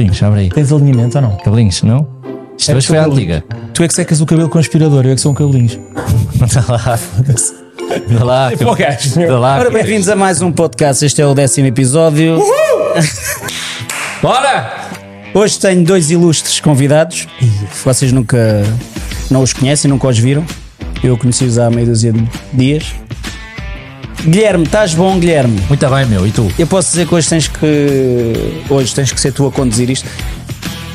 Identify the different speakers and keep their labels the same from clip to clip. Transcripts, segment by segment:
Speaker 1: Cabelinhos, abre aí.
Speaker 2: Tens alinhamento ou não?
Speaker 1: Cabelinhos, não? Isto hoje foi a antiga.
Speaker 2: Tu é que secas o cabelo com aspirador, eu é que sou um cabelinhos.
Speaker 1: Dá lá. Dá lá.
Speaker 2: Gajo, meu.
Speaker 1: Dá lá.
Speaker 3: Ora, bem-vindos a mais um podcast. Este é o décimo episódio.
Speaker 1: Bora!
Speaker 3: Hoje tenho dois ilustres convidados. Vocês nunca não os conhecem, nunca os viram. Eu conheci-os há meia dúzia de dias. Guilherme, estás bom, Guilherme?
Speaker 1: Muito bem, meu. E tu?
Speaker 3: Eu posso dizer que hoje tens que. Hoje tens que ser tu a conduzir isto.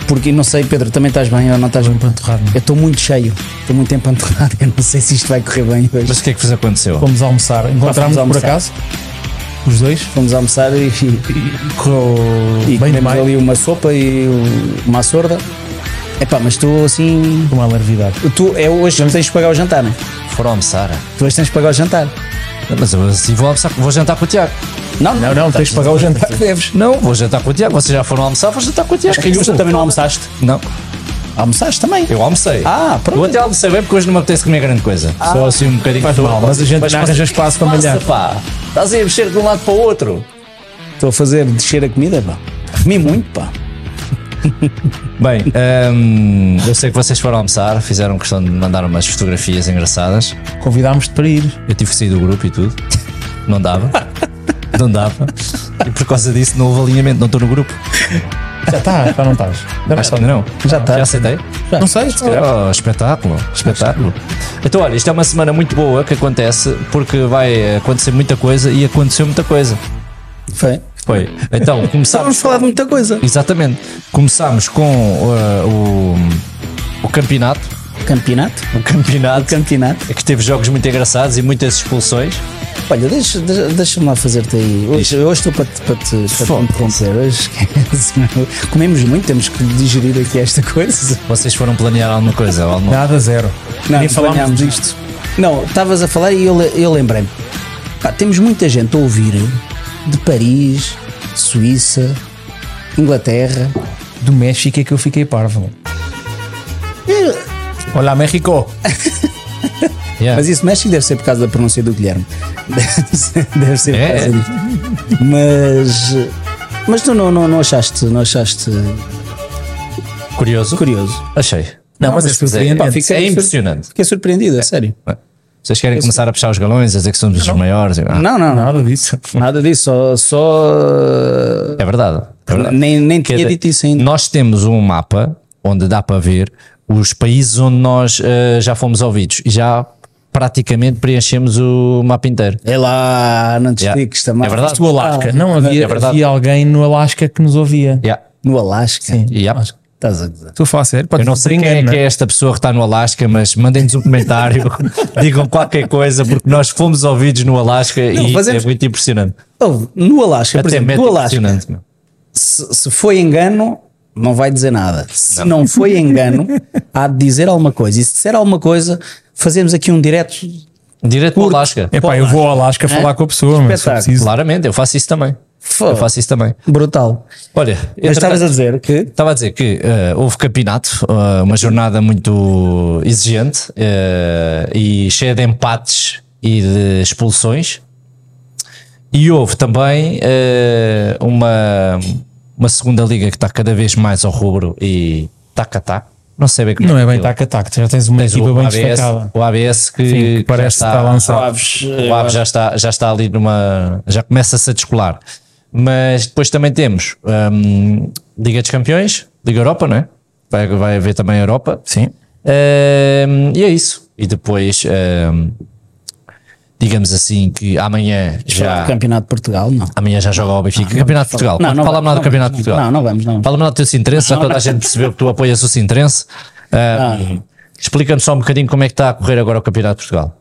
Speaker 3: Porque não sei, Pedro, também estás bem ou não estás bem?
Speaker 2: Empanturrado.
Speaker 3: Eu estou muito cheio, estou muito empanturrado. Eu não sei se isto vai correr bem hoje.
Speaker 1: Mas o que é que vos aconteceu?
Speaker 2: Fomos almoçar. Encontramos por
Speaker 3: almoçar.
Speaker 2: acaso os dois.
Speaker 3: Fomos almoçar e,
Speaker 2: Correu
Speaker 3: e
Speaker 2: bem
Speaker 3: comemos
Speaker 2: demais.
Speaker 3: ali uma sopa e uma sorda. Epá, mas tu assim.
Speaker 2: Com uma larvidade.
Speaker 3: Tu é hoje que tens de pagar o jantar, não é?
Speaker 1: Foram almoçar.
Speaker 3: Tu hoje tens de pagar o jantar.
Speaker 1: Mas eu assim vou almoçar, vou jantar com o Tiago.
Speaker 3: Não,
Speaker 2: Não, não, tens de pagar o jantar que deves.
Speaker 1: Não, vou jantar com o Tiago. Vocês já foram almoçar, vou jantar com o Tiago.
Speaker 3: Tu também não almoçaste?
Speaker 1: Não,
Speaker 3: Almoçaste também?
Speaker 1: eu almocei.
Speaker 3: Ah, pronto.
Speaker 1: Eu até almocei bem porque hoje não me apetece comer grande coisa. Só assim um bocadinho.
Speaker 2: Faz mal, mas a gente não arranja espaço para malhar.
Speaker 1: Pá. Estás aí a mexer de um lado para o outro.
Speaker 3: Estou a fazer descer a comida, pá. Comi muito, pá.
Speaker 1: Bem, hum, eu sei que vocês foram almoçar, fizeram questão de mandar umas fotografias engraçadas.
Speaker 2: Convidámos-te para ir.
Speaker 1: Eu tive que sair do grupo e tudo. Não dava. Não dava. E por causa disso não houve alinhamento, não estou no grupo.
Speaker 2: Já está, já não estás.
Speaker 1: Mas ainda não.
Speaker 3: Já está.
Speaker 1: Já aceitei.
Speaker 2: Não sei, se.
Speaker 1: Oh, espetáculo, espetáculo. Então, olha, isto é uma semana muito boa que acontece porque vai acontecer muita coisa e aconteceu muita coisa.
Speaker 3: Foi.
Speaker 1: Foi. Então,
Speaker 3: Estávamos
Speaker 1: começámos.
Speaker 3: a falar de muita coisa.
Speaker 1: Exatamente. Começámos com uh, o, o campeonato.
Speaker 3: Campeonato?
Speaker 1: O campeonato.
Speaker 3: Campeonato.
Speaker 1: Que teve jogos muito engraçados e muitas expulsões.
Speaker 3: Olha, deixa- deixa- deixa-me lá fazer-te aí. Hoje, hoje estou para te, para te, para te interromper. Hoje, comemos muito, temos que digerir aqui esta coisa.
Speaker 1: Vocês foram planear alguma coisa? alguma-
Speaker 2: Nada, zero.
Speaker 3: Não,
Speaker 2: Nem falámos
Speaker 3: planeámos
Speaker 2: disto.
Speaker 3: Não, estavas a falar e eu, eu lembrei-me. Pá, temos muita gente a ouvir de Paris, Suíça, Inglaterra.
Speaker 2: Do México é que eu fiquei parvo. Olá, México.
Speaker 1: Yeah.
Speaker 3: Mas isso México deve ser por causa da pronúncia do Guilherme. Deve ser, deve ser por
Speaker 1: É?
Speaker 3: causa disso. Mas. Mas tu não, não, não achaste, não achaste
Speaker 1: Curioso?
Speaker 3: curioso?
Speaker 1: Achei.
Speaker 2: Não, mas é surpreendente.
Speaker 3: Pá, fiquei-
Speaker 1: É impressionante.
Speaker 3: Fiquei surpreendido, a sério.
Speaker 1: Vocês querem começar a puxar os galões, a dizer que somos os maiores? Ah,
Speaker 3: Não, não.
Speaker 2: Nada disso.
Speaker 3: Nada disso, só. só
Speaker 1: É verdade. É verdade.
Speaker 3: nem nem tinha dito isso ainda.
Speaker 1: Nós temos um mapa onde dá para ver os países onde nós eh, já fomos ouvidos e já praticamente preenchemos o mapa inteiro.
Speaker 3: É lá, não te
Speaker 1: Yeah.
Speaker 3: expliques também.
Speaker 1: É verdade.
Speaker 2: Alasca. Não, havia,
Speaker 1: É verdade.
Speaker 2: havia alguém no Alasca que nos ouvia.
Speaker 1: Yeah.
Speaker 3: No Alasca.
Speaker 2: Sim.
Speaker 1: Yeah.
Speaker 3: Estás a gozar.
Speaker 2: Estou a falar sério. Pode
Speaker 1: Eu não sei quem é,
Speaker 2: engano,
Speaker 1: que é
Speaker 2: não
Speaker 1: esta pessoa que está no Alasca, mas mandem-nos um comentário, digam qualquer coisa, porque nós fomos ouvidos no Alasca e
Speaker 3: fazemos-
Speaker 1: é muito impressionante.
Speaker 3: No Alasca, por exemplo, no Alasca, se, se foi engano, não vai dizer nada. Se não, foi engano, há de dizer alguma coisa. E se disser alguma coisa, fazemos aqui um direto.
Speaker 1: Direto para o Alasca.
Speaker 2: É pá, eu vou ao Alasca falar com a pessoa, mas preciso.
Speaker 1: Claramente, eu faço isso também. Eu faço isso também.
Speaker 3: Brutal.
Speaker 1: Olha,
Speaker 3: Mas estavas a dizer que.
Speaker 1: Estava a dizer que eh, houve campeonato, eh, uma jornada muito exigente eh, e cheia de empates e de expulsões. E houve também uma, uma segunda liga que está cada vez mais ao rubro e taca-tac. Não sei bem como
Speaker 2: Não é bem
Speaker 1: aquilo.
Speaker 2: tac-a-tac, já tens uma
Speaker 1: Tens
Speaker 2: equipa
Speaker 1: o
Speaker 2: bem
Speaker 1: ABS,
Speaker 2: destacada.
Speaker 1: o ABS que,
Speaker 2: Sim, que parece que está lançado.
Speaker 3: Aves,
Speaker 1: o Aves já está, já está ali numa. já começa-se a descolar. Mas depois também temos hum, Liga dos Campeões, Liga Europa, não é? Vai, vai haver também a Europa.
Speaker 2: Sim.
Speaker 1: Hum, e é isso. E depois, hum, digamos assim, que amanhã já.
Speaker 3: Campeonato de Portugal, não.
Speaker 1: Amanhã já joga o Benfica. Campeonato de Portugal.
Speaker 3: Não, não
Speaker 1: Fala-me lá do
Speaker 3: não
Speaker 1: Campeonato de Portugal.
Speaker 3: Não, não vamos, não.
Speaker 1: Fala-me lá do teu interesse, já toda a gente percebeu que tu apoias o Sintrense. Ah, Explica-me só um bocadinho como é que está a correr agora o Campeonato de Portugal.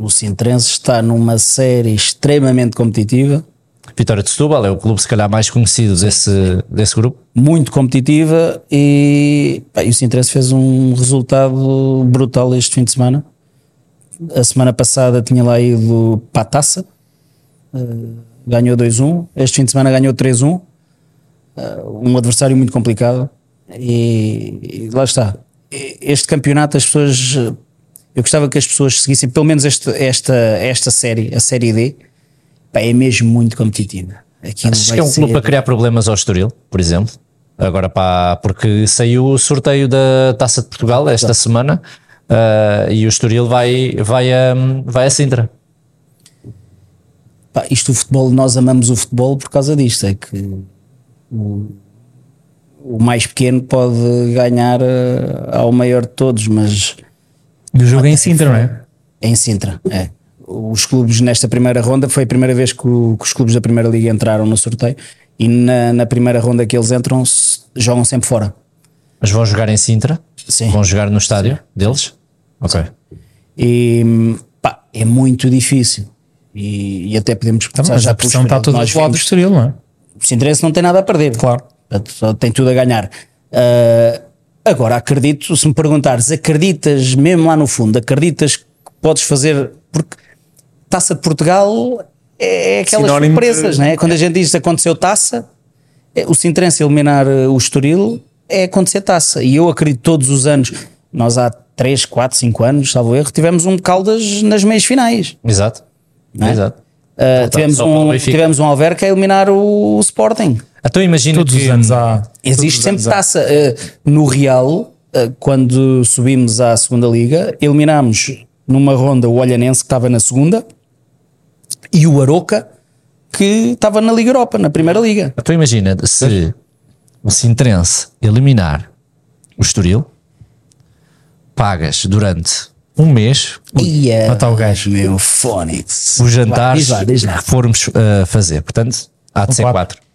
Speaker 3: O Sintrense está numa série extremamente competitiva,
Speaker 1: Vitória de Setúbal é o clube se calhar mais conhecido desse, desse grupo.
Speaker 3: muito competitiva e, pá, e o Sintrense fez um resultado brutal este fim de semana. A semana passada tinha lá ido para a taça, eh, ganhou 2-1. Este fim de semana ganhou 3-1. uh, um adversário muito complicado. E, e lá está. Este campeonato, as pessoas. Uh, Eu gostava que as pessoas seguissem pelo menos este, esta, esta série, a série D. Pá, é mesmo muito competitiva. Aquilo
Speaker 1: Achas que é um clube para criar problemas ao Estoril, por exemplo? Agora pá, porque saiu o sorteio da Taça de Portugal esta semana ah, e o Estoril vai, vai, a, vai a Sintra.
Speaker 3: Pá, isto o futebol, nós amamos o futebol por causa disto. É que o, o mais pequeno pode ganhar uh, ao maior de todos, mas
Speaker 2: E o jogo é em Sintra, não é?
Speaker 3: é em Sintra. É. Os clubes nesta primeira ronda foi a primeira vez que, o- que os clubes da primeira liga entraram no sorteio e na, na primeira ronda que eles entram jogam sempre fora.
Speaker 1: Mas vão jogar em Sintra?
Speaker 3: Sim.
Speaker 1: Vão jogar no estádio deles? Ok.
Speaker 3: E pá, é muito difícil. E, e até podemos
Speaker 2: Tá,
Speaker 3: começar
Speaker 2: mas
Speaker 3: já
Speaker 2: a pressão está toda do lado do Estoril, não é?
Speaker 3: o Sintrense não tem nada a perder.
Speaker 2: Claro.
Speaker 3: Tem tudo a ganhar. Ah, agora, acredito, se me perguntares, acreditas mesmo lá no fundo, acreditas que podes fazer. Porque taça de Portugal é, é aquelas
Speaker 2: Sinónimo de-
Speaker 3: surpresas, não é? Quando a gente diz aconteceu taça, é, o Sintrense eliminar eh, o Estoril é acontecer taça. E eu acredito todos os anos, nós há 3, 4, 5 anos, salvo erro, tivemos um Caldas nas meias finais.
Speaker 1: Exato.
Speaker 3: é?
Speaker 1: Exato. Falta
Speaker 3: tivemos, um, tivemos um Alverca a eliminar o, o Sporting.
Speaker 1: Então imagina
Speaker 2: Todos
Speaker 1: que
Speaker 2: os anos há.
Speaker 3: Existe sempre
Speaker 2: há.
Speaker 3: taça. Eh, no Real, eh, quando subimos à segunda liga, eliminámos numa ronda o Olhanense que estava na segunda e o Aroca que estava na Liga Europa, na primeira liga.
Speaker 1: Então imagina se o Sintrense eliminar o Estoril, pagas durante um mês
Speaker 3: Ia,
Speaker 2: matar o gajo.
Speaker 3: Meu Fónix.
Speaker 1: os jantares
Speaker 3: Diz lá, diz lá.
Speaker 1: que formos uh, fazer. Portanto, há de ser
Speaker 2: quatro.
Speaker 1: quatro.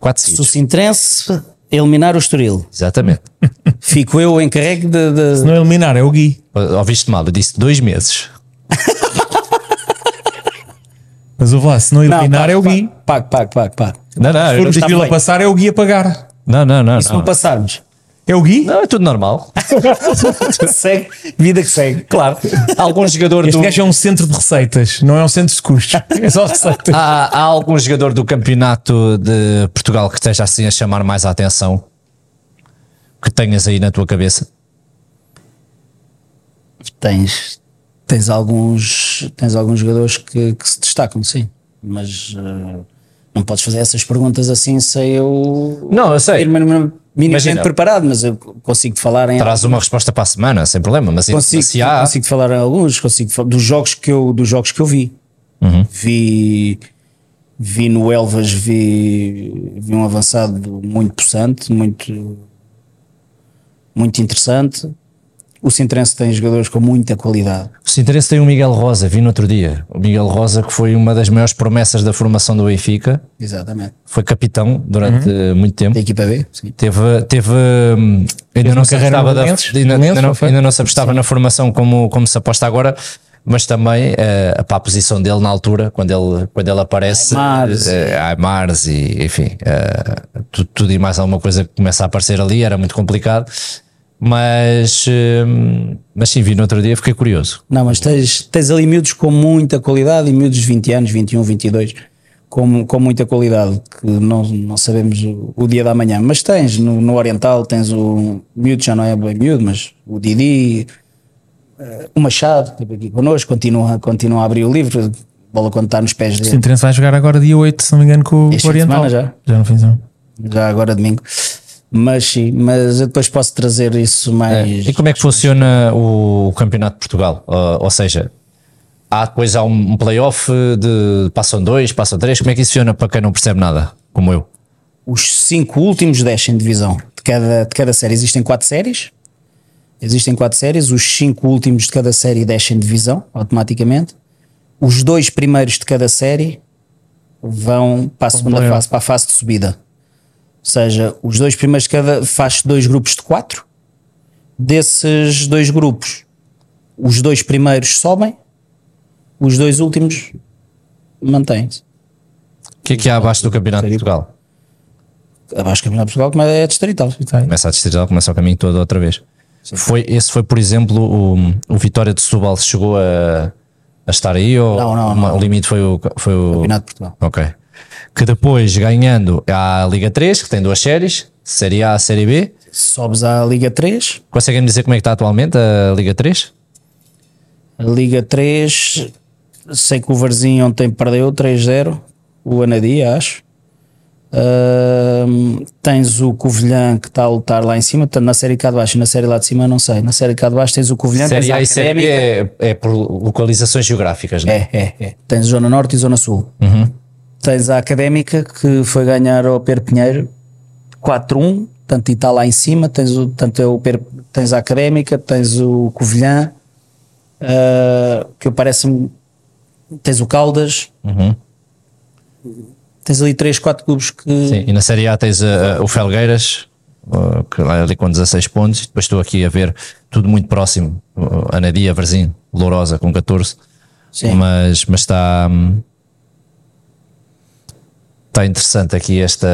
Speaker 1: Quatro
Speaker 3: Se o
Speaker 1: seguidos.
Speaker 3: Sintrense eliminar o Estoril,
Speaker 1: Exatamente.
Speaker 3: fico eu encarregue de. de-
Speaker 2: Se não eliminar, é o Gui.
Speaker 1: Ouviste mal, eu disse dois meses.
Speaker 2: Mas o lá, se não eliminar,
Speaker 3: pago,
Speaker 2: é o Gui.
Speaker 3: Pago, pago, pago, pago.
Speaker 1: Não, não,
Speaker 2: Se formos
Speaker 1: não,
Speaker 2: de Vila passar, é o Gui a pagar.
Speaker 1: não, não, não,
Speaker 3: E se não
Speaker 1: não.
Speaker 3: passarmos?
Speaker 2: É o Gui?
Speaker 1: Não, é tudo normal.
Speaker 3: segue, vida que segue.
Speaker 1: Claro. Algum jogador
Speaker 2: Este
Speaker 1: do.
Speaker 2: gajo é um centro de receitas, não é um centro de custos. É só receitas.
Speaker 1: Há, há algum jogador do campeonato de Portugal que esteja assim a chamar mais a atenção? Que tenhas aí na tua cabeça?
Speaker 3: Tens, tens, alguns, tens alguns jogadores que, que se destacam, sim. Mas eh, não podes fazer essas perguntas assim sem eu
Speaker 1: Não, eu sei.
Speaker 3: Minimamente preparado, mas eu consigo te falar em
Speaker 1: Traz uma resposta para a semana, sem problema. Mas
Speaker 3: consigo,
Speaker 1: se há.
Speaker 3: consigo te falar em alguns, consigo falar dos jogos que eu, dos jogos que eu vi.
Speaker 1: Uhum.
Speaker 3: Vi vi no Elvas vi, vi um avançado muito possante, muito muito interessante. O Sintrense tem jogadores com muita qualidade.
Speaker 1: O Sinterense tem o Miguel Rosa, vi no outro dia. O Miguel Rosa, que foi uma das maiores promessas da formação do Benfica,
Speaker 3: Exatamente.
Speaker 1: foi capitão durante
Speaker 2: Uhum.
Speaker 1: eh, muito tempo.
Speaker 3: Da equipa B, sim.
Speaker 1: Teve, teve ainda, não se
Speaker 2: no
Speaker 1: da, ainda, ainda não, ainda não se apostava na formação como, como se aposta agora, mas também eh, para a posição dele na altura, quando ele, quando ele aparece,
Speaker 3: Aymars.
Speaker 1: eh, Aymars e enfim, eh, tudo, tudo e mais alguma coisa que começa a aparecer ali, era muito complicado. Mas, hum, mas sim, vi no outro dia, fiquei curioso.
Speaker 3: Não, mas tens, tens ali miúdos com muita qualidade e miúdos de 20 anos, 21, 22, com, com muita qualidade, que não, não sabemos o, o dia da manhã. Mas tens no, no Oriental, tens o miúdo, já não é bem miúdo, mas o Didi, eh, o Machado, esteve aqui connosco, continua, continua a abrir o livro, bola quando está nos pés
Speaker 2: O
Speaker 3: dele,
Speaker 2: Sintrense vai jogar agora dia 8, se não me engano, com
Speaker 3: Este
Speaker 2: o Oriental.
Speaker 3: semana já.
Speaker 2: Já no fim de semana.
Speaker 3: já agora domingo. Mas sim, mas eu depois posso trazer isso mais.
Speaker 1: E como é que funciona o Campeonato de Portugal? Uh, ou seja, há depois há um, playoff de passam dois, passam três, como é que isso funciona para quem não percebe nada, como eu?
Speaker 3: os cinco últimos descem divisão de cada, de cada série. Existem quatro séries. Existem quatro séries. Os cinco últimos de cada série descem divisão automaticamente. Os dois primeiros de cada série vão para a segunda fase, para a fase de subida. Ou seja, os dois primeiros de cada faz dois grupos de quatro. Desses dois grupos, os dois primeiros sobem, os dois últimos mantêm-se.
Speaker 1: O que é que há abaixo do Campeonato de Portugal?
Speaker 3: Abaixo do Campeonato de Portugal, como é distrital.
Speaker 1: Começa a distrital, começa o caminho todo outra vez. Foi, esse foi, por exemplo, o, o Vitória de Setúbal chegou a, a estar aí ou
Speaker 3: Não, não, não.
Speaker 1: o limite foi o, foi o
Speaker 3: Campeonato de Portugal.
Speaker 1: Ok. Que depois ganhando a Liga 3, que tem duas séries, Série A, Série B.
Speaker 3: Sobes à Liga 3.
Speaker 1: Conseguem dizer como é que está atualmente a Liga 3?
Speaker 3: A Liga 3, sei que o Varzinho ontem perdeu 3-0, o Anadia, acho. Ahm, tens o Covilhã que está a lutar lá em cima, portanto, na série cá de baixo e na série lá de cima, não sei. Na série cá de baixo tens o Covilhã,
Speaker 1: Série
Speaker 3: tens
Speaker 1: A
Speaker 3: a
Speaker 1: e
Speaker 3: Académica.
Speaker 1: é, é por localizações geográficas, não é?
Speaker 3: É, é, é. Tens Zona Norte e Zona Sul. Tens a Académica que foi ganhar ao Per Pinheiro 4-1, tanto e está lá em cima. Tens, o, tanto é o Per, tens a Académica, tens o Covilhã, ah, que parece-me. Tens o Caldas. Tens ali 3, 4 clubes que.
Speaker 1: Sim, e na Série A tens uh, o Felgueiras, uh, que lá ali com 16 pontos, depois estou aqui a ver tudo muito próximo, uh, Anadia, Varzim, Lourosa com 14,
Speaker 3: Sim.
Speaker 1: mas, mas está hum, está interessante aqui esta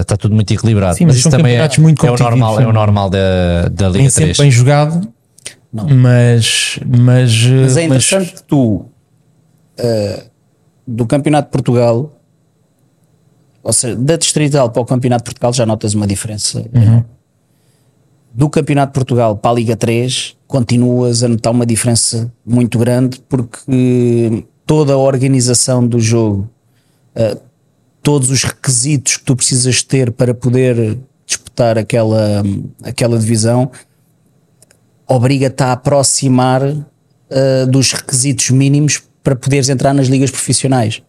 Speaker 1: está tudo muito equilibrado,
Speaker 2: Sim, mas
Speaker 1: mas isso também é,
Speaker 2: muito
Speaker 1: é o normal, é o
Speaker 2: sim.
Speaker 1: normal da, da
Speaker 2: Nem
Speaker 1: Liga
Speaker 2: sempre
Speaker 1: 3.
Speaker 2: bem jogado, mas, mas,
Speaker 3: Mas é interessante que tu, eh, do Campeonato de Portugal, ou seja, da Distrital para o Campeonato de Portugal, já notas uma diferença. Do Campeonato de Portugal para a Liga 3, continuas a notar uma diferença muito grande, porque toda a organização do jogo, eh, todos os requisitos que tu precisas ter para poder disputar aquela, aquela divisão, obriga-te a aproximar uh, dos requisitos mínimos para poderes entrar nas ligas profissionais.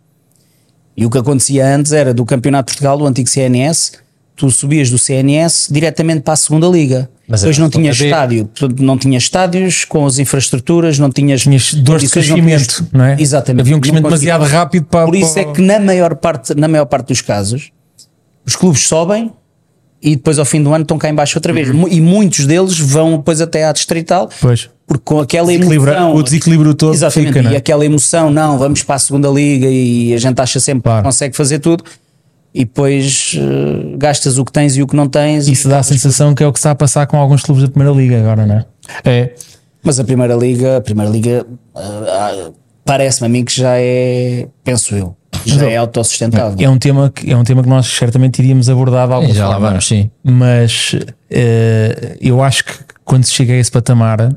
Speaker 3: E o que acontecia antes era do Campeonato de Portugal, do antigo CNS, tu subias do CNS diretamente para a segunda liga.
Speaker 1: Mas
Speaker 3: Depois não tinhas
Speaker 1: a ver-
Speaker 3: estádio, não tinhas estádios com as infraestruturas, não tinhas,
Speaker 2: tinhas dores de
Speaker 3: condições, não tinhas-
Speaker 2: crescimento, não é?
Speaker 3: Exatamente.
Speaker 2: Havia um crescimento demasiado rápido para.
Speaker 3: por isso é
Speaker 2: para-
Speaker 3: que na maior parte, na maior parte dos casos, os clubes sobem e depois ao fim do ano estão cá em baixo outra
Speaker 2: Uhum.
Speaker 3: vez. Mu- E muitos deles vão depois até à distrital,
Speaker 2: Pois.
Speaker 3: porque com aquela emoção.
Speaker 2: o desequilíbrio todo
Speaker 3: Exatamente.
Speaker 2: fica, é?
Speaker 3: E aquela emoção, não, vamos para a segunda liga e a gente acha sempre
Speaker 2: Claro.
Speaker 3: que consegue fazer tudo. E depois eh, gastas o que tens e o que não tens.
Speaker 2: Isso
Speaker 3: e-
Speaker 2: dá a sensação que é o que está a passar com alguns clubes da Primeira Liga agora, não é?
Speaker 1: É,
Speaker 3: Mas a primeira liga, a primeira liga ah, ah, parece-me a mim que já é, penso eu, já é autossustentável.
Speaker 2: É um tema que, é um tema que nós certamente iríamos abordar de alguma
Speaker 1: já lá
Speaker 2: forma.
Speaker 1: vamos, sim.
Speaker 2: Mas eh, eu acho que quando se chega a esse patamar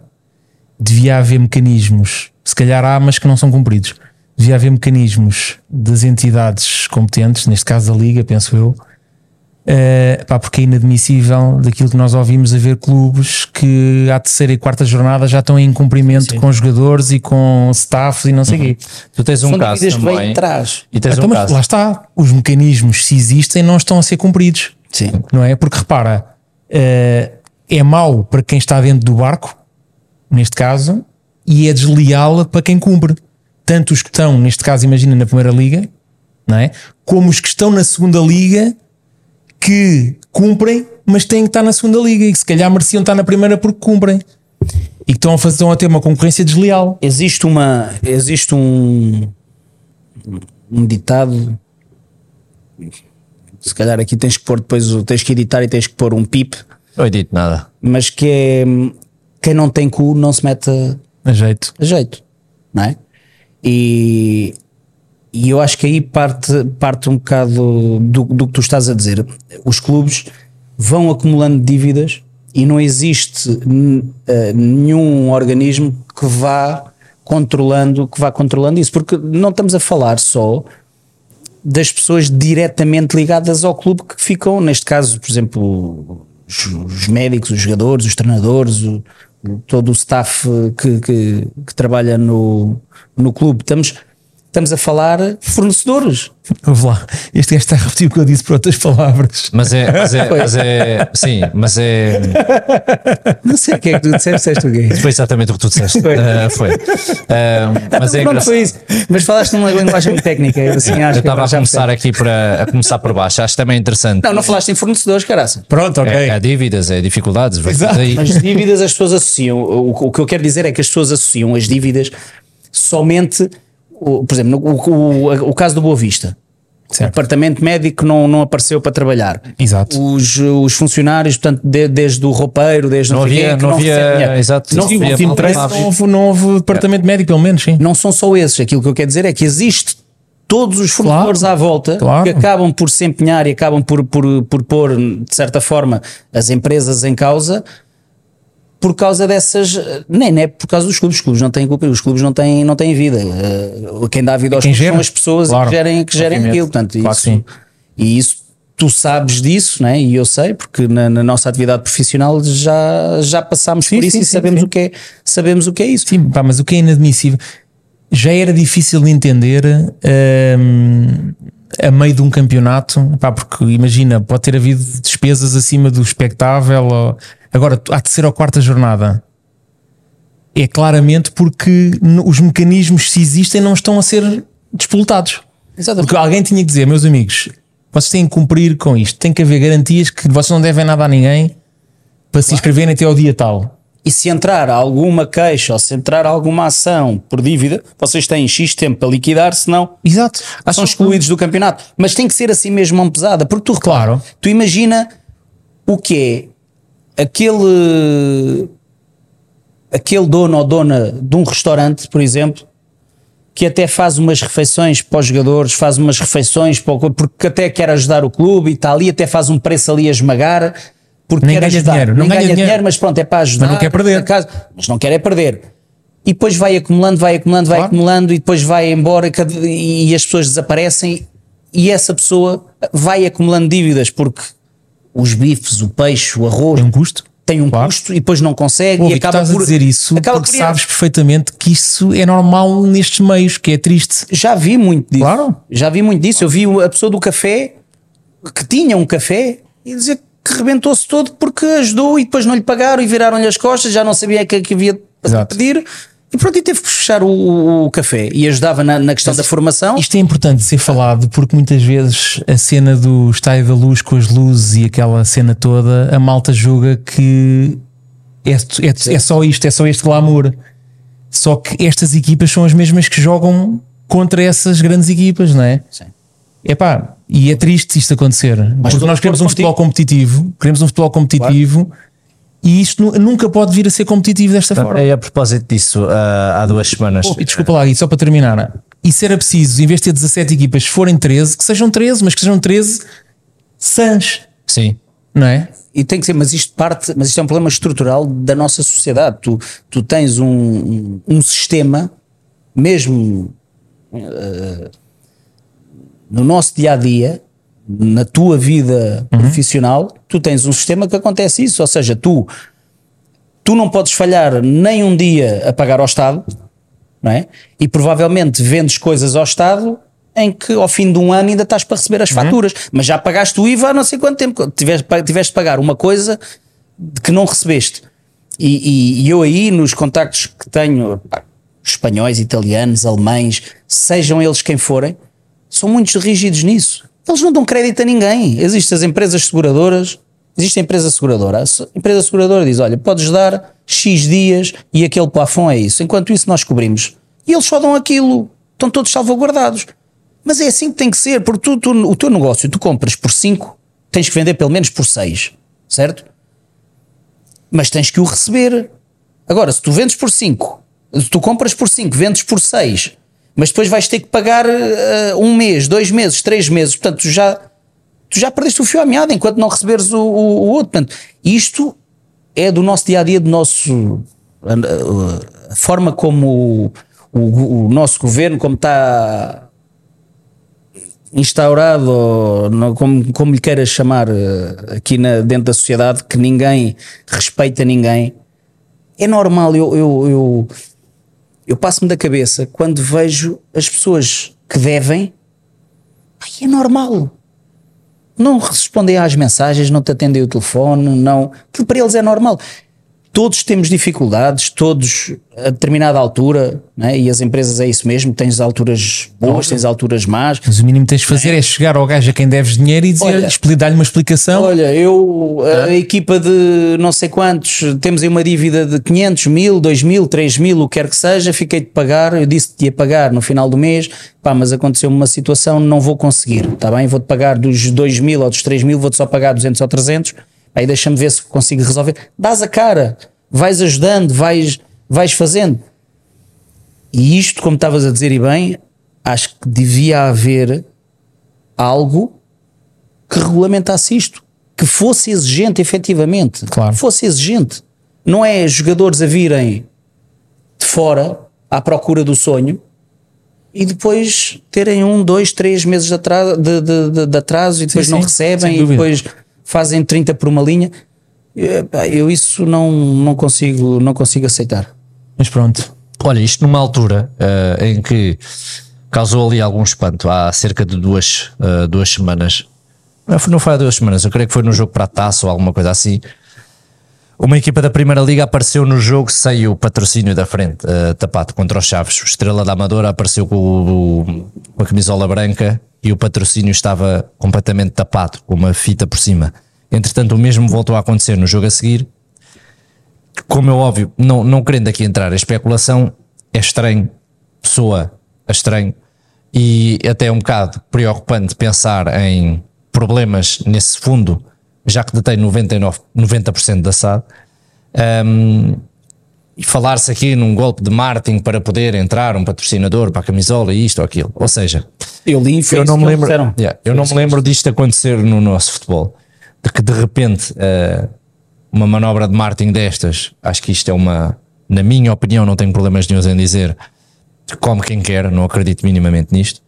Speaker 2: devia haver mecanismos, se calhar há, mas que não são cumpridos. Devia haver mecanismos das entidades competentes, neste caso da Liga, penso eu, eh, pá, porque é inadmissível daquilo que nós ouvimos haver clubes que à terceira e quarta jornada já estão em cumprimento com jogadores e com staffs e não sei o quê.
Speaker 1: Tu tens um
Speaker 3: São
Speaker 1: caso também,
Speaker 3: de trás.
Speaker 1: e tens
Speaker 2: Então,
Speaker 1: um
Speaker 2: mas
Speaker 1: caso.
Speaker 2: lá está, os mecanismos, se existem, não estão a ser cumpridos
Speaker 3: Sim.
Speaker 2: não é? Porque repara, eh, é mau para quem está dentro do barco, neste caso, e é desleal para quem cumpre. Tanto os que estão, neste caso, imagina na primeira liga, não é? Como os que estão na segunda liga que cumprem, mas têm que estar na segunda liga e que se calhar mereciam estar na primeira porque cumprem. E que estão a, fazer, estão a ter uma concorrência desleal.
Speaker 3: Existe uma. Existe um. Um ditado. Se calhar aqui tens que pôr depois. o- Tens que editar e tens que pôr um pip.
Speaker 1: Não edito nada.
Speaker 3: Mas que é. Quem não tem cu não se mete a,
Speaker 2: A jeito.
Speaker 3: a jeito. Não é? E. E eu acho que aí parte, parte um bocado do, do que tu estás a dizer. Os clubes vão acumulando dívidas e não existe eh, nenhum organismo que vá controlando, que vá controlando isso, porque não estamos a falar só das pessoas diretamente ligadas ao clube que ficam, neste caso, por exemplo, os, os médicos, os jogadores, os treinadores, o- todo o staff que, que, que trabalha no, no clube. Estamos, estamos a falar fornecedores.
Speaker 2: Ouve lá, este gajo está a repetir o que eu disse por outras palavras.
Speaker 1: Mas é, mas é, mas é, sim, mas é,
Speaker 3: Não sei o que é que tu disseste, disseste o quê?
Speaker 1: foi exatamente o que tu disseste.
Speaker 3: Foi.
Speaker 1: Ah, foi. Ah, mas é engraçado.
Speaker 3: foi isso. Mas falaste numa linguagem muito técnica. Eu, assim, acho
Speaker 1: Eu
Speaker 3: que
Speaker 1: estava a começar aqui para, a começar por baixo. Acho também interessante.
Speaker 3: Não, não falaste em fornecedores, caraça.
Speaker 2: Pronto, ok.
Speaker 1: É, é dívidas, é dificuldades.
Speaker 2: Exato.
Speaker 1: daí.
Speaker 3: As dívidas as pessoas associam. O, o que eu quero dizer é que as pessoas associam as dívidas somente, por exemplo, no- o, o, o caso do Boa Vista. O
Speaker 2: Certo.
Speaker 3: departamento médico não, não apareceu para trabalhar.
Speaker 2: Exato.
Speaker 3: Os, os funcionários, portanto, de- desde o roupeiro, desde
Speaker 1: Não havia- não havia- exato,
Speaker 3: Não,
Speaker 1: não havia
Speaker 2: o
Speaker 1: lá.
Speaker 2: não houve, não houve departamento médico, pelo menos, sim.
Speaker 3: não são só esses. Aquilo que eu quero dizer é que existe todos os fornecedores
Speaker 2: Claro,
Speaker 3: à volta
Speaker 2: claro.
Speaker 3: que acabam por se empenhar e acabam por, por, por pôr, de certa forma, as empresas em causa por causa dessas. Nem, nem é por causa dos clubes. Os clubes não têm culpa, os clubes não têm, não têm vida. Eh, Quem dá vida aos
Speaker 2: Quem
Speaker 3: clubes
Speaker 2: gera.
Speaker 3: são as pessoas
Speaker 2: Claro,
Speaker 3: que gerem, que gerem aquilo. Portanto,
Speaker 2: Claro
Speaker 3: isso, e isso tu sabes disso, né? e eu sei, porque na, na nossa atividade profissional já, já passámos
Speaker 2: Sim,
Speaker 3: por isso
Speaker 2: sim,
Speaker 3: e sabemos,
Speaker 2: sim.
Speaker 3: O que é, sabemos o que é isso.
Speaker 2: Sim, pá, mas o que é inadmissível já era difícil de entender hum, a meio de um campeonato, pá, porque imagina, pode ter havido despesas acima do expectável. Ou, agora, à terceira ou quarta jornada é claramente porque os mecanismos, se existem, não estão a ser despoletados.
Speaker 3: Exatamente.
Speaker 2: Porque alguém tinha que dizer, meus amigos, vocês têm que cumprir com isto, tem que haver garantias que vocês não devem nada a ninguém para se inscreverem até ao dia tal.
Speaker 3: E se entrar alguma queixa ou se entrar alguma ação por dívida, vocês têm X tempo para liquidar, senão
Speaker 2: Exato.
Speaker 3: são excluídos do campeonato. Mas tem que ser assim mesmo mão pesada, porque tu,
Speaker 2: Claro.
Speaker 3: tu imagina o que é aquele, aquele dono ou dona de um restaurante, por exemplo, que até faz umas refeições para os jogadores, faz umas refeições para o, porque até quer ajudar o clube e está ali, até faz um preço ali a esmagar. Porque
Speaker 2: Nem
Speaker 3: quer
Speaker 2: ganha
Speaker 3: ajudar.
Speaker 2: dinheiro, não ganha
Speaker 3: ganha
Speaker 2: dinheiro.
Speaker 3: mas pronto, é para ajudar.
Speaker 2: Mas não quer perder.
Speaker 3: por acaso, mas não quer é perder. E depois vai acumulando, vai acumulando, vai
Speaker 2: Claro.
Speaker 3: acumulando e depois vai embora e as pessoas desaparecem e essa pessoa vai acumulando dívidas porque os bifes, o peixe, o arroz
Speaker 2: Tem um custo.
Speaker 3: tem um
Speaker 2: Claro.
Speaker 3: custo e depois não consegue
Speaker 2: Ouve,
Speaker 3: e acaba
Speaker 2: estás
Speaker 3: por
Speaker 2: a dizer isso
Speaker 3: acaba
Speaker 2: porque
Speaker 3: por-
Speaker 2: sabes perfeitamente que isso é normal nestes meios, que é triste.
Speaker 3: Já vi muito disso.
Speaker 2: Claro.
Speaker 3: Já vi muito disso. Eu vi a pessoa do café que tinha um café e dizer que rebentou-se todo porque ajudou e depois não lhe pagaram e viraram-lhe as costas, já não sabia o que, é que havia para pedir. E pronto, e teve que fechar o, o- café e ajudava na, na questão da formação.
Speaker 2: Isto é importante ser falado porque muitas vezes a cena do estádio da luz com as luzes e aquela cena toda, a malta julga que é, é, é só isto, é só este glamour. Só que estas equipas são as mesmas que jogam contra essas grandes equipas, não é?
Speaker 3: Sim.
Speaker 2: Epá, e é triste isto acontecer. porque
Speaker 3: estou
Speaker 2: nós queremos um futebol competitivo, queremos um futebol competitivo e isto nu- nunca pode vir a ser competitivo desta forma.
Speaker 1: É a propósito disso, ah, há duas semanas.
Speaker 2: E desculpa lá, e só para terminar, e se era preciso, em vez de ter 17 equipas, se forem 13, que sejam 13, mas que sejam 13 sãs,
Speaker 1: Sim.
Speaker 2: não é?
Speaker 3: E tem que ser, mas isto parte, mas isto é um problema estrutural da nossa sociedade. Tu, tu tens um, um, sistema, mesmo eh, no nosso dia a dia, na tua vida profissional, tu tens um sistema que acontece isso. Ou seja, tu, tu não podes falhar nem um dia a pagar ao Estado, não é? E provavelmente vendes coisas ao Estado em que ao fim de um ano ainda estás para receber as faturas, mas já pagaste o IVA há não sei quanto tempo. Tiveste, tiveste de pagar uma coisa que não recebeste. E, e- e eu aí, nos contactos que tenho, pá, espanhóis, italianos, alemães, sejam eles quem forem, são muito rígidos nisso. Eles não dão crédito a ninguém. Existem as empresas seguradoras, existe a empresa seguradora. A empresa seguradora diz: olha, podes dar X dias e aquele plafond é isso. Enquanto isso, nós cobrimos. E eles só dão aquilo. Estão todos salvaguardados. Mas é assim que tem que ser, porque tu, tu- o teu negócio, tu compras por 5, tens que vender pelo menos por 6, certo? Mas tens que o receber. Agora, se tu vendes por 5, se tu compras por 5, vendes por 6, mas depois vais ter que pagar eh, um mês, dois meses, três meses, portanto, tu já, tu já perdeste o fio à meada enquanto não receberes o, o- o outro. Portanto, isto é do nosso dia a dia, do nosso. a, a- forma como o, o- o nosso governo, como está instaurado, ou como, como lhe queiras chamar, eh, aqui na, dentro da sociedade, que ninguém respeita ninguém. É normal, eu, eu, eu, eu passo-me da cabeça quando vejo as pessoas que devem, ai, é normal. Não respondem às mensagens, não te atendem o telefone, não. Aquilo para eles é normal. Todos temos dificuldades, todos a determinada altura, né? e as empresas é isso mesmo: tens alturas boas, tens alturas más.
Speaker 2: Mas o mínimo que tens de fazer é chegar ao gajo a quem deves dinheiro e dizer, dar-lhe uma explicação.
Speaker 3: Olha, eu, a, a equipa de não sei quantos, temos aí uma dívida de 500 mil, 2 mil, 3 mil, o que quer que seja, fiquei de pagar, eu disse que ia pagar no final do mês, pá, mas aconteceu-me uma situação, não vou conseguir, está bem? Vou-te pagar dos 2 mil ou dos 3 mil, vou-te só pagar 200 ou 300, aí deixa-me ver se consigo resolver. Dás a cara, vais ajudando, vais, vais fazendo. E isto, como estavas a dizer e bem, acho que devia haver algo que regulamentasse isto, que fosse exigente efetivamente,
Speaker 2: Claro.
Speaker 3: fosse exigente. Não é jogadores a virem de fora à procura do sonho e depois terem um, dois, três meses de atraso, de, de- de- de atraso e depois
Speaker 2: Sim,
Speaker 3: não
Speaker 2: sim,
Speaker 3: recebem e depois fazem 30 por uma linha. Eu isso não, não, consigo, não consigo aceitar.
Speaker 2: Mas pronto.
Speaker 1: Olha, isto numa altura eh, em que causou ali algum espanto há cerca de duas, eh, duas semanas. Não foi- Não foi há duas semanas, eu creio que foi no jogo para a taça ou alguma coisa assim. Uma equipa da Primeira Liga apareceu no jogo sem o patrocínio da frente, eh, tapado contra os Chaves. O Estrela da Amadora apareceu com, o- com a camisola branca e o patrocínio estava completamente tapado, com uma fita por cima. Entretanto, o mesmo voltou a acontecer no jogo a seguir, como é óbvio, não, não querendo aqui entrar em especulação, é estranho, soa a estranho e até é um bocado preocupante pensar em problemas nesse fundo, já que detém 99, 90% da SAD. Um, e falar-se aqui num golpe de marketing para poder entrar um patrocinador para a camisola e isto ou aquilo. Ou seja,
Speaker 3: Eu li, foi
Speaker 1: eu não me lembro,
Speaker 3: disseram.
Speaker 1: Yeah, eu não me lembro disto acontecer no nosso futebol. De que de repente eh, uma manobra de marketing destas, acho que isto é uma, na minha opinião, não tenho problemas nenhum em dizer, come quem quer, não acredito minimamente nisto.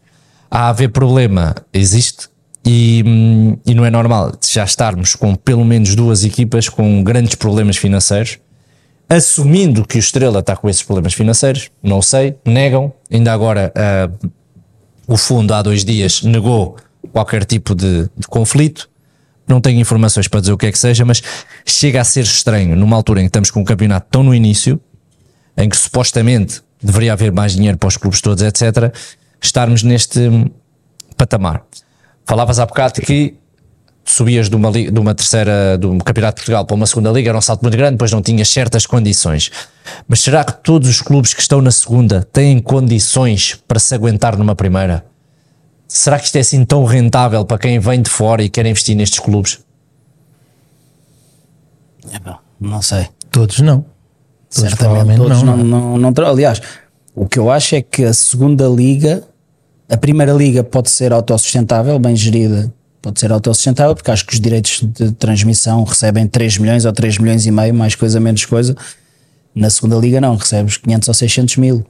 Speaker 1: Há a haver problema, existe, e, hum, e não é normal já estarmos com pelo menos duas equipas com grandes problemas financeiros, assumindo que o Estrela está com esses problemas financeiros, não sei, negam, ainda agora ah, o fundo há dois dias negou qualquer tipo de, de conflito. Não tenho informações para dizer o que é que seja, mas chega a ser estranho numa altura em que estamos com um campeonato tão no início, em que supostamente deveria haver mais dinheiro para os clubes todos, etc., estarmos neste hum, patamar. Falavas há bocado que subias de uma, de uma terceira, do Campeonato de Portugal para uma segunda liga, era um salto muito grande, depois não tinhas certas condições. Mas será que todos os clubes que estão na segunda têm condições para se aguentar numa primeira? Será que isto é assim tão rentável para quem vem de fora e quer investir nestes clubes?
Speaker 3: É, pá, não sei.
Speaker 2: Todos não. Todos
Speaker 3: Certamente todos
Speaker 2: não,
Speaker 3: não, não, não tra- Aliás, o que eu acho é que a segunda liga, a primeira liga pode ser autossustentável, bem gerida, pode ser autossustentável, porque acho que os direitos de transmissão recebem 3 milhões ou 3 milhões e meio, mais coisa, menos coisa. Na segunda liga não, recebes 500 ou 600 mil.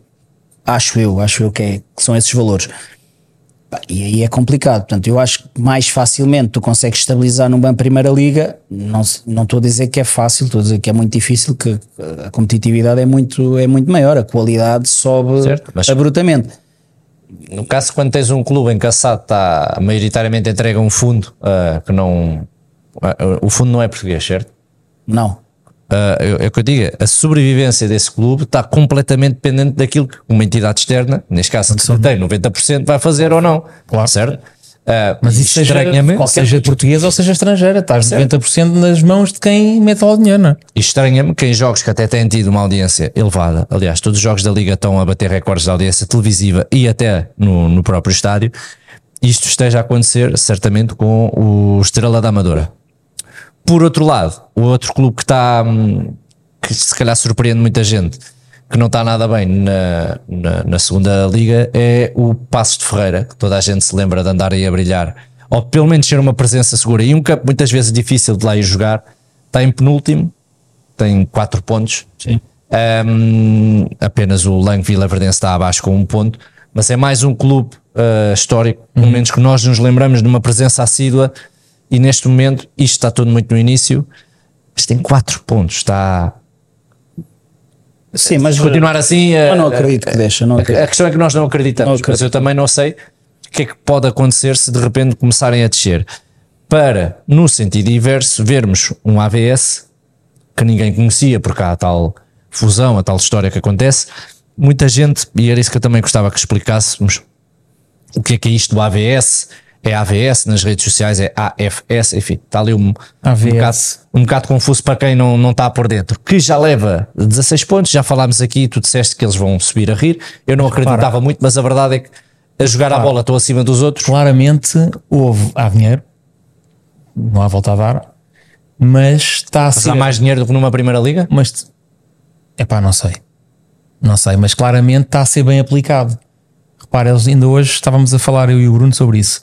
Speaker 3: Acho eu, acho eu que, é, que são esses valores. E aí é complicado. Portanto, eu acho que mais facilmente tu consegues estabilizar numa primeira liga. Não não estou a dizer que é fácil, estou a dizer que é muito difícil, que a competitividade é muito, é muito maior, a qualidade sobe
Speaker 1: Certo, mas-
Speaker 3: abruptamente.
Speaker 1: No caso, quando tens um clube em que a SAD está maioritariamente entrega um fundo ah, que não. ah, o fundo não é português, certo?
Speaker 3: Não.
Speaker 1: Ah, é o que eu digo, a sobrevivência desse clube está completamente dependente daquilo que uma entidade externa, neste caso que tem 90%, vai fazer ou não.
Speaker 2: Claro.
Speaker 1: Certo? Ah,
Speaker 2: Mas isso seja, seja portuguesa ou seja estrangeira, estás 90% nas mãos de quem mete lá o dinheiro, não é?
Speaker 1: Estranha-me que em jogos que até têm tido uma audiência elevada, aliás, todos os jogos da Liga estão a bater recordes de audiência televisiva e até no, no próprio estádio, isto esteja a acontecer certamente com o Estrela da Amadora. Por outro lado, o outro clube que está, hum, que se calhar surpreende muita gente, que não está nada bem na, na, na segunda liga, é o Passos de Ferreira, que toda a gente se lembra de andar aí a brilhar, ou pelo menos ser uma presença segura. E um campo muitas vezes difícil de lá ir jogar, está em penúltimo, tem 4 pontos. Um, apenas o Lang Vila Verdense está abaixo com um ponto, mas é mais um clube uh, histórico, pelo menos que nós nos lembramos de uma presença assídua. E neste momento, isto está tudo muito no início, mas tem 4 pontos. Está
Speaker 3: Sim, mas
Speaker 1: se continuar assim.
Speaker 3: eu não acredito que deixa. Não
Speaker 1: a,
Speaker 3: acredito.
Speaker 1: a questão é que nós não acreditamos,
Speaker 3: Não
Speaker 1: mas eu também não sei o que é que pode acontecer se de repente começarem a descer. Para, no sentido inverso, vermos um AVS que ninguém conhecia, porque há a tal fusão, a tal história que acontece. Muita gente, e era isso que eu também gostava que explicássemos, o que é que é isto do AVS? É AVS nas redes sociais, é AFS, enfim, está ali um,
Speaker 2: AVS.
Speaker 1: um, bocado, um bocado confuso para quem não, não está por dentro. Que já leva 16 pontos, já falámos aqui, tu disseste que eles vão subir a rir. Eu não acreditava muito, mas a verdade é que a jogar a bola estou acima dos outros.
Speaker 2: Claramente houve, há dinheiro, não há volta a dar, mas está a
Speaker 1: Mas
Speaker 2: ser.
Speaker 1: há mais dinheiro do que numa primeira liga?
Speaker 2: Mas é pá, não sei, não sei, mas claramente está a ser bem aplicado. Repara, eles ainda hoje estávamos a falar, eu e o Bruno, sobre isso.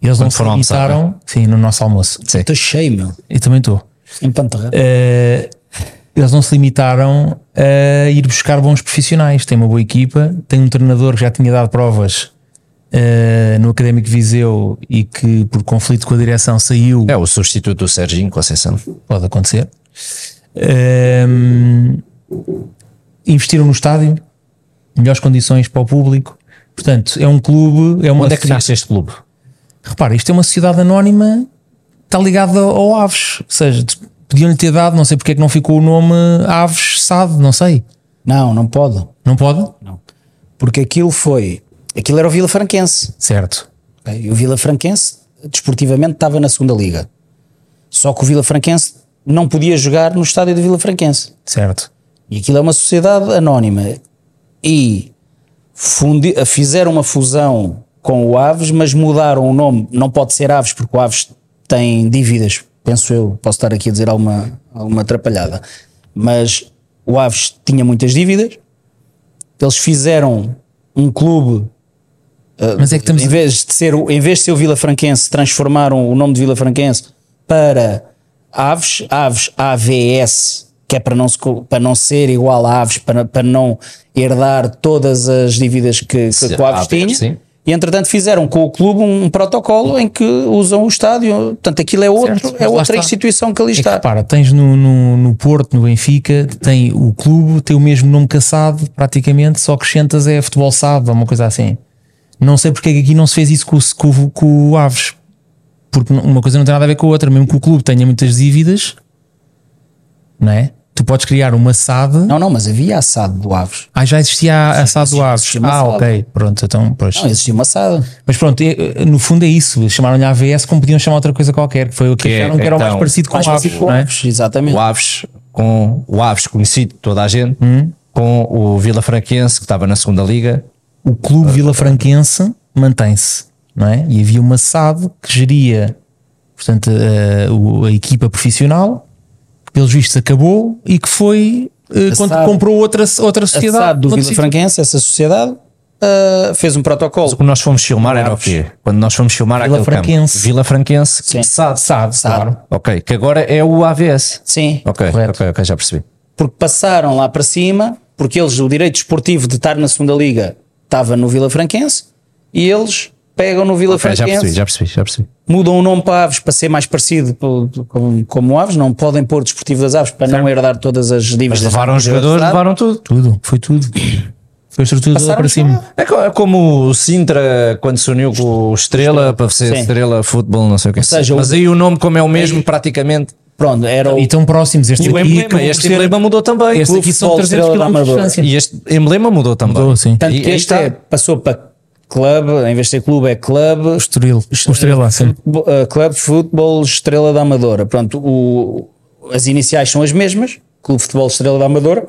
Speaker 2: Eles não se limitaram, sim, no nosso almoço.
Speaker 1: Sim.
Speaker 3: Estou cheio, meu.
Speaker 2: Eu também estou.
Speaker 3: Em.
Speaker 2: Eh, eles não se limitaram a ir buscar bons profissionais. Tem uma boa equipa, tem um treinador que já tinha dado provas eh, no Académico Viseu e que, por conflito com a direção, saiu.
Speaker 1: É o substituto do Serginho Conceição.
Speaker 2: Pode acontecer. Ehm, investiram no estádio, melhores condições para o público. Portanto, é um clube. É uma
Speaker 1: Onde é que nasce este clube?
Speaker 2: Repara, isto é uma sociedade anónima, está ligada ao Aves. Ou seja, podiam-lhe ter dado, não sei porque é que não ficou o nome Aves SAD, não sei.
Speaker 3: Não, não pode.
Speaker 2: Não pode?
Speaker 3: Não. Porque aquilo foi. Aquilo era o Vila Franquense.
Speaker 2: Certo.
Speaker 3: E o Vila Franquense, desportivamente, estava na segunda Liga. Só que o Vila Franquense não podia jogar no estádio do Vila Franquense.
Speaker 2: Certo.
Speaker 3: E aquilo é uma sociedade anónima. E fundi- fizeram uma fusão com o Aves, mas mudaram o nome. Não pode ser Aves, porque o Aves tem dívidas, penso eu. Posso estar aqui a dizer alguma, alguma atrapalhada. Mas o Aves tinha muitas dívidas. Eles fizeram um clube. uh,
Speaker 2: Mas é que estamos
Speaker 3: em, vez de ser, o- em vez de ser o Vila Franquense, transformaram o nome de Vila Franquense para Aves, Aves AVS, que é para não, se para não ser igual a Aves, para, para não herdar todas as dívidas que, que, que o Aves tinha.
Speaker 1: sim.
Speaker 3: E entretanto fizeram com o clube um protocolo em que usam o estádio. Portanto, aquilo é, outro,
Speaker 2: Certo,
Speaker 3: é outra instituição que ali
Speaker 2: É que
Speaker 3: está.
Speaker 2: repara, tens no, no, no Porto, no Benfica, tem o clube, tem o mesmo nome caçado, praticamente, só acrescentas é futebol SAD ou uma coisa assim. Não sei porque é que aqui não se fez isso com, com, com o Aves. Porque uma coisa não tem nada a ver com a outra, mesmo que o clube tenha muitas dívidas, não é? Tu podes criar uma SAD.
Speaker 3: Não, não, mas havia assado do Aves.
Speaker 2: Ah, já existia a, a SAD do Aves. Ah,
Speaker 3: SAD.
Speaker 2: ok, pronto, então, pois.
Speaker 3: Não, existia uma assado.
Speaker 2: Mas pronto, é- no fundo é isso. Chamaram-lhe AVS como podiam chamar outra coisa qualquer, que foi o que,
Speaker 1: Que é,
Speaker 2: acharam que era o mais
Speaker 1: então,
Speaker 2: parecido com
Speaker 3: Mais
Speaker 2: o Aves.
Speaker 3: com
Speaker 2: não é?
Speaker 3: Aves, exatamente.
Speaker 1: O Aves, com o Aves conhecido de toda a gente,
Speaker 2: Hum.
Speaker 1: com o Vila Franquense, que estava na segunda Liga.
Speaker 2: o clube Vila Franquense mantém-se, não é? E havia uma SAD que geria, portanto, a, o- a equipa profissional, pelos vistos acabou e que foi
Speaker 3: A
Speaker 2: quando
Speaker 3: SAD.
Speaker 2: comprou outra, outra
Speaker 3: A
Speaker 2: sociedade.
Speaker 3: SAD do Vila. Franquense, essa sociedade, ah, fez um protocolo.
Speaker 1: Quando nós fomos filmar era o quê? Quando nós fomos filmar
Speaker 2: Vila Franquense.
Speaker 1: campo. Vila Franquense.
Speaker 3: Sim.
Speaker 1: SAD.
Speaker 2: SAD,
Speaker 3: SAD.
Speaker 2: claro.
Speaker 1: Ok, que agora é o AVS.
Speaker 3: Sim,
Speaker 1: Ok,
Speaker 2: Correto.
Speaker 1: ok, ok, já percebi.
Speaker 3: porque passaram lá para cima, porque eles, o direito esportivo de estar na segunda Liga estava no Vila Franquense e eles pegam no Vila
Speaker 1: Ok, já
Speaker 3: Franquense,
Speaker 1: percebi, já percebi, já percebi.
Speaker 3: mudam o nome para Aves para ser mais parecido po- como, Aves, não podem pôr Desportivo das Aves para não herdar todas as dívidas.
Speaker 1: Mas levaram os jogadores, levaram tudo.
Speaker 2: Tudo, foi tudo. Foi a estrutura toda
Speaker 3: Passaram
Speaker 2: para cima.
Speaker 1: É é como o Sintra quando se uniu com o Estrela para ser
Speaker 3: Sim.
Speaker 1: Estrela Futebol, não sei o que.
Speaker 3: seja,
Speaker 1: Mas
Speaker 3: o-
Speaker 1: aí o nome, como é o mesmo, praticamente.
Speaker 3: Pronto, era o,
Speaker 2: E tão próximos. Este
Speaker 1: o
Speaker 2: aqui
Speaker 1: emblema, este
Speaker 2: ser-
Speaker 1: emblema mudou também.
Speaker 2: Este aqui são
Speaker 3: Futebol
Speaker 2: 300
Speaker 3: Estrela da
Speaker 2: km de distância.
Speaker 1: E este emblema mudou também.
Speaker 2: Mudou, sim.
Speaker 3: tanto
Speaker 1: E
Speaker 3: que este
Speaker 1: está.
Speaker 3: é, passou para clube, em vez de ser clube é clube,
Speaker 2: Estoril. O Estrela, sim.
Speaker 3: Uh, Clube de Futebol Estrela da Amadora. Pronto, o- as iniciais são as mesmas, Clube de Futebol Estrela da Amadora.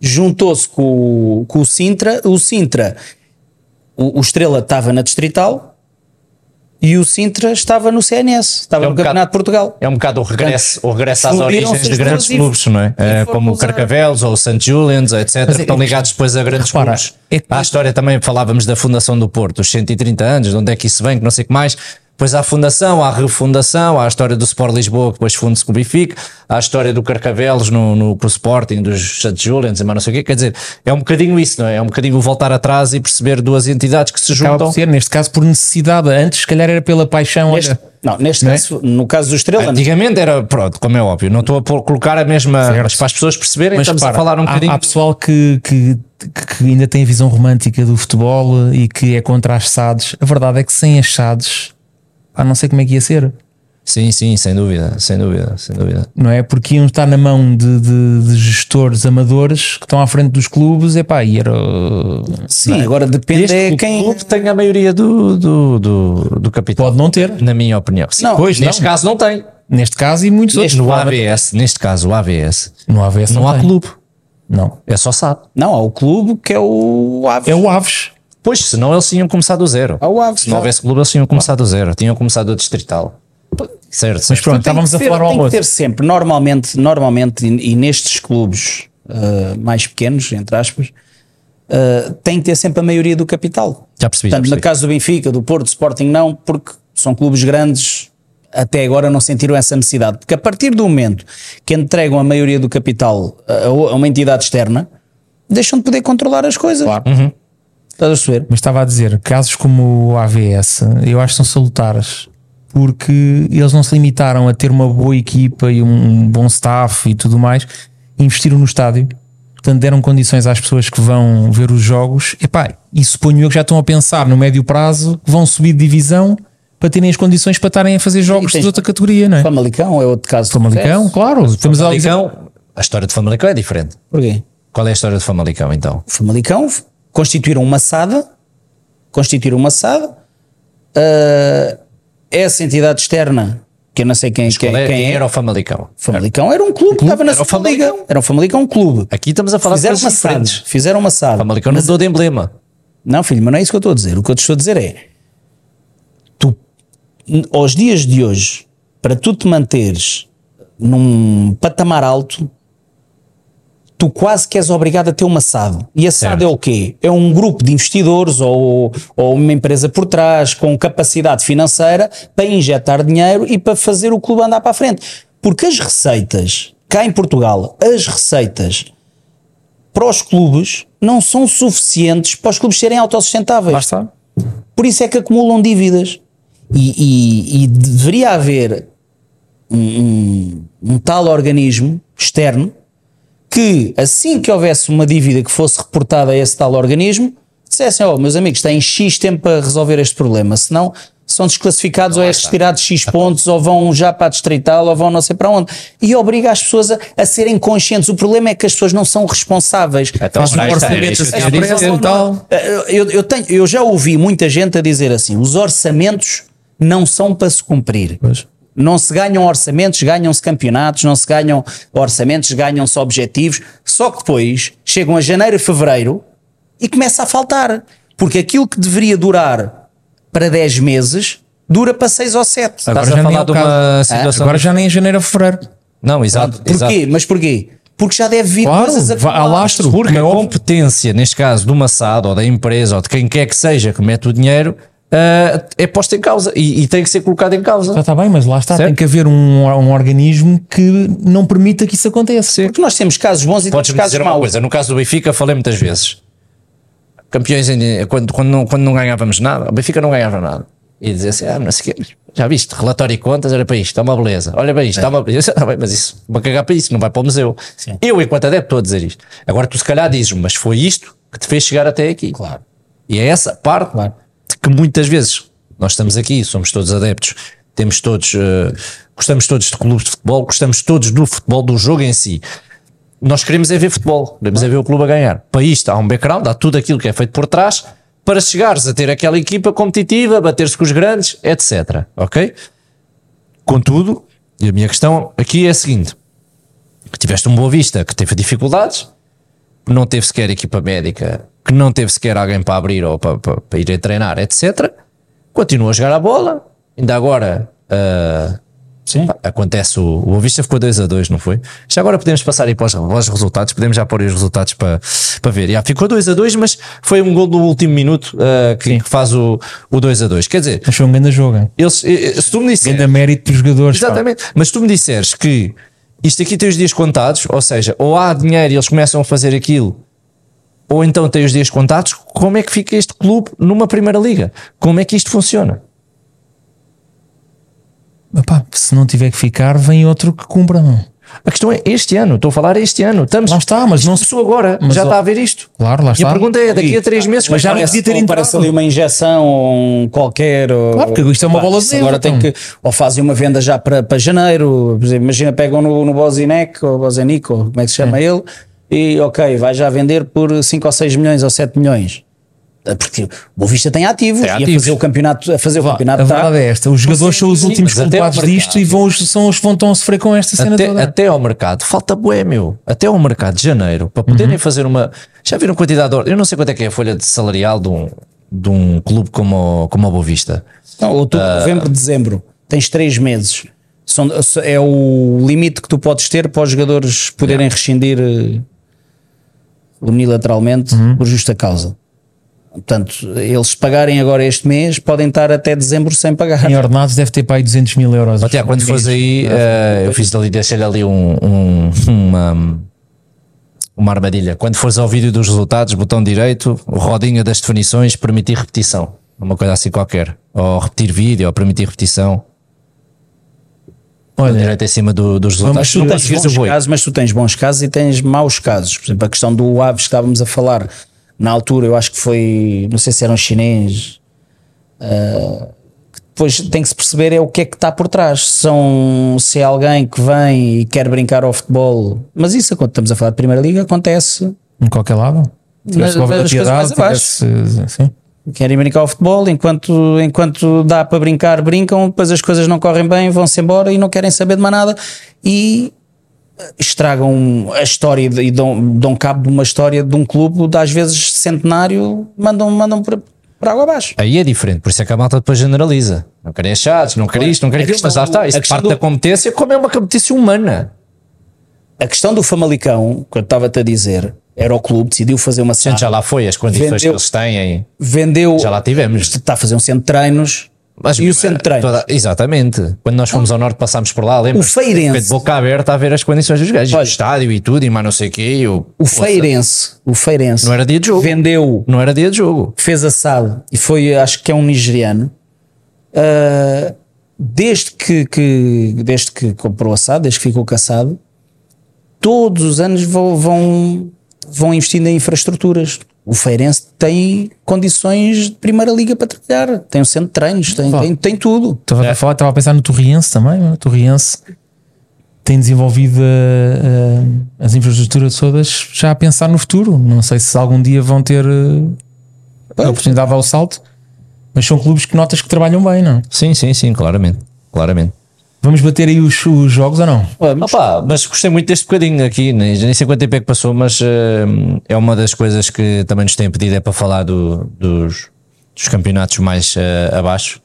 Speaker 3: Juntou-se com, o- com o Sintra. O Sintra, o, o Estrela estava na Distrital e o Sintra estava no CNS, estava
Speaker 1: É um
Speaker 3: no
Speaker 1: bocado-
Speaker 3: Campeonato de Portugal.
Speaker 1: É um bocado o regresso, o regresso às origens de grandes clubes, não é? É, como o Carcavelos ou o St. Julian's, etc.
Speaker 2: É-
Speaker 1: estão ligados depois a grandes
Speaker 2: Repara,
Speaker 1: clubes.
Speaker 2: é que-
Speaker 1: Há a história também, falávamos da fundação do Porto, os 130 anos, de onde é que isso vem, que não sei o que mais. Depois há a fundação, há a refundação, há a história do Sport Lisboa, que depois funde-se com o Benfica, há a história do Carcavelos no, no, com o Sporting, dos St. Julian's e mais não sei o quê. Quer dizer, é um bocadinho isso, não é? É um bocadinho voltar atrás e perceber duas entidades que se
Speaker 2: Acaba
Speaker 1: juntam.
Speaker 2: por ser, neste caso, por necessidade. Antes, se calhar, era pela paixão.
Speaker 3: Neste,
Speaker 2: olha,
Speaker 3: não, neste
Speaker 2: Não é?
Speaker 3: caso, no caso do Estrela,
Speaker 1: Antigamente era, pronto, como é óbvio, não estou a colocar a mesma,
Speaker 2: Certo.
Speaker 1: mas para as pessoas perceberem,
Speaker 2: Mas
Speaker 1: estamos
Speaker 2: repara,
Speaker 1: a falar um
Speaker 2: há-
Speaker 1: bocadinho.
Speaker 2: Há, pessoal que, que, que ainda tem a visão romântica do futebol e que é contra as SADs. A verdade é que sem as SADs, pá, não sei como é que ia ser,
Speaker 1: Sim, sim, sem dúvida, sem dúvida, sem dúvida.
Speaker 2: não é? Porque iam estar na mão de, de- de gestores amadores que estão à frente dos clubes, e pá, e era.
Speaker 3: sim, agora depende
Speaker 1: Desde
Speaker 3: é
Speaker 1: que
Speaker 3: quem.
Speaker 1: o clube tem a maioria do, do, do, do capital.
Speaker 2: Pode não ter,
Speaker 1: Na minha opinião. Sim,
Speaker 3: Não,
Speaker 1: pois,
Speaker 2: não.
Speaker 1: neste caso não tem.
Speaker 2: neste caso, e muitos
Speaker 3: Neste
Speaker 2: outros.
Speaker 1: No AVS, neste caso, o AVS,
Speaker 2: No AVS
Speaker 1: não, há
Speaker 2: tem.
Speaker 1: clube,
Speaker 2: Não.
Speaker 1: é só SAD.
Speaker 3: Não, há o clube que é o Aves.
Speaker 2: É o Aves.
Speaker 1: Pois, senão eles tinham começado do zero.
Speaker 3: Há o Aves.
Speaker 1: Se não houvesse clube, eles tinham começado do zero, tinham começado do distrital. Certo,
Speaker 2: Mas pronto, estávamos a falar ao
Speaker 3: tem que ter sempre, normalmente, normalmente e, e nestes clubes uh, mais pequenos, entre aspas, uh, tem que ter sempre a maioria do capital.
Speaker 1: Já percebi, já
Speaker 3: Portanto,
Speaker 1: percebi.
Speaker 3: no caso do Benfica, do Porto, do Sporting, não, porque são clubes grandes, até agora não sentiram essa necessidade. Porque a partir do momento que entregam a maioria do capital a, a uma entidade externa, deixam de poder controlar as coisas.
Speaker 2: Claro.
Speaker 3: Estás a perceber?
Speaker 2: Mas estava a dizer, casos como o AVS, eu acho que são salutares, porque eles não se limitaram a ter uma boa equipa e um bom staff e tudo mais, investiram no estádio, portanto deram condições às pessoas que vão ver os jogos, Epá, e suponho eu que já estão a pensar no médio prazo que vão subir de divisão para terem as condições para estarem a fazer jogos de outra categoria, não é?
Speaker 3: Famalicão é outro caso.
Speaker 2: Famalicão, claro, estamos a dizer,
Speaker 1: Famalicão, a história de Famalicão é diferente.
Speaker 3: Porquê?
Speaker 1: Qual é a história de Famalicão então?
Speaker 3: Famalicão constituíram uma SAD, constituíram uma SAD, uh, essa entidade externa, que eu não sei quem, quem,
Speaker 1: é-
Speaker 3: quem é,
Speaker 1: era o Famalicão?
Speaker 3: Famalicão era um clube que estava na
Speaker 1: Era
Speaker 3: segunda liga. Era o Famalicão um clube.
Speaker 1: Aqui estamos a falar de
Speaker 3: Fizeram uma
Speaker 1: coisas
Speaker 3: SAD. Fizeram uma SAD.
Speaker 1: Famalicão não mudou de emblema.
Speaker 3: Não, filho, mas não é isso que eu estou a dizer. O que eu te estou a dizer é: tu, aos dias de hoje, para tu te manteres num patamar alto, tu quase que és obrigado a ter uma SAD. E a SAD
Speaker 1: Certo.
Speaker 3: é o quê? É um grupo de investidores ou, ou uma empresa por trás com capacidade financeira para injetar dinheiro e para fazer o clube andar para a frente. Porque as receitas, cá em Portugal, as receitas para os clubes não são suficientes para os clubes serem autossustentáveis.
Speaker 2: lá está.
Speaker 3: Por isso é que acumulam dívidas. E, e- e deveria haver um, um- um tal organismo externo que, assim que houvesse uma dívida que fosse reportada a esse tal organismo, dissessem: Oh, meus amigos, têm X tempo para resolver este problema, senão são desclassificados ou é retirados X pontos, ou vão já para a distrital, ou vão não sei para onde. E obriga as pessoas a, a serem conscientes. O problema é que as pessoas não são responsáveis.
Speaker 1: Então,
Speaker 2: um
Speaker 1: ora, isto é-
Speaker 2: orçamento
Speaker 1: isto
Speaker 2: assim,
Speaker 1: é-
Speaker 2: à pressa e tal.
Speaker 3: Eu, eu, tenho, eu já ouvi muita gente a dizer assim: os orçamentos não são para se cumprir.
Speaker 2: Pois.
Speaker 3: Não se ganham orçamentos, ganham-se campeonatos, não se ganham orçamentos, ganham-se objetivos. Só que depois chegam a janeiro e fevereiro e começa a faltar. Porque aquilo que deveria durar para 10 meses dura para 6 ou 7.
Speaker 1: Estás
Speaker 2: Agora
Speaker 1: a
Speaker 2: já nem é
Speaker 1: de uma situação.
Speaker 2: Agora já nem em janeiro a fevereiro.
Speaker 1: Não, exato. exato.
Speaker 3: Porquê? Mas porquê? Porque já deve vir
Speaker 2: Claro,
Speaker 3: coisas acumuladas.
Speaker 2: alastro.
Speaker 1: Porque
Speaker 2: é
Speaker 1: a competência, neste caso, do Massado ou da empresa ou de quem quer que seja que mete o dinheiro, ah, é posta em causa e, e tem que ser colocado em causa.
Speaker 2: Já está bem, mas lá está,
Speaker 1: Certo.
Speaker 2: tem que haver um, um organismo que não permita que isso aconteça.
Speaker 3: Porque nós temos casos bons e temos
Speaker 1: Podes-me
Speaker 3: casos
Speaker 1: dizer uma
Speaker 3: maus.
Speaker 1: coisa, no caso do Benfica, falei muitas vezes. Campeões, em- quando, quando, não, quando não ganhávamos nada, o Benfica não ganhava nada. E dizia assim: ah, não sei o quê, já viste, relatório e contas, olha para isto, está uma beleza. Olha para isto, está uma beleza. Ah, bem, mas isso, vou cagar para isso, não vai para o museu. Eu, enquanto adepto, estou a dizer isto. Agora, tu se calhar dizes mas foi isto que te fez chegar até aqui.
Speaker 3: Claro.
Speaker 1: E é essa parte
Speaker 3: Claro.
Speaker 1: Que muitas vezes nós estamos aqui, somos todos adeptos, temos todos, eh, gostamos todos de clubes de futebol, gostamos todos do futebol, do jogo em si. Nós queremos é ver futebol, queremos é ver o clube a ganhar. Para isto há um background, há tudo aquilo que é feito por trás para chegares a ter aquela equipa competitiva, bater-se com os grandes, etc. Ok? Contudo, e a minha questão aqui é a seguinte: tiveste um Boa Vista que teve dificuldades, não teve sequer equipa médica, que não teve sequer alguém para abrir ou para, para, para ir a treinar, etc. Continua a jogar a bola, ainda agora ah,
Speaker 3: Sim.
Speaker 1: acontece o, o Boa Vista ficou 2 a 2 não foi? Já agora podemos passar aí para os, para os resultados, podemos já pôr os resultados para, para ver. Já, ficou 2 a 2 mas foi um gol do último minuto ah, que, que faz o, o 2 a 2 Quer dizer,
Speaker 2: Mas foi um grande jogo. hein?
Speaker 1: eles, eh, eh, se tu me disseres,
Speaker 2: Grande mérito dos jogadores. pá.
Speaker 1: Exatamente. Mas tu me disseres que isto aqui tem os dias contados, ou seja, ou há dinheiro e eles começam a fazer aquilo, ou então tem os dias contados, como é que fica este clube numa primeira liga? Como é que isto funciona?
Speaker 2: Epá, se não tiver que ficar, vem outro que cumpra. Não.
Speaker 1: A questão é este ano, estou a falar este ano. Estamos,
Speaker 2: Lá está, mas não se-
Speaker 1: começou agora,
Speaker 2: mas
Speaker 1: já
Speaker 2: ó-
Speaker 1: está a ver isto.
Speaker 2: Claro, lá
Speaker 1: E
Speaker 2: está.
Speaker 1: a pergunta é: daqui a três meses,
Speaker 2: Mas já
Speaker 1: é
Speaker 2: não
Speaker 1: que
Speaker 2: podia ter
Speaker 3: parece ali uma injeção ou um qualquer. ou-
Speaker 2: Claro, porque isto é uma
Speaker 3: Pá,
Speaker 2: bola de
Speaker 3: Agora
Speaker 2: neve,
Speaker 3: tem
Speaker 2: então.
Speaker 3: que. Ou fazem uma venda já para, para janeiro. Imagina, pegam no, no Bozinec ou Bozenic, ou como é que se chama ele, e ok, vai já vender por 5 ou 6 milhões ou 7 milhões. Porque o Boa Vista tem ativos,
Speaker 1: Tem
Speaker 3: e a
Speaker 1: ativos.
Speaker 3: fazer o campeonato, a fazer o
Speaker 2: A
Speaker 3: campeonato tá-
Speaker 2: verdade é esta: os jogadores são os últimos culpados disto e vão, são os que vão estão a sofrer com esta cena
Speaker 1: até,
Speaker 2: toda.
Speaker 1: até ao mercado, falta bué, meu. Até ao mercado de janeiro, para poderem fazer uma. Já viram quantidade de. Eu não sei quanto é que é a folha de salarial de um, de um clube como, o- como o Boa Vista.
Speaker 3: Não, outubro,
Speaker 1: Ah.
Speaker 3: novembro, dezembro. Tens 3 meses. São, é o limite que tu podes ter para os jogadores poderem rescindir. Unilateralmente por justa causa. Portanto, eles se pagarem agora este mês, podem estar até dezembro sem pagar.
Speaker 2: Em ordenados deve ter para aí 200 mil euros.
Speaker 1: Tiago, quando fores aí, eh, eu fiz ali, deixei ali um, um- uma, uma armadilha. Quando fores ao vídeo dos resultados, botão direito, rodinha das definições, permitir repetição. Uma coisa assim qualquer. Ou repetir vídeo, ou permitir repetição.
Speaker 2: Olha,
Speaker 1: Direito em cima do- dos resultados.
Speaker 3: Mas tu tens bons casos, mas tu tens bons casos e tens maus casos. Por exemplo, a questão do Aves que estávamos a falar na altura, eu acho que foi, não sei se era um chinês. que depois tem que se perceber é o que é que está por trás. São, se é alguém que vem e quer brincar ao futebol, mas isso quando estamos a falar de Primeira Liga acontece.
Speaker 2: em qualquer lado. Tivesse Cova da Piedade,
Speaker 3: mais
Speaker 2: tivesse, sim.
Speaker 3: Querem brincar ao futebol, enquanto, enquanto dá para brincar, brincam, depois as coisas não correm bem, vão-se embora e não querem saber de mais nada e estragam a história e dão, dão cabo de uma história de um clube, de, às vezes centenário, mandam, mandam para, para água abaixo.
Speaker 1: Aí é diferente, por isso é que a malta depois generaliza. Não querem chatos, não querem isto, não querem aquilo, mas lá está. Isso parte
Speaker 3: do-
Speaker 1: da competência, como é uma competência humana.
Speaker 3: A questão do Famalicão, que eu estava-te a dizer, era o clube, decidiu fazer uma
Speaker 1: A gente já lá foi, as condições que
Speaker 3: Vendeu-
Speaker 1: eles têm,
Speaker 3: vendeu,
Speaker 1: já lá tivemos.
Speaker 3: está a fazer um centro de treinos
Speaker 1: Mas,
Speaker 3: e o centro de treinos.
Speaker 1: toda- exatamente. Quando nós fomos ao norte, passámos por lá, lembra?
Speaker 3: O Feirense.
Speaker 1: De boca aberta a ver as condições dos gajos,
Speaker 3: Olha,
Speaker 1: o estádio e tudo, e mais não sei o quê. e
Speaker 3: O
Speaker 1: Poça,
Speaker 3: Feirense, o Feirense
Speaker 1: Não era dia de jogo.
Speaker 3: vendeu
Speaker 1: Não era dia de jogo.
Speaker 3: fez assado e foi, acho que é um nigeriano. ah, desde que, que- desde que comprou assado, desde que ficou caçado, todos os anos vão, vão, vão investindo em infraestruturas. O Feirense tem condições de primeira liga para trabalhar, tem um centro de treinos, tem, tem, tem tudo.
Speaker 2: Estava, a falar, estava a pensar no Torriense também. não é? O Torriense tem desenvolvido uh, uh, as infraestruturas todas já a pensar no futuro. Não sei se algum dia vão ter uh, a oportunidade ao salto, mas são clubes que notas que trabalham bem, não?
Speaker 1: Sim, sim, sim, claramente. Claramente.
Speaker 2: Vamos bater aí os, os jogos ou não?
Speaker 1: Opa, mas gostei muito deste bocadinho aqui, nem, nem sei quanto tempo é que passou, mas eh, é uma das coisas que também nos têm pedido é para falar do- dos, dos campeonatos mais eh, abaixo.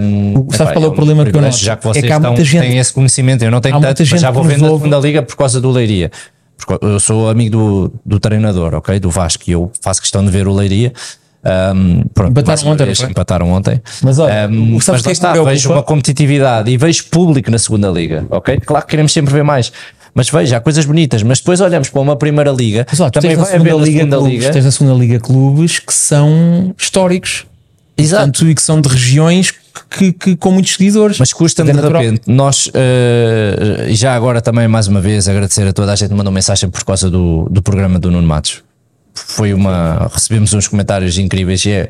Speaker 1: Um,
Speaker 2: Sabes qual é o problema que eu noto?
Speaker 1: Já que
Speaker 2: É
Speaker 1: vocês
Speaker 2: que há
Speaker 1: estão,
Speaker 2: gente-
Speaker 1: têm esse conhecimento, eu não tenho tanto,
Speaker 2: muita
Speaker 1: mas
Speaker 2: gente
Speaker 1: já vou
Speaker 2: que
Speaker 1: vendo a
Speaker 2: ouve.
Speaker 1: segunda liga por causa do Leiria. Porque eu sou amigo do, do treinador, ok? Do Vasco, e eu faço questão de ver o Leiria. Um, pronto,
Speaker 2: Empataram ontem,
Speaker 1: vez, empataram ontem.
Speaker 2: Mas olha,
Speaker 1: Um, mas
Speaker 2: que é que
Speaker 1: está,
Speaker 2: preocupa?
Speaker 1: vejo uma competitividade e vejo público na segunda liga, ok? Claro que queremos sempre ver mais, mas veja, há coisas bonitas, mas depois olhamos para uma primeira liga,
Speaker 2: Mas, ó, tu
Speaker 1: também vai haver
Speaker 2: segunda
Speaker 1: na
Speaker 2: liga,
Speaker 1: segunda
Speaker 2: clubes,
Speaker 1: liga.
Speaker 2: tens na segunda liga clubes que são históricos.
Speaker 1: Exato.
Speaker 2: Portanto, e que são de regiões que, que- com muitos seguidores.
Speaker 1: Mas custa-me
Speaker 2: É
Speaker 1: de repente, nós, e já agora também mais uma vez agradecer a toda a gente que mandou mensagem por causa do, do programa do Nuno Matos. Foi uma. Recebemos uns comentários incríveis e é.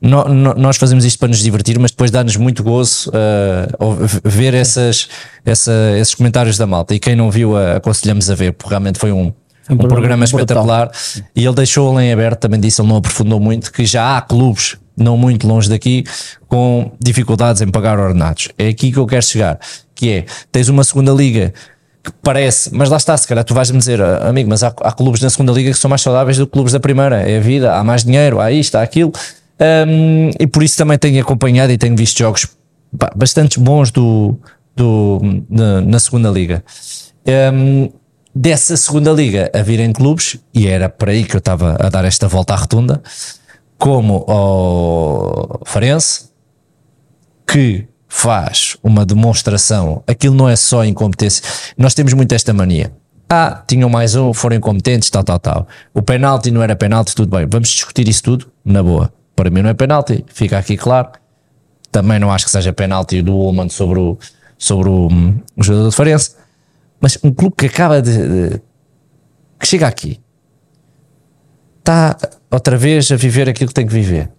Speaker 1: no- no- nós fazemos isto para nos divertir, mas depois dá-nos muito gozo ou- ver essas, essa- esses comentários da malta. E quem não viu, eh, aconselhamos a ver, porque realmente foi um, um programa,
Speaker 3: programa
Speaker 1: espetacular. E ele deixou em aberto, também disse, ele não aprofundou muito, que já há clubes, não muito longe daqui, com dificuldades em pagar ordenados. É aqui que eu quero chegar, que é, tens uma segunda liga que parece, mas lá está, se calhar tu vais-me dizer, "Ah, amigo, mas há, há clubes na segunda liga que são mais saudáveis do que clubes da primeira, é a vida, há mais dinheiro, há isto, há aquilo, Hum, e por isso também tenho acompanhado e tenho visto jogos bastante bons do, do, na, na segunda liga. Hum, dessa segunda liga a virem clubes, e era por aí que eu estava a dar esta volta à rotunda, como o Farense, que faz uma demonstração, aquilo não é só incompetência, nós temos muito esta mania. Ah, tinham mais um, foram incompetentes, tal, tal, tal. O penalti não era penalti, tudo bem. Vamos discutir isso tudo na boa. Para mim não é penalti, fica aqui claro. Também não acho que seja penalti do Ullman sobre o, sobre o, hum, o jogador de Farense. Mas um clube que acaba de, de- que chega aqui está outra vez a viver aquilo que tem que viver.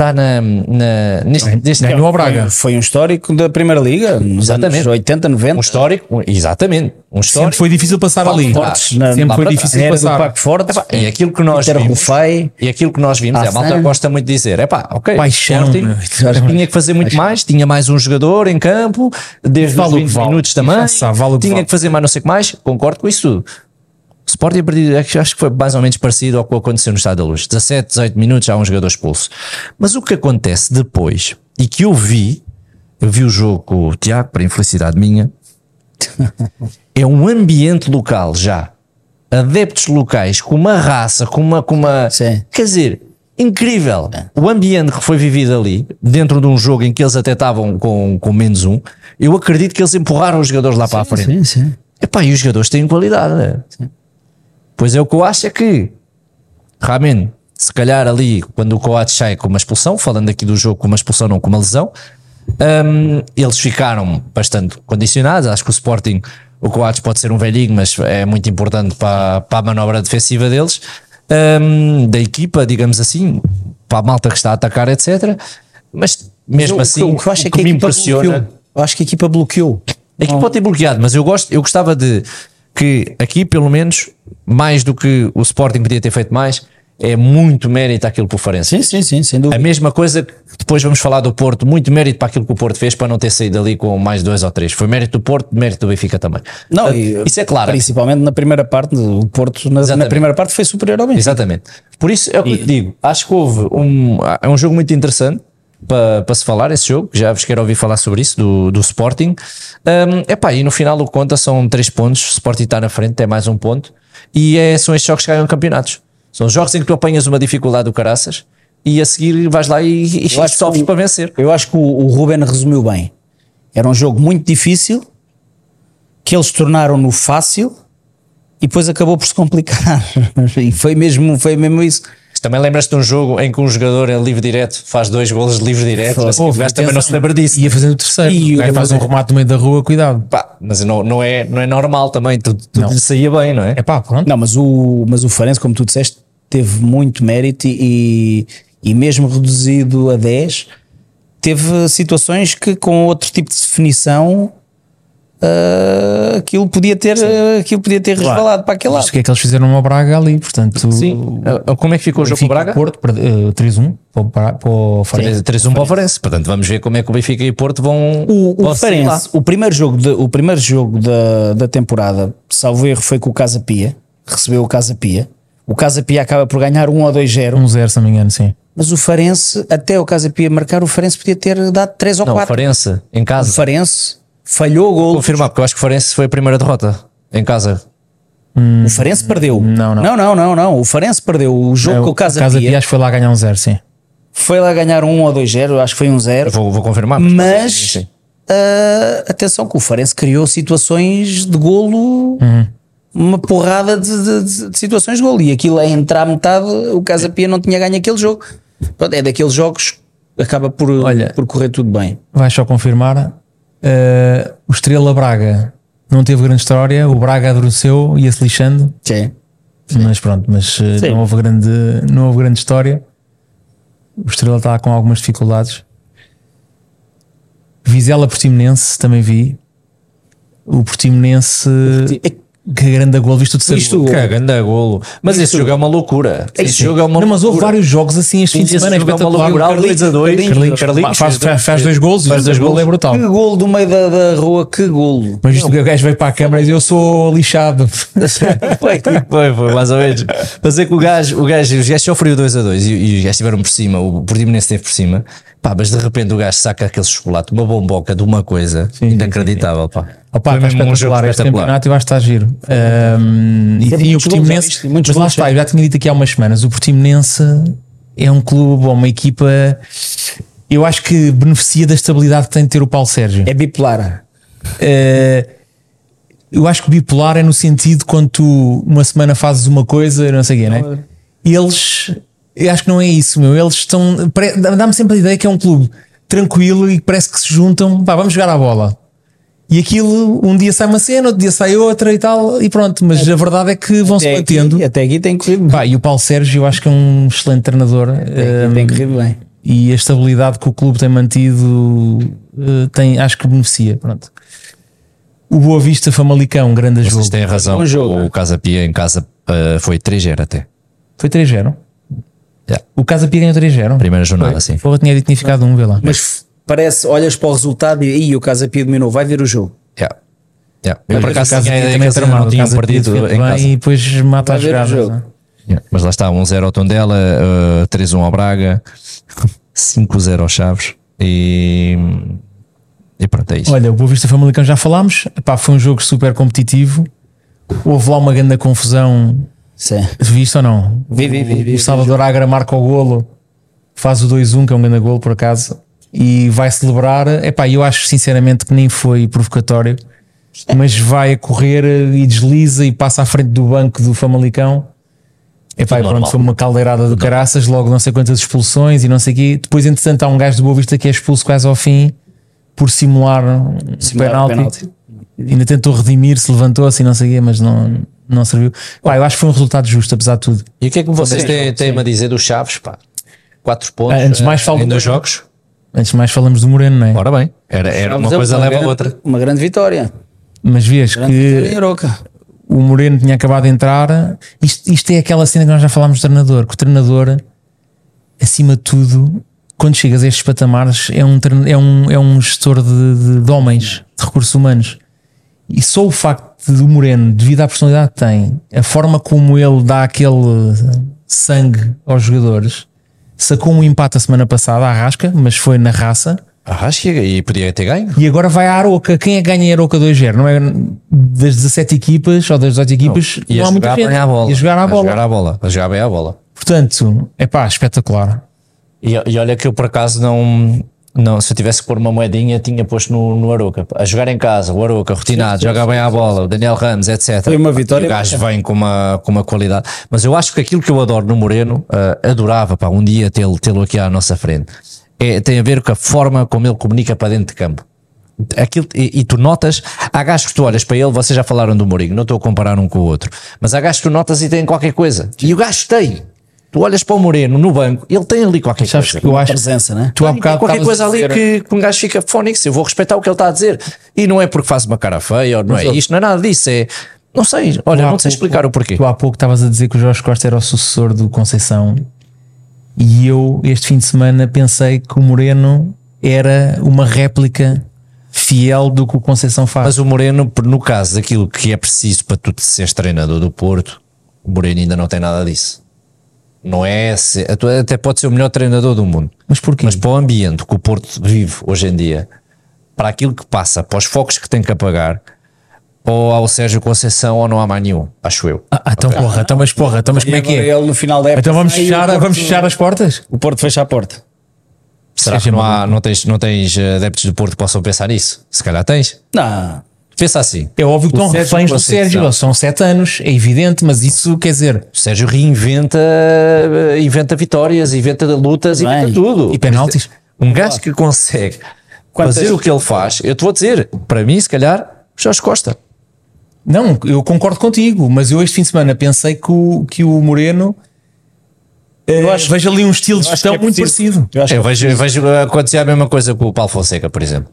Speaker 1: Está na, na, neste, neste
Speaker 2: Ganhou ao Braga.
Speaker 3: Foi um histórico da Primeira Liga, nos
Speaker 1: Exatamente.
Speaker 3: anos 80, 90.
Speaker 1: um histórico, um- exatamente, um
Speaker 2: Sempre
Speaker 1: histórico.
Speaker 2: foi difícil passar ali.
Speaker 3: Fortes na-
Speaker 2: Sempre foi difícil.
Speaker 3: Era do
Speaker 2: passar.
Speaker 3: Paco Fortes,
Speaker 1: E aquilo que nós vimos,
Speaker 3: Rufai.
Speaker 1: e aquilo que nós vimos, é, a malta gosta muito de dizer, é pá, ok,
Speaker 2: Paixão,
Speaker 1: Sporting,
Speaker 2: meu.
Speaker 1: tinha que fazer muito mais, tinha mais um jogador em campo, desde
Speaker 2: Vale
Speaker 1: os
Speaker 2: o que
Speaker 1: 20
Speaker 2: vale.
Speaker 1: minutos também,
Speaker 2: vale
Speaker 1: tinha
Speaker 2: vale.
Speaker 1: que fazer mais não sei o que mais, concordo com isso tudo. Sporting a partir acho acho que foi mais ou menos parecido ao que aconteceu no Estado da Luz. 17, 18 minutos já há um jogador expulso. Mas o que acontece depois, e que eu vi, eu vi o jogo com o Tiago, para infelicidade minha, é um ambiente local já adeptos locais, com uma raça, com uma. Com uma
Speaker 3: Sim.
Speaker 1: Quer dizer, incrível. O ambiente que foi vivido ali, dentro de um jogo em que eles até estavam com, com menos um, eu acredito que eles empurraram os jogadores lá para a frente.
Speaker 3: Sim, sim.
Speaker 1: Epá, e os jogadores têm qualidade. né? Pois é, o que eu acho é que realmente, se calhar ali, quando o Coates sai com uma expulsão, falando aqui do jogo com uma expulsão, não com uma lesão, hum, eles ficaram bastante condicionados. Acho que o Sporting, o Coates pode ser um velhinho, mas é muito importante para, para a manobra defensiva deles, hum, da equipa, digamos assim, para a malta que está a atacar, etc. Mas mesmo
Speaker 3: Eu-
Speaker 1: assim,
Speaker 3: o que eu acho é
Speaker 1: o
Speaker 3: que a
Speaker 1: me
Speaker 3: equipa
Speaker 1: impressiona.
Speaker 3: bloqueou. Eu acho que a equipa bloqueou.
Speaker 1: A equipa pode ter bloqueado, mas eu gosto, eu gostava de que aqui, pelo menos, mais do que o Sporting podia ter feito mais, é muito mérito aquilo que o Farense.
Speaker 3: Sim, sim, sim, sem
Speaker 1: A
Speaker 3: dúvida.
Speaker 1: mesma coisa que depois vamos falar do Porto, muito mérito para aquilo que o Porto fez para não ter saído ali com mais dois ou três. Foi mérito do Porto, mérito do Benfica também.
Speaker 3: Não,
Speaker 1: Portanto,
Speaker 3: e,
Speaker 1: isso é claro.
Speaker 3: Principalmente na primeira parte, o Porto na, na primeira parte foi superior ao Benfica.
Speaker 1: Exatamente. Por isso é o que eu te digo. Acho que houve um, é um jogo muito interessante para, para se falar, esse jogo. Já vos quero ouvir falar sobre isso, do, do Sporting. Um, epá, e no final o conta são três pontos. O Sporting está na frente, tem mais um ponto. E é, são estes jogos que ganham campeonatos. São jogos em que tu apanhas uma dificuldade do caraças e a seguir vais lá e, e
Speaker 3: que
Speaker 1: sofres para vencer.
Speaker 3: Eu acho que o, o Ruben resumiu bem. Era um jogo muito difícil, que eles tornaram-no fácil e depois acabou por se complicar. e foi mesmo, foi mesmo isso.
Speaker 1: Também lembras-te de um jogo em que um jogador é livre direto, faz dois golos de livre direto, mas o gajo também não se lembra disso.
Speaker 2: Ia fazendo o terceiro.
Speaker 3: E
Speaker 2: o gajo faz um remate no meio da rua, cuidado.
Speaker 1: Pá, mas não, não, é, não é normal também, tudo, tudo
Speaker 2: Não.
Speaker 1: lhe saía bem, não é?
Speaker 2: É pá, pronto.
Speaker 3: Não, mas o, mas o Farense, como tu disseste, teve muito mérito e, e mesmo reduzido a 10, teve situações que com outro tipo de definição ah, aquilo podia ter, ah, aquilo podia ter resvalado para aquele lado.
Speaker 2: Isto que é que eles fizeram ao Braga ali, portanto.
Speaker 1: Sim. Ah, Como é que ficou o jogo com o Braga?
Speaker 2: Porto, eh, 3-1 para o para o Farense.
Speaker 1: 3-1 para o Farense. Portanto, vamos ver como é que o Benfica e o Porto vão.
Speaker 3: O, o. Farense, o primeiro jogo, de- o primeiro jogo da, da temporada, salvo erro, foi com o Casa Pia, recebeu o Casa Pia. O Casa Pia acaba por ganhar 1 ou 2-0,
Speaker 2: 1-0, se não me engano, sim.
Speaker 3: mas o Farense, até o Casa Pia marcar, o Farense podia ter dado 3 ou
Speaker 1: Não, o
Speaker 3: 4.
Speaker 1: Farense, em
Speaker 3: O
Speaker 1: casa.
Speaker 3: Farense falhou o gol.
Speaker 1: Confirmar, porque eu acho que o Farense foi a primeira derrota. Em casa.
Speaker 3: O Farense perdeu.
Speaker 2: Não, não.
Speaker 3: Não, não, não, não. O Farense perdeu o jogo
Speaker 2: É,
Speaker 3: com o Casa,
Speaker 2: Casa
Speaker 3: Pia.
Speaker 2: Que foi lá ganhar um 0, sim.
Speaker 3: Foi lá ganhar 1 ou 2-0, acho que foi um 0.
Speaker 1: Vou, vou confirmar.
Speaker 3: Mas
Speaker 1: Sim, sim.
Speaker 3: ah, atenção que o Farense criou situações de golo, uma porrada de, de- de situações de golo. E aquilo a entrar metade, o Casa Pia não tinha ganho aquele jogo. Pronto, é daqueles jogos que acaba por,
Speaker 2: Olha.
Speaker 3: por correr tudo bem.
Speaker 2: Vais só confirmar. Eh, o Estrela Braga não teve grande história. O Braga adormeceu, ia-se lixando.
Speaker 3: Sim.
Speaker 2: Mas pronto, mas eh,
Speaker 3: Sim.
Speaker 2: não houve, grande, não houve grande história. O Estrela está com algumas dificuldades. Vizela Portimonense também vi. O Portimonense, que grande gol, viste o terceiro
Speaker 3: Viste o
Speaker 2: gol.
Speaker 3: gol.
Speaker 1: Cagando a golo. Mas esse jogo é uma loucura. Esse jogo é uma
Speaker 2: Não, mas houve vários jogos assim este fim de semana. É
Speaker 1: jogo é uma loucura.
Speaker 2: Carlinhos,
Speaker 1: 2 a 2.
Speaker 2: Carlinhos,
Speaker 1: Carlinhos
Speaker 2: faz, faz, faz dois gols e
Speaker 1: Faz dois
Speaker 2: gol
Speaker 1: gols.
Speaker 2: é brutal.
Speaker 3: Que golo do meio da, da rua, que golo.
Speaker 2: Mas isto o gajo veio para a câmara e Eu sou lixado.
Speaker 1: Foi, foi, foi, mais ou menos. Mas é que o gajo, o gajo, os gajos sofreu 2 a 2 e, e os gajos estiveram por cima, o Portimonense esteve por cima. Pá, mas de repente o gajo saca aquele chocolate, uma bomboca de uma coisa inacreditável, pá.
Speaker 2: Opa,
Speaker 1: Foi
Speaker 2: está
Speaker 1: mesmo um jogo
Speaker 2: este campeonato e vai estar giro. Um, e,
Speaker 3: Tem
Speaker 2: e o Portimonense?
Speaker 3: Muitos
Speaker 2: mas lá está,
Speaker 3: já.
Speaker 2: eu já tinha dito aqui há umas semanas: o Portimonense é um clube ou uma equipa. Eu acho que beneficia da estabilidade que tem de ter o Paulo Sérgio.
Speaker 3: É bipolar.
Speaker 2: Eh, eu acho que bipolar é no sentido quando tu uma semana fazes uma coisa, não sei o quê, né? Eles, eu acho que não é isso, meu. Eles estão, dá-me sempre a ideia que é um clube tranquilo e parece que se juntam, pá, vamos jogar à bola. E aquilo, um dia sai uma cena, outro dia sai outra e tal, e pronto. Mas a verdade é que vão-se
Speaker 3: Até
Speaker 2: batendo.
Speaker 3: aqui, até aqui tem corrido bem.
Speaker 2: Pá, e o Paulo Sérgio, eu acho que é um excelente treinador. eh,
Speaker 3: Tem corrido bem.
Speaker 2: e a estabilidade que o clube tem mantido eh, tem, acho que beneficia. Pronto. O Boa Vista Famalicão, grande jogo.
Speaker 1: Vocês têm razão.
Speaker 3: Bom jogo.
Speaker 1: O Casa Pia em casa eh, foi 3-0 até.
Speaker 2: Foi 3-0.
Speaker 1: Yeah.
Speaker 2: O Casa Pia ganhou 3-0.
Speaker 1: Primeira jornada,
Speaker 2: Foi.
Speaker 1: sim.
Speaker 2: Porra, tinha dito que tinha ficado um, vê lá.
Speaker 3: Mas parece, olhas para o resultado e "Ih, o Casa Pia dominou, vai ver o jogo.
Speaker 1: Yeah. Yeah. Eu por
Speaker 2: o
Speaker 1: acaso
Speaker 2: Casa
Speaker 1: tinha ideia que
Speaker 2: é
Speaker 1: não
Speaker 2: Pia
Speaker 1: perdido em casa.
Speaker 2: E depois mata
Speaker 3: Vai
Speaker 2: as
Speaker 3: ver o
Speaker 2: jogadas.
Speaker 3: jogo.
Speaker 2: né?
Speaker 1: Yeah. Mas lá está, 1-0 ao Tondela, uh, 3-1 ao Braga, 5-0 ao Chaves e, e pronto, é isso.
Speaker 2: Olha, o Boa Vista Famalicão já falámos. Epá, foi um jogo super competitivo. houve lá uma grande confusão.
Speaker 3: Sim.
Speaker 2: Viste ou não?
Speaker 3: Vi, vi, vi, vi,
Speaker 2: o Salvador Agra marca o golo, faz o 2-1, que é um grande golo por acaso, e vai celebrar. Epá, eu acho sinceramente que nem foi provocatório, mas vai a correr e desliza e passa à frente do banco do Famalicão. Epá, e pronto, foi uma caldeirada do caraças, logo não sei quantas expulsões e não sei o quê. Depois, entretanto, há um gajo de Boa Vista que é expulso quase ao fim por simular um
Speaker 3: Simular
Speaker 2: penalti.
Speaker 3: penalti.
Speaker 2: Ainda tentou redimir-se, levantou-se e não sei o quê, mas não, não serviu. Pá, eu acho que foi um resultado justo, apesar de tudo.
Speaker 1: E o que é que vocês têm, têm a dizer dos Chaves? Pá? Quatro pontos
Speaker 2: Ah, antes de mais,
Speaker 1: eh,
Speaker 2: falo
Speaker 1: em
Speaker 2: do
Speaker 1: dois jogos.
Speaker 2: Antes de mais, falamos do Moreno, não é?
Speaker 1: Ora bem, era, era uma
Speaker 3: a
Speaker 1: coisa leva a
Speaker 3: grande-
Speaker 1: outra.
Speaker 3: Uma grande vitória.
Speaker 2: Mas
Speaker 3: Grande em
Speaker 2: que o Moreno tinha acabado de entrar. Isto, isto é aquela cena que nós já falámos do treinador, que o treinador, acima de tudo, quando chegas a estes patamares, é um, é um, é um gestor de, de- de homens, de recursos humanos. E só o facto do Moreno, devido à personalidade que tem, a forma como ele dá aquele sangue aos jogadores, sacou um empate a semana passada à rasca, mas foi na raça.
Speaker 1: Chega, e podia ter ganho.
Speaker 2: E agora vai à Aroca. Quem é que ganha a Aroca 2-0? Não é das 17 equipas ou das 18 equipas?
Speaker 1: E
Speaker 2: não
Speaker 1: a
Speaker 2: há muita
Speaker 1: jogar
Speaker 2: gente.
Speaker 1: à bola.
Speaker 2: E a jogar à
Speaker 1: A
Speaker 2: bola.
Speaker 1: jogar à bola. A jogar bem à bola.
Speaker 2: Portanto, é pá, espetacular.
Speaker 1: E, e olha que eu por acaso não, não. Se eu tivesse que pôr uma moedinha, tinha posto no, no Aroca. A jogar em casa, o Aroca, rotinado, joga bem à bola, o Daniel Ramos, etc.
Speaker 3: Foi uma vitória.
Speaker 1: E o gajo vem com uma, com uma qualidade. Mas eu acho que aquilo que eu adoro no Moreno, ah, adorava pá, um dia tê-lo tê-lo aqui à nossa frente, é, tem a ver com a forma como ele comunica para dentro de campo. Aquilo, e, e tu notas, há gajos que tu olhas para ele, vocês já falaram do Mourinho, não estou a comparar um com o outro, mas há gajos que tu notas e têm qualquer coisa. E o gajo tem. Tu olhas para o Moreno no banco, ele tem ali qualquer
Speaker 2: Sabes
Speaker 1: coisa.
Speaker 2: que eu acho
Speaker 3: Presença, né?
Speaker 2: tu há bocado
Speaker 1: qualquer coisa ali
Speaker 2: dizer-
Speaker 1: que, que um gajo fica fónix, eu vou respeitar o que ele está a dizer. E não é porque faz uma cara feia, ou não é
Speaker 2: ele-
Speaker 1: isto, não é nada disso, é. Não sei, olha, não sei
Speaker 2: pouco-
Speaker 1: explicar o porquê.
Speaker 2: Tu há pouco estavas a dizer que o Jorge Costa era o sucessor do Conceição e eu, este fim de semana, pensei que o Moreno era uma réplica fiel do que o Conceição faz.
Speaker 1: Mas o Moreno, no caso daquilo que é preciso para tu seres treinador do Porto, o Moreno ainda não tem nada disso. Não é. se- Até pode ser o melhor treinador do mundo.
Speaker 2: Mas porquê?
Speaker 1: Mas para o ambiente que o Porto vive hoje em dia, para aquilo que passa, para os focos que tem que apagar, ou ao Sérgio Conceição ou não há mais nenhum, acho eu.
Speaker 2: Ah, ah, então porra, então mas porra, então mas como é que é?
Speaker 3: Ele no final da época.
Speaker 2: Então vamos fechar,
Speaker 3: Porto-
Speaker 2: vamos fechar as portas?
Speaker 3: O Porto fecha a porta.
Speaker 1: Será que não, há, não, tens, não tens eh, adeptos do Porto que possam pensar nisso? Se calhar tens.
Speaker 3: Não.
Speaker 1: Pensa assim.
Speaker 2: É óbvio que estão reféns do. Sérgio, eles são sete anos, é evidente, mas isso quer dizer,
Speaker 1: O Sérgio reinventa eh, inventa vitórias, inventa lutas,
Speaker 3: Bem.
Speaker 1: inventa tudo.
Speaker 2: E penaltis?
Speaker 1: Um gajo que consegue
Speaker 3: Quantas-
Speaker 1: fazer o que ele faz, eu te vou dizer, para mim, se calhar, Jorge Costa.
Speaker 2: Não, eu concordo contigo, mas eu este fim de semana pensei que o, que o Moreno eh,
Speaker 3: Eu acho-
Speaker 2: vejo ali um estilo de gestão
Speaker 3: que é
Speaker 2: muito parecido.
Speaker 3: Eu acho,
Speaker 1: Eu
Speaker 3: que,
Speaker 1: vejo, eu vejo acontecer a mesma coisa com o Paulo Fonseca, por exemplo.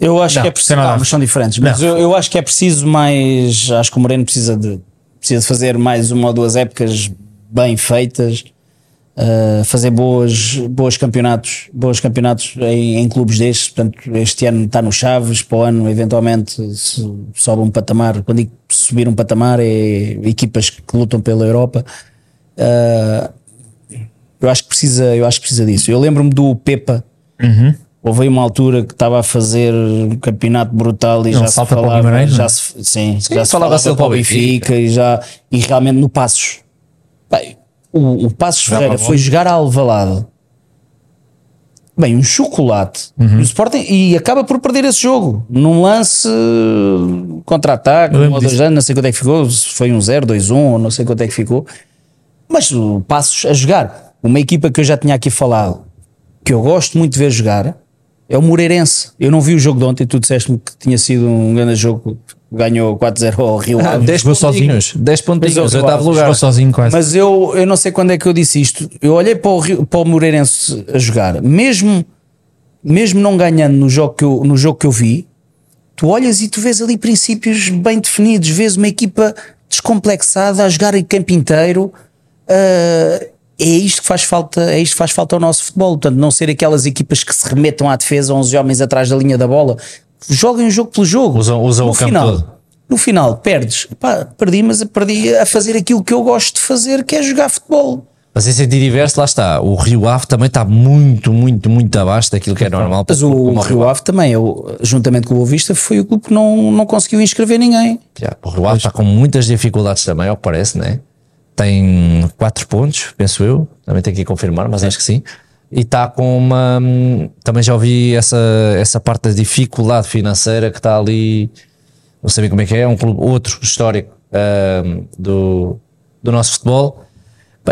Speaker 3: Eu acho
Speaker 2: Não,
Speaker 3: que é preciso. mas são diferentes. Mas eu, eu acho que é preciso mais. Acho que o Moreno precisa de, precisa de fazer mais uma ou duas épocas bem feitas. uh, fazer boas, boas campeonatos, boas campeonatos em, em clubes destes. Portanto, este ano está no Chaves, para o ano, eventualmente, se sobe um patamar. Quando digo subir um patamar, é equipas que lutam pela Europa. Uh, eu acho que precisa, eu acho que precisa disso. Eu lembro-me do Pepa. Houve uma altura que estava a fazer um campeonato brutal e
Speaker 2: Não,
Speaker 3: já se falava,
Speaker 2: Guimarães,
Speaker 3: já
Speaker 2: não?
Speaker 3: se, sim, já se falava
Speaker 1: dele
Speaker 3: para o Benfica e já e realmente no Passos. Bem, o, o Passos
Speaker 1: Jogava
Speaker 3: Ferreira foi jogar a Alvalade. Bem, um chocolate.
Speaker 2: Uhum.
Speaker 3: E, o Sporting, e acaba por perder esse jogo. Num lance uh, contra-ataque, um ou dois anos, não sei quanto é que ficou, se foi um 0, 2, 1, ou não sei quanto é que ficou. Mas o Passos a jogar, uma equipa que eu já tinha aqui falado, que eu gosto muito de ver jogar, é o Moreirense. Eu não vi o jogo de ontem, tu disseste-me que tinha sido um grande jogo, ganhou 4-0 ao Rio Ave.
Speaker 1: 10 pontinhos, 10 pontinhos,
Speaker 3: Mas eu-
Speaker 1: oitavo lugar.
Speaker 2: Sozinho quase.
Speaker 3: Mas eu, eu não sei quando é que eu disse isto. Eu olhei para o, Rio- para o Moreirense a jogar, mesmo, mesmo não ganhando no jogo, que eu, no jogo que eu vi, tu olhas e tu vês ali princípios bem definidos, vês uma equipa descomplexada a jogar em campo inteiro. Ah, é isto que faz falta, é isto que faz falta ao nosso futebol. Portanto, não ser aquelas equipas que se remetam à defesa, 11 homens atrás da linha da bola. Joguem o jogo pelo jogo.
Speaker 1: Usam- usam
Speaker 3: no
Speaker 1: o campo
Speaker 3: final,
Speaker 1: todo.
Speaker 3: No final, perdes. Pá, perdi, mas perdi a fazer aquilo que eu gosto de fazer, que é jogar futebol.
Speaker 1: Mas em sentido diverso, lá está. O Rio Ave também está muito, muito, muito abaixo daquilo que é normal.
Speaker 3: Mas o,
Speaker 1: como
Speaker 3: Rio Ave também, eu, juntamente com o Vista, foi o clube que não, não conseguiu inscrever ninguém.
Speaker 1: Já, o Rio Ave está com muitas dificuldades também, ao que parece, né? Tem 4 pontos, penso eu. Também tenho que ir confirmar, mas acho que sim. E está com uma. Também já ouvi essa, essa parte da dificuldade financeira que está ali. Não bem como é que é. É um clube, outro histórico do, do nosso futebol.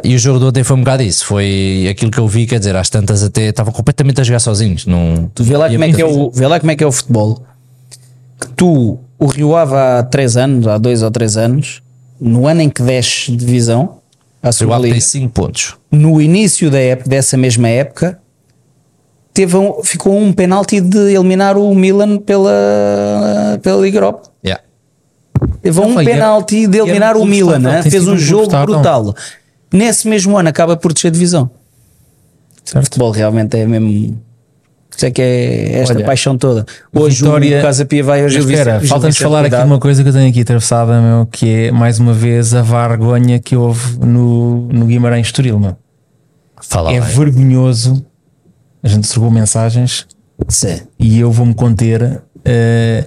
Speaker 1: E o jogo do ontem foi um bocado isso. Foi aquilo que eu vi, quer dizer, às tantas até estavam completamente a jogar sozinhos. Não,
Speaker 3: Tu vê lá, como é que é o, vê lá como é que é o futebol. Que tu, o Rio Ave há 3 anos, há 2 ou 3 anos, no ano em que desce de divisão,
Speaker 1: O Rio
Speaker 3: segunda liga,
Speaker 1: tem 5 pontos.
Speaker 3: no início da época, dessa mesma época, teve um- ficou um penalti de eliminar o Milan pela, pela Liga Europa.
Speaker 1: Yeah.
Speaker 3: Teve um
Speaker 2: foi, era-
Speaker 3: penalti de eliminar
Speaker 2: um
Speaker 3: o Milan,
Speaker 2: estável,
Speaker 3: né? fez um
Speaker 2: um
Speaker 3: jogo
Speaker 2: estável.
Speaker 3: brutal. Nesse mesmo ano acaba por descer divisão. O
Speaker 2: Certo?
Speaker 3: futebol realmente é mesmo. Isso é que é esta
Speaker 2: Olha,
Speaker 3: paixão toda. Hoje
Speaker 2: Vitória-
Speaker 3: o Casa Pia vai Gil
Speaker 2: espera, falta-nos falar aqui
Speaker 3: cuidado.
Speaker 2: uma coisa que eu tenho aqui atravessada, meu, que é mais uma vez a vergonha que houve no, no Guimarães Estoril, meu.
Speaker 1: Fala
Speaker 2: é
Speaker 1: bem.
Speaker 2: vergonhoso. A gente trocou mensagens
Speaker 3: Sim.
Speaker 2: e eu vou-me conter. eh,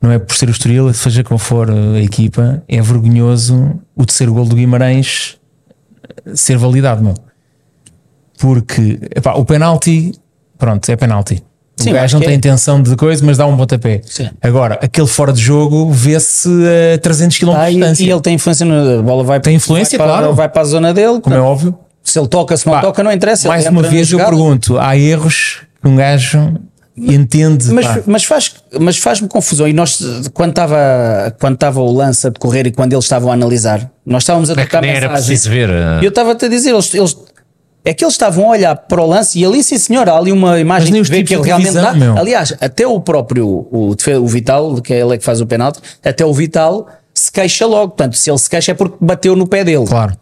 Speaker 2: não é por ser o Estoril, seja qual for a equipa, é vergonhoso o terceiro gol do Guimarães eh, ser validado, meu. Porque epá, o penalti, pronto, é penalti.
Speaker 3: Sim,
Speaker 2: o gajo não tem
Speaker 3: é.
Speaker 2: intenção de coisa, mas dá um pontapé.
Speaker 3: Sim.
Speaker 2: Agora, aquele fora de jogo vê-se a 300 km
Speaker 3: Ah,
Speaker 2: de
Speaker 3: e,
Speaker 2: distância.
Speaker 3: e ele tem influência na bola vai
Speaker 2: Tem influência,
Speaker 3: vai para,
Speaker 2: claro.
Speaker 3: vai para a zona dele
Speaker 2: como é óbvio.
Speaker 3: se ele toca se não
Speaker 2: Pá,
Speaker 3: toca não interessa
Speaker 2: Mais uma vez eu pergunto: há erros que um gajo entende?
Speaker 3: mas,
Speaker 2: pá.
Speaker 3: mas faz mas faz-me confusão e nós quando estava quando estava o lance a decorrer e quando eles estavam a analisar nós estávamos a
Speaker 1: É
Speaker 3: trocar
Speaker 1: nem era
Speaker 3: mensagens
Speaker 1: preciso ver. uh,
Speaker 3: E eu estava-te a dizer, eles, eles- é que eles estavam a olhar para o lance e ali, sim senhor, há ali uma imagem que vê que ele realmente
Speaker 2: televisão,
Speaker 3: dá.
Speaker 2: meu.
Speaker 3: Aliás, até o próprio o, o Vital, que é ele que faz o penalti, até o Vital se queixa logo. Portanto, se ele se queixa é porque bateu no pé dele.
Speaker 2: Claro.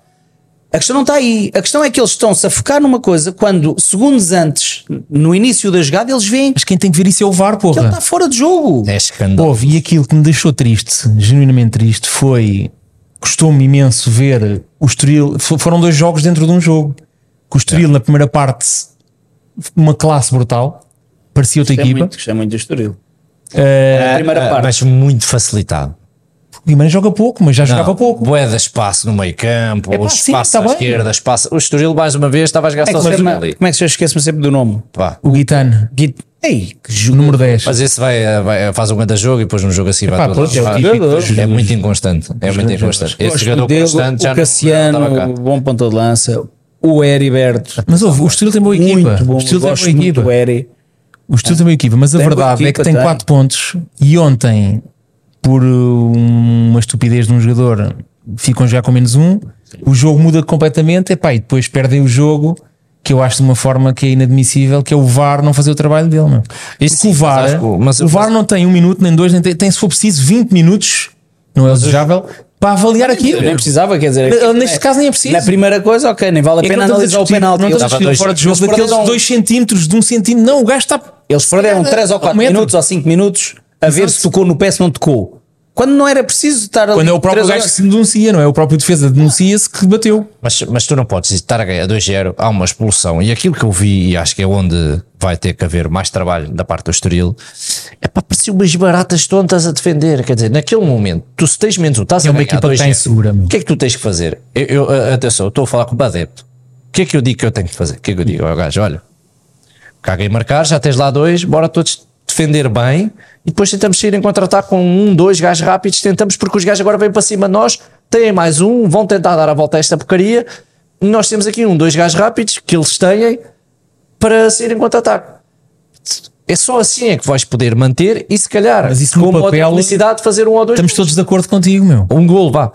Speaker 3: A questão não está aí. A questão é que eles estão-se a focar numa coisa quando, segundos antes, no início da jogada, eles veem que
Speaker 2: Mas quem tem que ver isso é o VAR,
Speaker 3: ele
Speaker 2: porra.
Speaker 3: está fora de jogo.
Speaker 1: É escândalo.
Speaker 2: Houve, e aquilo que me deixou triste, genuinamente triste, foi. Custou-me imenso ver o Estoril. fo- Foram dois jogos dentro de um jogo. Que o Estoril, na primeira parte, uma classe brutal. Parecia outra
Speaker 3: Gostei
Speaker 2: equipa.
Speaker 3: muito, gostei muito do Estoril.
Speaker 2: Eh,
Speaker 3: A primeira
Speaker 1: Ah,
Speaker 3: parte.
Speaker 1: Mas muito facilitado.
Speaker 2: o Guimarães joga pouco, mas já jogava pouco.
Speaker 1: Boé de espaço no meio campo, o
Speaker 2: sim,
Speaker 1: espaço
Speaker 2: tá
Speaker 1: à
Speaker 2: bem.
Speaker 1: esquerda, espaço. O Estoril, mais uma vez, estava a jogar
Speaker 3: é que se
Speaker 1: sozinho
Speaker 3: chama-
Speaker 1: ali.
Speaker 3: como é que se eu esqueço-me sempre do nome?
Speaker 1: Pá.
Speaker 2: O Guitano,
Speaker 3: Gui- Ei, que
Speaker 2: o
Speaker 3: jogo.
Speaker 2: número 10.
Speaker 1: Mas esse vai, vai- faz um grande jogo e depois no jogo assim
Speaker 2: Epá,
Speaker 1: vai todo.
Speaker 2: pronto, é
Speaker 3: típico
Speaker 1: é muito inconstante. É muito inconstante. Esse jogador
Speaker 3: dele,
Speaker 1: constante já
Speaker 3: o
Speaker 1: não-
Speaker 3: Cassiano,
Speaker 1: não
Speaker 3: bom ponta de lança, o Heriberto,
Speaker 2: Mas houve, o Estoril tem boa equipa.
Speaker 3: muito bom,
Speaker 2: o Estoril tem boa equipa. O Estoril tem boa equipa, mas a
Speaker 3: Tem
Speaker 2: verdade é que tem
Speaker 3: tem.
Speaker 2: 4 pontos e ontem, por uma estupidez de um jogador, ficam já com menos um. O jogo muda completamente epá, e depois perdem o jogo. Que eu acho de uma forma que é inadmissível, que é o VAR não fazer o trabalho dele. Meu.
Speaker 1: Isso sim,
Speaker 2: o
Speaker 1: mas
Speaker 2: VAR,
Speaker 1: acho que- mas-
Speaker 2: o VAR não tem um minuto, nem dois, nem tem, tem se for preciso 20 minutos, não é desejável, para avaliar aquilo.
Speaker 3: Nem precisava, quer dizer,
Speaker 2: Mas, Neste caso nem é preciso.
Speaker 3: na primeira coisa, ok, nem vale a
Speaker 2: É
Speaker 3: pena analisar o penalti.
Speaker 2: Não a
Speaker 1: dois-
Speaker 2: fora de jogo
Speaker 3: eles
Speaker 2: daqueles
Speaker 3: perderam-
Speaker 2: 2 centímetros, de um centímetro. Não, o gajo está.
Speaker 3: eles perderam 3 ou 4
Speaker 2: um metro.
Speaker 3: minutos ou 5 minutos a ver se tocou no pé, se não tocou. Quando não era preciso estar ali.
Speaker 2: Quando é o próprio gajo
Speaker 3: horas-
Speaker 2: que se denuncia, não é? O próprio defesa denuncia-se que bateu.
Speaker 1: Mas, mas tu não podes estar a ganhar 2-0, há uma expulsão. E aquilo que eu vi, e acho que é onde vai ter que haver mais trabalho da parte do Estoril, é para parecer umas baratas tontas a defender. Quer dizer, naquele momento, tu se tens menos um, estás
Speaker 2: É
Speaker 1: a
Speaker 2: uma equipa que está
Speaker 1: 2-0,
Speaker 2: insegura, meu.
Speaker 1: O que é que tu tens que fazer? Eu, eu- atenção, eu estou a falar com o adepto. O que é que eu digo que eu tenho que fazer? O que é que eu digo ao gajo? Olha, caguei marcar, já tens lá dois, bora todos defender bem e depois tentamos sair em contra-ataque com um, dois gajos rápidos, tentamos porque os gajos agora vêm para cima de nós, têm mais um, vão tentar dar a volta a esta porcaria. Nós temos aqui um, dois gajos rápidos que eles têm para sair em contra-ataque. É só assim é que vais poder manter e se calhar
Speaker 2: Mas isso no
Speaker 1: com uma
Speaker 2: papel-
Speaker 1: felicidade de fazer um ou dois
Speaker 2: Estamos
Speaker 1: golos.
Speaker 2: todos de acordo contigo, meu.
Speaker 1: um gol, vá.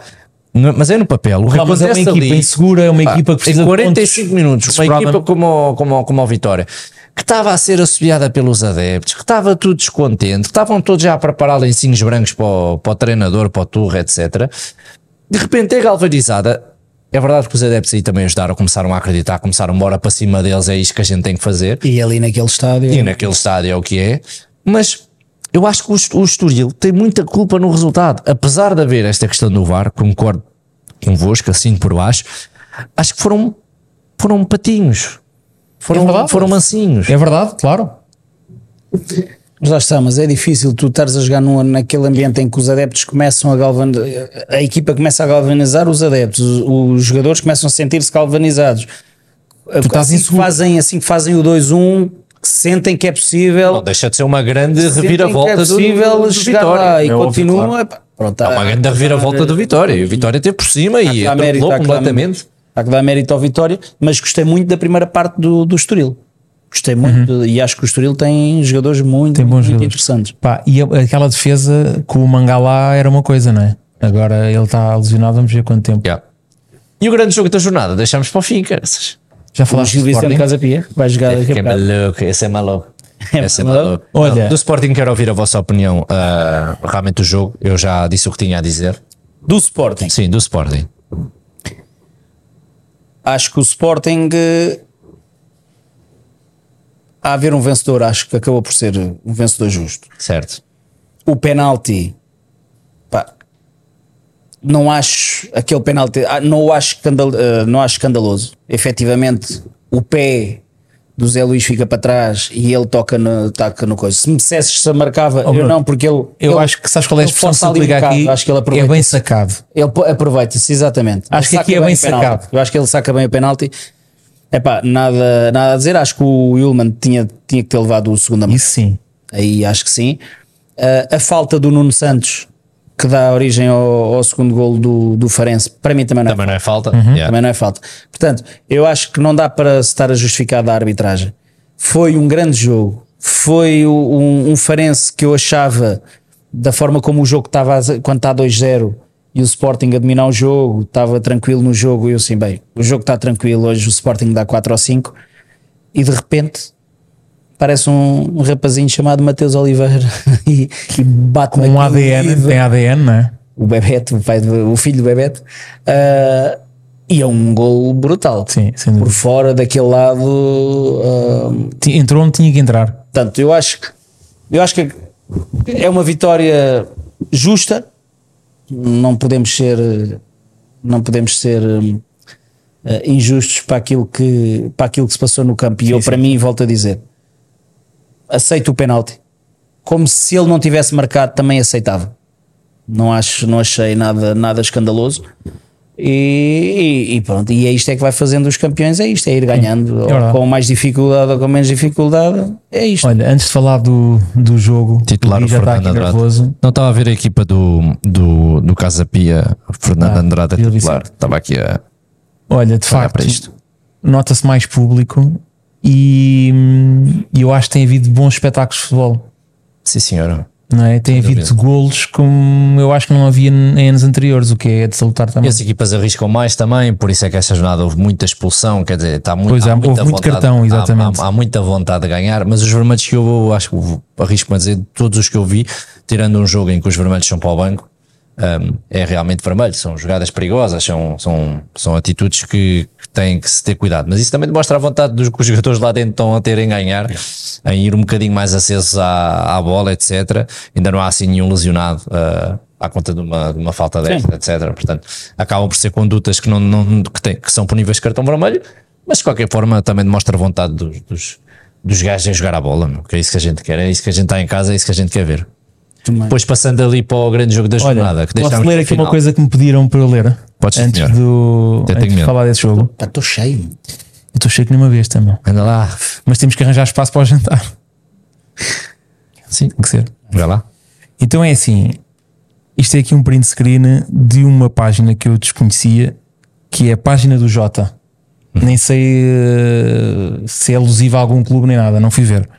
Speaker 1: No- Mas é no papel. O
Speaker 2: mas é uma equipa
Speaker 1: ali,
Speaker 2: insegura, é uma
Speaker 1: pá,
Speaker 2: equipa que precisa
Speaker 1: em
Speaker 2: de
Speaker 1: 45
Speaker 2: pontos
Speaker 1: minutos, uma equipa como, como, como a Vitória, que estava a ser assobiada pelos adeptos, que estava tudo descontente, que estavam todos já a preparar lencinhos brancos para o, para o treinador, para o turro, etc. De repente é galvanizada. É verdade que os adeptos aí também ajudaram, começaram a acreditar, começaram bora para cima deles, é isto que a gente tem que fazer.
Speaker 3: E ali naquele estádio.
Speaker 1: E naquele estádio é o que é, mas eu acho que o, o Estoril tem muita culpa no resultado. Apesar de haver esta questão do VAR, concordo convosco, assim por baixo, acho que foram foram patinhos. Foram,
Speaker 2: É verdade.
Speaker 1: foram mansinhos.
Speaker 2: É verdade, claro.
Speaker 3: Mas lá está, mas é difícil tu estares a jogar num, naquele ambiente em que os adeptos começam a galvanizar, a equipa começa a galvanizar os adeptos, os, os jogadores começam a sentir-se galvanizados.
Speaker 2: estás
Speaker 3: assim, que fazem, assim que fazem o 2-1, que sentem que é possível,
Speaker 1: Não deixa de ser uma grande reviravolta
Speaker 3: é
Speaker 1: do-
Speaker 3: possível
Speaker 1: do, do
Speaker 3: chegar
Speaker 1: Vitória.
Speaker 3: lá e
Speaker 2: É óbvio,
Speaker 3: continuam.
Speaker 2: claro.
Speaker 3: pronto,
Speaker 1: É uma grande reviravolta do Vitória. E o Vitória teve por cima e atropelou
Speaker 3: dar-
Speaker 1: completamente.
Speaker 3: Há que dar mérito ao Vitória, mas gostei muito da primeira parte do, do Estoril. Gostei muito e acho que o Estoril tem jogadores muito,
Speaker 2: Uhum. Tem bons
Speaker 3: muito
Speaker 2: jogadores.
Speaker 3: interessantes.
Speaker 2: Pá, e a- aquela defesa com o Mangalá era uma coisa, não é? Agora ele está lesionado, vamos ver quanto tempo.
Speaker 1: Yeah. E o grande jogo da jornada, deixamos para o fim, caras.
Speaker 2: Já
Speaker 3: O
Speaker 2: falaste
Speaker 3: Gil
Speaker 2: do
Speaker 3: Vicente
Speaker 2: Sporting?
Speaker 3: Casa Pia vai jogar daqui
Speaker 1: Que
Speaker 3: a
Speaker 1: é maluco, esse é maluco. Esse é
Speaker 3: maluco?
Speaker 2: Olha-
Speaker 1: Não, do Sporting quero ouvir a vossa opinião. ah, realmente o jogo, eu já disse o que tinha a dizer.
Speaker 3: Do Sporting.
Speaker 1: Sim, do Sporting.
Speaker 3: Acho que o Sporting eh, a haver um vencedor, acho que acabou por ser um vencedor justo.
Speaker 1: Certo.
Speaker 3: O penalti, pá, não acho aquele penalti, ah, não o acho, escandal, eh, não acho escandaloso. Efetivamente, o pé do Zé Luís fica para trás e ele toca no, toca no coisa. Se me dissesses se marcava, eu
Speaker 2: Bruno,
Speaker 3: não, porque ele.
Speaker 2: Eu
Speaker 3: ele-
Speaker 2: acho que sabes qual é a expressão se
Speaker 3: um bocado,
Speaker 2: aqui?
Speaker 3: Acho que ele
Speaker 2: é
Speaker 3: aproveita.
Speaker 2: bem sacado.
Speaker 3: Ele aproveita-se, exatamente.
Speaker 2: Acho
Speaker 3: Ele
Speaker 2: que aqui é bem
Speaker 3: penalti.
Speaker 2: sacado.
Speaker 3: Eu acho que ele saca bem o penalti. Epá, nada, nada a dizer. Acho que o Willman tinha, tinha que ter levado o segundo a mão.
Speaker 2: Isso sim.
Speaker 3: Aí acho que sim. Ah, a falta do Nuno Santos, que dá origem ao, ao segundo gol do, do Farense, para mim também não é
Speaker 1: Também não é falta.
Speaker 2: Uhum.
Speaker 1: Yeah.
Speaker 3: também não é falta. Portanto, eu acho que não dá para se estar a justificar da arbitragem. Foi um grande jogo. Foi um, um Farense que eu achava, da forma como o jogo estava, a- quando está 2-0 e o Sporting a dominar o jogo, estava tranquilo no jogo. E eu assim, bem, o jogo está tranquilo. Hoje o Sporting dá 4 ou 5 e de repente parece um, um rapazinho chamado Mateus Oliveira e, e bate
Speaker 2: Com um ADN,
Speaker 3: e-
Speaker 2: tem ADN, não é?
Speaker 3: o Bebeto, o, pai do- o filho do Bebeto, ah, e é um gol brutal.
Speaker 2: Sim, sem
Speaker 3: Por fora daquele lado.
Speaker 2: Ti- Entrou onde tinha que entrar.
Speaker 3: portanto, eu acho que eu acho que é uma vitória justa. Não podemos ser não podemos ser ah, injustos para aquilo que para aquilo que se passou no campo. E eu, para mim, volto a dizer, aceito o penalti. Como se ele não tivesse marcado, também aceitava. Não acho, não achei nada, nada escandaloso. E, e- e pronto, e é isto é que vai fazendo os campeões, é isto, é ir ganhando,
Speaker 2: verdade.
Speaker 3: com mais dificuldade ou com menos dificuldade, é isto.
Speaker 2: Olha, antes de falar do, do jogo,
Speaker 1: Titular
Speaker 2: o
Speaker 1: Fernando
Speaker 2: aqui
Speaker 1: Andrade.
Speaker 2: nervoso.
Speaker 1: Não estava a ver a equipa do, do, do Casa Pia, o Fernando
Speaker 2: Ah,
Speaker 1: Andrade a
Speaker 2: Gil
Speaker 1: titular. Estava aqui a
Speaker 2: Olha, de facto, nota-se mais público e, e eu acho que tem havido bons espetáculos de futebol.
Speaker 1: Sim, senhora.
Speaker 2: Não é? Tem havido
Speaker 1: dúvida.
Speaker 2: golos como eu acho que não havia em anos anteriores, o que é de salutar
Speaker 1: E
Speaker 2: também.
Speaker 1: as equipas arriscam mais também, por isso é que esta jornada houve muita expulsão, quer dizer, está muito,
Speaker 2: Pois é,
Speaker 1: há muita
Speaker 2: houve muito
Speaker 1: vontade-
Speaker 2: cartão,
Speaker 1: há-
Speaker 2: exatamente.
Speaker 1: Há, há muita vontade de ganhar, mas os vermelhos que eu acho que arrisco-me a dizer, todos os que eu vi, tirando um jogo em que os vermelhos são para o banco, hum, é realmente vermelho, são jogadas perigosas, são, são, são atitudes que, que têm que se ter cuidado, mas isso também demonstra a vontade dos que os jogadores lá dentro estão a ter em ganhar, em ir um bocadinho mais acesos à, à bola, etc. Ainda não há assim nenhum lesionado ah, à conta de uma, de uma falta desta, etc. Portanto, acabam por ser condutas que, não, não, que, têm- que são puníveis de cartão vermelho, mas de qualquer forma também demonstra a vontade dos, dos, dos gajos em jogar a bola, meu, que é isso que a gente quer, é isso que a gente está em casa, é isso que a gente quer ver.
Speaker 3: Também.
Speaker 1: Depois passando ali para o grande jogo da jornada,
Speaker 2: Olha,
Speaker 1: que
Speaker 2: posso ler aqui uma
Speaker 1: final.
Speaker 2: coisa que me pediram para eu ler
Speaker 1: Podes,
Speaker 2: antes,
Speaker 1: senhor.
Speaker 2: do, antes de falar desse jogo.
Speaker 3: Estou cheio.
Speaker 2: Eu estou cheio que nenhuma vez também.
Speaker 1: Anda lá.
Speaker 2: Mas temos que arranjar espaço para o jantar.
Speaker 1: Sim,
Speaker 2: Tem que ser.
Speaker 1: vai lá.
Speaker 2: Então é assim: isto é aqui um print screen de uma página que eu desconhecia, que é a página do Jota. Nem sei eh, se é alusiva a algum clube nem nada, não fui ver.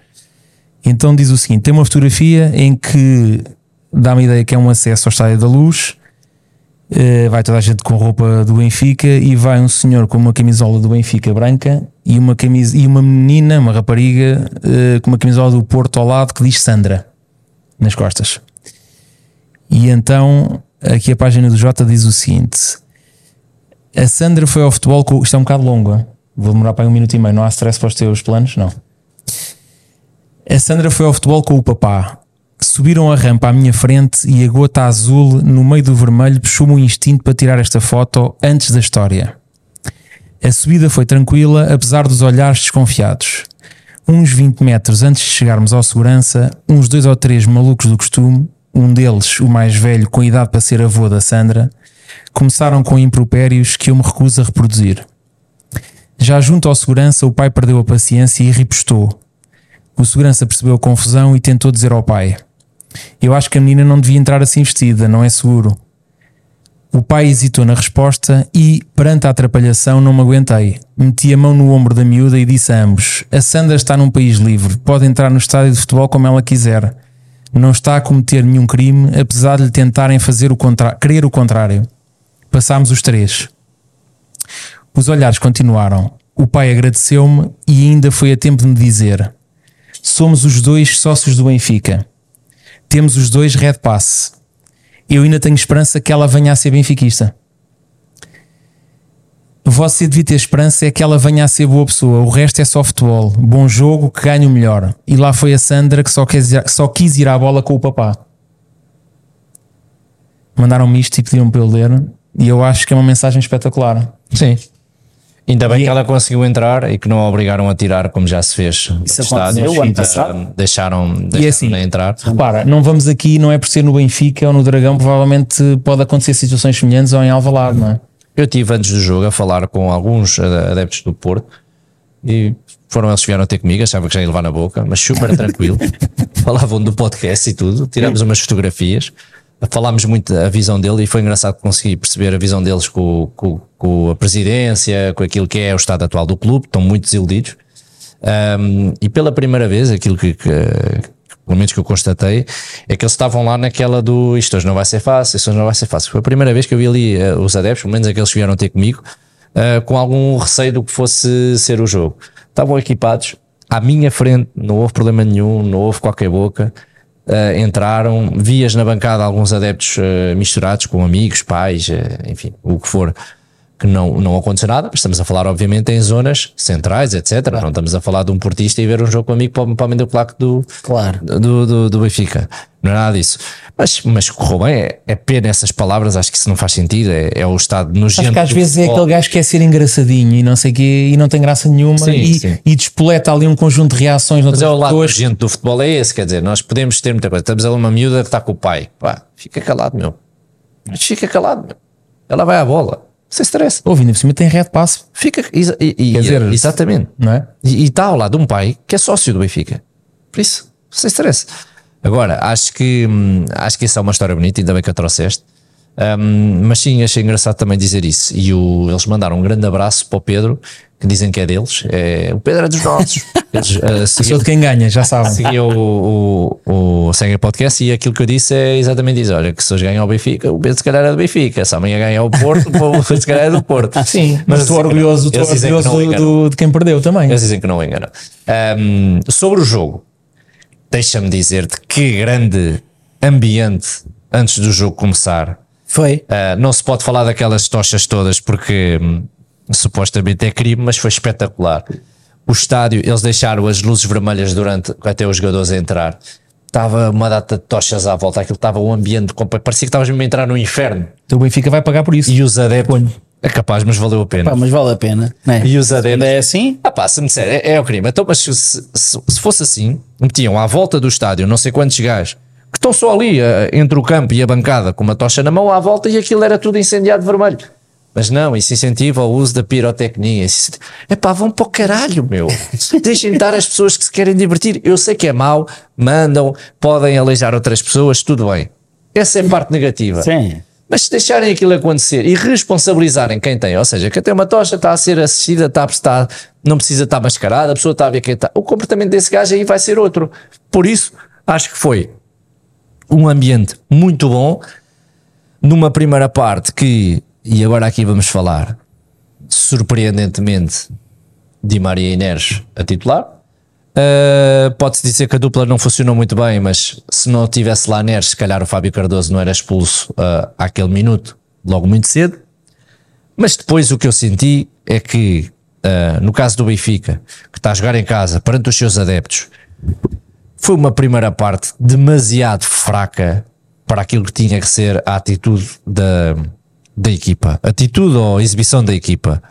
Speaker 2: Então diz o seguinte: tem uma fotografia em que dá-me a ideia que é um acesso ao Estádio da Luz. eh, vai toda a gente com roupa do Benfica e vai um senhor com uma camisola do Benfica branca e uma, camisa, e uma menina, uma rapariga, eh, com uma camisola do Porto ao lado que diz Sandra nas costas. E então, aqui a página do Jota diz o seguinte: A Sandra foi ao futebol com. Isto é um bocado longo, vou demorar para um minuto e meio. Não há stress para os teus planos? Não. A Sandra foi ao futebol com o papá. Subiram a rampa à minha frente e a gota azul no meio do vermelho puxou-me o instinto para tirar esta foto antes da história. A subida foi tranquila, apesar dos olhares desconfiados. Uns 20 metros antes de chegarmos ao segurança, uns dois ou três malucos do costume, um deles, o mais velho, com idade para ser avô da Sandra, começaram com impropérios que eu me recuso a reproduzir. Já junto ao segurança, o pai perdeu a paciência e ripostou. O segurança percebeu a confusão e tentou dizer ao pai: Eu acho que a menina não devia entrar assim vestida, não é seguro. O pai hesitou na resposta e, perante a atrapalhação, não me aguentei. Meti a mão no ombro da miúda e disse a ambos: A Sandra está num país livre, pode entrar no estádio de futebol como ela quiser. Não está a cometer nenhum crime, apesar de lhe tentarem fazer o querer o contrário. Passámos os três. Os olhares continuaram. O pai agradeceu-me e ainda foi a tempo de me dizer: Somos os dois sócios do Benfica. Temos os dois Red Pass. Eu ainda tenho esperança que ela venha a ser benfiquista. Você devia ter esperança é que ela venha a ser boa pessoa. O resto é só futebol. Bom jogo que ganha o melhor. E lá foi a Sandra que só quis, só quis ir à bola com o papá. Mandaram-me isto e pediram para eu ler. E eu acho que é uma mensagem espetacular.
Speaker 1: Sim. Ainda bem
Speaker 2: E-
Speaker 1: que ela conseguiu entrar e que não a obrigaram a tirar, como já se fez.
Speaker 3: Isso
Speaker 1: no estádio.
Speaker 3: aconteceu o ano passado.
Speaker 1: Deixaram, deixaram
Speaker 2: assim,
Speaker 1: entrar.
Speaker 2: Repara, não vamos aqui, não é por ser no Benfica ou no Dragão, provavelmente pode acontecer situações semelhantes ou em Alvalade, não é?
Speaker 1: Eu tive antes do jogo a falar com alguns adeptos do Porto e foram eles que vieram ter comigo, achava que já ia levar na boca, mas super tranquilo. Falavam do podcast e tudo, tiramos umas fotografias, falámos muito da visão dele e foi engraçado conseguir perceber a visão deles com, com, com a presidência, com aquilo que é o estado atual do clube, estão muito desiludidos. Um, e pela primeira vez, aquilo que, que, pelo menos que eu constatei, é que eles estavam lá naquela do isto hoje não vai ser fácil, isto hoje não vai ser fácil. Foi a primeira vez que eu vi ali eh, os adeptos, pelo menos aqueles que vieram ter comigo, eh, com algum receio do que fosse ser o jogo. Estavam equipados, à minha frente, não houve problema nenhum, não houve qualquer boca. Eh, entraram, vias na bancada alguns adeptos eh, misturados com amigos, pais, eh, enfim, o que for que não, não aconteceu nada, mas estamos a falar, obviamente, em zonas centrais, etc. Não estamos a falar de um portista e ver um jogo com um amigo para, para o o placo do,
Speaker 3: Claro.
Speaker 1: do, do, do Benfica. Não é nada disso. Mas, mas correu bem, é, é pena essas palavras, acho que isso não faz sentido. É, é o estado nojento.
Speaker 2: Acho que às vezes é
Speaker 1: futebol.
Speaker 2: aquele gajo que quer ser engraçadinho e não sei o quê e não tem graça nenhuma
Speaker 1: Sim,
Speaker 2: e,
Speaker 1: sim.
Speaker 2: e despoleta ali um conjunto de reações
Speaker 1: Mas é o lado
Speaker 2: pessoas.
Speaker 1: nojento do futebol, é esse. Quer dizer, nós podemos ter muita coisa. Estamos ali uma miúda que está com o pai. Pá, fica calado, meu. Mas fica calado, meu. Ela vai à bola. Sem stress.
Speaker 2: Ouve, ainda por cima tem red pass,
Speaker 1: Fica. E, e-
Speaker 2: Quer dizer,
Speaker 1: exatamente.
Speaker 2: não é?
Speaker 1: E está ao lado de um pai que é sócio do Benfica. Por isso, sem stress. Agora, acho que, hum, acho que isso é uma história bonita, ainda bem que a trouxeste. Hum, mas sim, achei engraçado também dizer isso. E o- eles mandaram um grande abraço para o Pedro, que dizem que é deles. É, o Pedro é dos nossos. Eles uh,
Speaker 2: Sou
Speaker 1: seguiam,
Speaker 2: de quem ganha, já sabem.
Speaker 1: seguiam o, o, o Segue Podcast e aquilo que eu disse é exatamente isso. Olha, que se hoje ganhar o Benfica, o Pedro se calhar é do Benfica. Se amanhã ganhar o Porto, o Pedro se calhar é do Porto.
Speaker 2: Sim, mas estou
Speaker 1: que
Speaker 2: orgulhoso, estou
Speaker 1: que
Speaker 2: orgulhoso
Speaker 1: não
Speaker 2: do- de quem perdeu também.
Speaker 1: Eles dizem que não enganam. Ahm, sobre o jogo, deixa-me dizer-te que grande ambiente antes do jogo começar.
Speaker 3: Foi.
Speaker 1: Ah, não se pode falar daquelas tochas todas porque hum, supostamente é crime, mas foi espetacular. O estádio, eles deixaram as luzes vermelhas durante até os jogadores entrar. Estava uma data de tochas à volta, aquilo estava um ambiente completo, parecia que estavas mesmo a entrar no inferno.
Speaker 2: Então o Benfica vai pagar por isso.
Speaker 1: E os adeptos, é capaz, mas valeu a pena.
Speaker 3: Pá, mas vale a pena. Né?
Speaker 1: E os adeptos,
Speaker 3: Ainda é assim?
Speaker 1: ah pá, se me disser, é, é o crime. Então, mas se, se, se fosse assim, metiam à volta do estádio não sei quantos gajos que estão só ali eh, entre o campo e a bancada com uma tocha na mão à volta e aquilo era tudo incendiado de vermelho. Mas não, isso incentiva o uso da pirotecnia. É pá, vão para o caralho, meu. Deixem estar as pessoas que se querem divertir. Eu sei que é mau, mandam, podem aleijar outras pessoas, tudo bem. Essa é a parte negativa.
Speaker 3: Sim.
Speaker 1: Mas se deixarem aquilo acontecer e responsabilizarem quem tem, ou seja, quem tem uma tocha está a ser assistida, está a prestar, não precisa estar mascarada, a pessoa está a ver quem está. O comportamento desse gajo aí vai ser outro. Por isso, acho que foi um ambiente muito bom numa primeira parte que, e agora aqui vamos falar, surpreendentemente, Di Maria Neres a titular. Uh, Pode-se dizer que a dupla não funcionou muito bem, mas se não tivesse lá Neres, se calhar o Fábio Cardoso não era expulso uh, àquele minuto, logo muito cedo. Mas depois o que eu senti é que, uh, no caso do Benfica, que está a jogar em casa perante os seus adeptos, foi uma primeira parte demasiado fraca para aquilo que tinha que ser a atitude da, da equipa. Atitude ou exibição da equipa.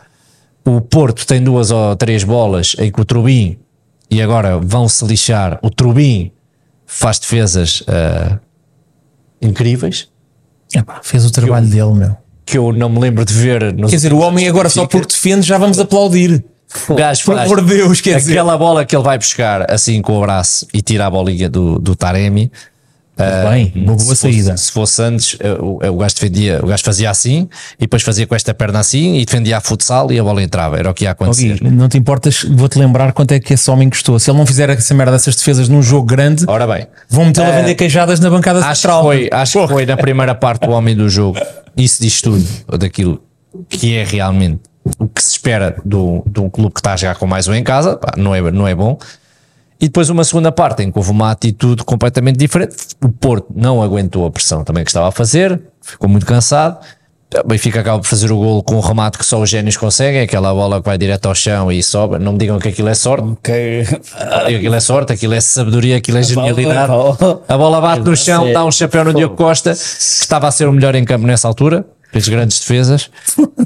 Speaker 1: O Porto tem duas ou três bolas em que o Trubin, e agora vão-se lixar, o Trubin faz defesas ah, incríveis,
Speaker 2: Epá, fez o trabalho dele, meu.
Speaker 1: que eu não me lembro de ver.
Speaker 2: Quer dizer, o homem agora só porque defende já vamos aplaudir.
Speaker 1: O gajo
Speaker 2: Por amor de Deus, quer dizer.
Speaker 1: aquela bola que ele vai buscar assim com o braço e tira a bolinha do, do Taremi.
Speaker 2: Bem, uma boa
Speaker 1: se fosse,
Speaker 2: saída.
Speaker 1: se fosse antes, eh, o, o gajo defendia, o gajo fazia assim e depois fazia com esta perna assim e defendia a futsal e a bola entrava. Era o que ia acontecer.
Speaker 2: Gui, não te importas, vou-te lembrar quanto é que esse homem custou. Se ele não fizer essa merda dessas defesas num jogo grande,
Speaker 1: Ora bem,
Speaker 2: vão metê-lo a vender queijadas na bancada
Speaker 1: acho que,
Speaker 2: central.
Speaker 1: foi, acho que foi na primeira parte o homem do jogo. Isso diz tudo daquilo que é realmente o que se espera de um clube que está a jogar com mais um em casa. Pá, não, é, não é bom. E depois uma segunda parte em que houve uma atitude completamente diferente. O Porto não aguentou a pressão também que estava a fazer, ficou muito cansado. O Benfica acaba por fazer o golo com um remate que só os génios conseguem, aquela bola que vai direto ao chão e sobe. Não me digam que aquilo é sorte.
Speaker 3: Ok.
Speaker 1: Aquilo é sorte, aquilo é sabedoria, aquilo é genialidade. A bola bate no chão, dá um chapéu no Diogo Costa, que estava a ser o melhor em campo nessa altura, fez grandes defesas.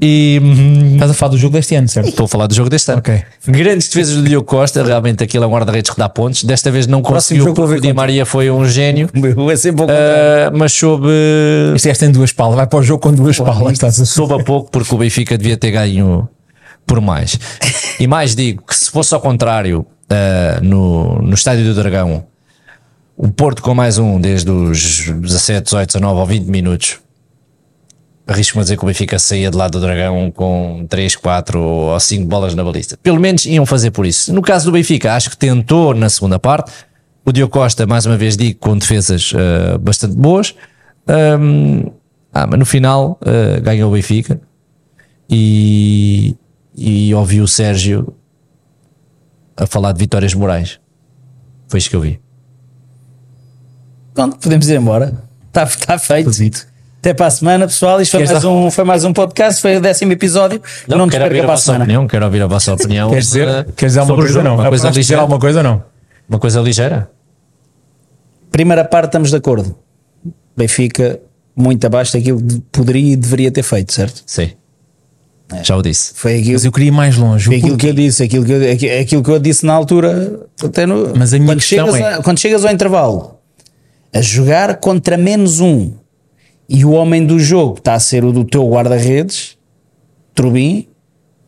Speaker 1: E hum,
Speaker 2: Estás a falar do jogo deste ano, certo?
Speaker 1: estou a falar do jogo deste ano.
Speaker 2: Ok.
Speaker 1: Grandes defesas do Diogo Costa, realmente aquilo é um guarda-redes que dá pontos. Desta vez não conseguiu, porque o Di. Maria foi um gênio.
Speaker 3: É sempre.
Speaker 1: Ah, mas soube,
Speaker 2: Este gajo tem duas palas, vai para o jogo com duas palas. Estás a...
Speaker 1: soube a pouco porque o Benfica devia ter ganho por mais. E mais digo que se fosse ao contrário, ah, no, no Estádio do Dragão, o Porto com mais um desde os 17, 18, 19 ou 20 minutos, arrisco-me a dizer que o Benfica saía de lado do Dragão com 3, 4 ou 5 bolas na balista. Pelo menos iam fazer por isso. No caso do Benfica, acho que tentou na segunda parte. O Diogo Costa, mais uma vez digo, com defesas ah, bastante boas. Ahm, ah, mas no final ah, ganhou o Benfica e, e ouvi o Sérgio a falar de vitórias morais. Foi isso que eu vi.
Speaker 3: Pronto, podemos ir embora. Está tá feito. Até para a semana, pessoal. Isto foi mais, um, foi mais um podcast. Foi o décimo episódio. Não, nos
Speaker 1: quero ouvir
Speaker 3: perca
Speaker 1: a
Speaker 3: para a
Speaker 1: vossa
Speaker 3: semana.
Speaker 1: opinião. Quero ouvir a vossa opinião.
Speaker 2: Queres dizer,
Speaker 1: eh,
Speaker 2: queres dizer alguma coisa?
Speaker 1: jogo.
Speaker 2: Não.
Speaker 1: Uma coisa
Speaker 2: dizer
Speaker 1: ligeira.
Speaker 2: alguma coisa? Não.
Speaker 1: Uma coisa ligeira.
Speaker 3: Primeira parte, estamos de acordo. Benfica muito abaixo daquilo que poderia e deveria ter feito, certo?
Speaker 1: Sim. Já o disse.
Speaker 3: Foi aquilo,
Speaker 2: Mas eu queria ir mais longe.
Speaker 3: foi aquilo que eu disse, aquilo que eu, aqui- aquilo que eu disse na altura. Até no,
Speaker 2: Mas a minha
Speaker 3: quando,
Speaker 2: questão
Speaker 3: chegas
Speaker 2: é-
Speaker 3: a- quando chegas ao intervalo a jogar contra menos um e o homem do jogo está a ser o do teu guarda-redes, Trubin,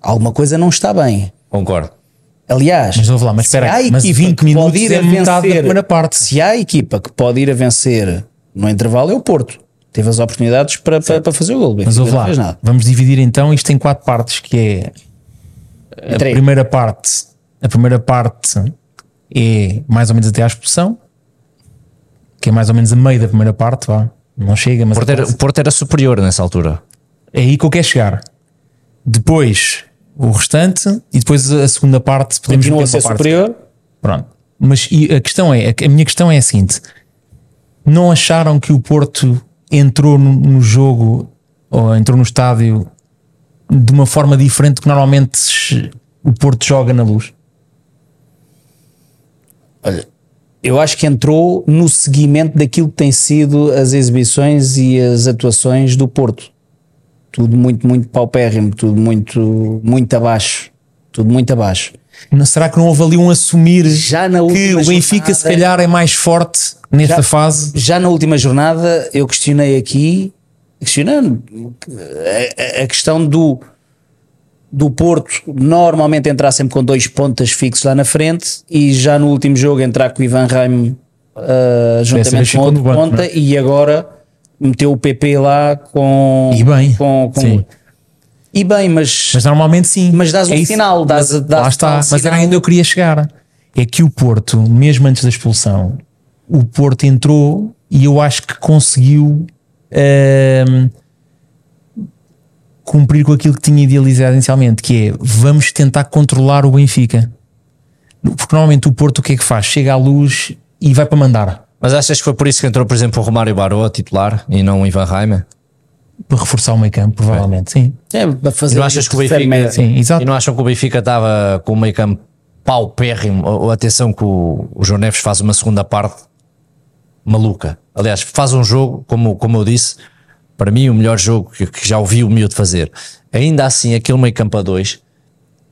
Speaker 3: alguma coisa não está bem.
Speaker 1: Concordo.
Speaker 3: Aliás,
Speaker 2: Mas lá, mas
Speaker 3: se
Speaker 2: espera aí,
Speaker 3: há
Speaker 2: mas
Speaker 3: equipa
Speaker 2: 20
Speaker 3: que
Speaker 2: minutos
Speaker 3: pode ir
Speaker 2: é
Speaker 3: a vencer-
Speaker 2: primeira parte.
Speaker 3: Se há equipa que pode ir a vencer no intervalo é o Porto. Teve as oportunidades para, para, para fazer o gol.
Speaker 2: Mas ouve
Speaker 3: não
Speaker 2: lá, vamos dividir então isto em quatro partes, que é a primeira parte, a primeira parte é mais ou menos até à expulsão, que é mais ou menos a meio da primeira parte, vá. Não chega, mas
Speaker 1: O Porto, era, o Porto era superior nessa altura.
Speaker 2: é aí que eu quero chegar. Depois o restante e depois a segunda parte podemos
Speaker 3: Continua a ser
Speaker 2: parte.
Speaker 3: superior.
Speaker 2: Pronto. Mas e a questão é, a minha questão é a seguinte: não acharam que o Porto entrou no, jogo ou entrou no estádio de uma forma diferente do que normalmente o Porto joga na luz?
Speaker 3: Olha, eu acho que entrou no seguimento daquilo que tem sido as exibições e as atuações do Porto. Tudo muito, muito paupérrimo, tudo muito, muito abaixo. Tudo muito abaixo.
Speaker 2: Não, será que não houve ali um assumir
Speaker 3: Já na
Speaker 2: que o Benfica se
Speaker 3: jornada-
Speaker 2: calhar é mais forte nesta
Speaker 3: Já-
Speaker 2: fase?
Speaker 3: Já na última jornada eu questionei aqui, questionando a, a- a questão do, do Porto normalmente entrar sempre com dois pontas fixos lá na frente e já no último jogo entrar com o Ivan Raim uh,
Speaker 2: vez
Speaker 3: juntamente com outro
Speaker 2: banco,
Speaker 3: ponta
Speaker 2: não é?
Speaker 3: e agora meteu o PP lá com.
Speaker 2: E bem,
Speaker 3: Com, com-
Speaker 2: sim.
Speaker 3: e bem, mas,
Speaker 2: Mas normalmente sim.
Speaker 3: mas dás um
Speaker 2: É isso.
Speaker 3: sinal, dás, dás
Speaker 2: Lá está, mas era ainda eu queria chegar. É que o Porto, mesmo antes da expulsão, o Porto entrou e eu acho que conseguiu ehm, cumprir com aquilo que tinha idealizado inicialmente, que é vamos tentar controlar o Benfica. Porque normalmente o Porto o que é que faz? Chega à luz e vai para mandar.
Speaker 1: Mas achas que foi por isso que entrou, por exemplo, o Romário Baró a titular e não o Ivan Reimer?
Speaker 2: Para reforçar o meio campo, provavelmente, sim.
Speaker 3: É, para fazer
Speaker 1: E não achas que o Benfica-.
Speaker 2: Sim, exato.
Speaker 1: E não acham que o Benfica estava com o meio campo paupérrimo? Atenção que o, o João Neves faz uma segunda parte maluca. Aliás, faz um jogo, como, como eu disse, para mim o melhor jogo que, que já ouvi o miúdo fazer. Ainda assim, aquele meio campo a dois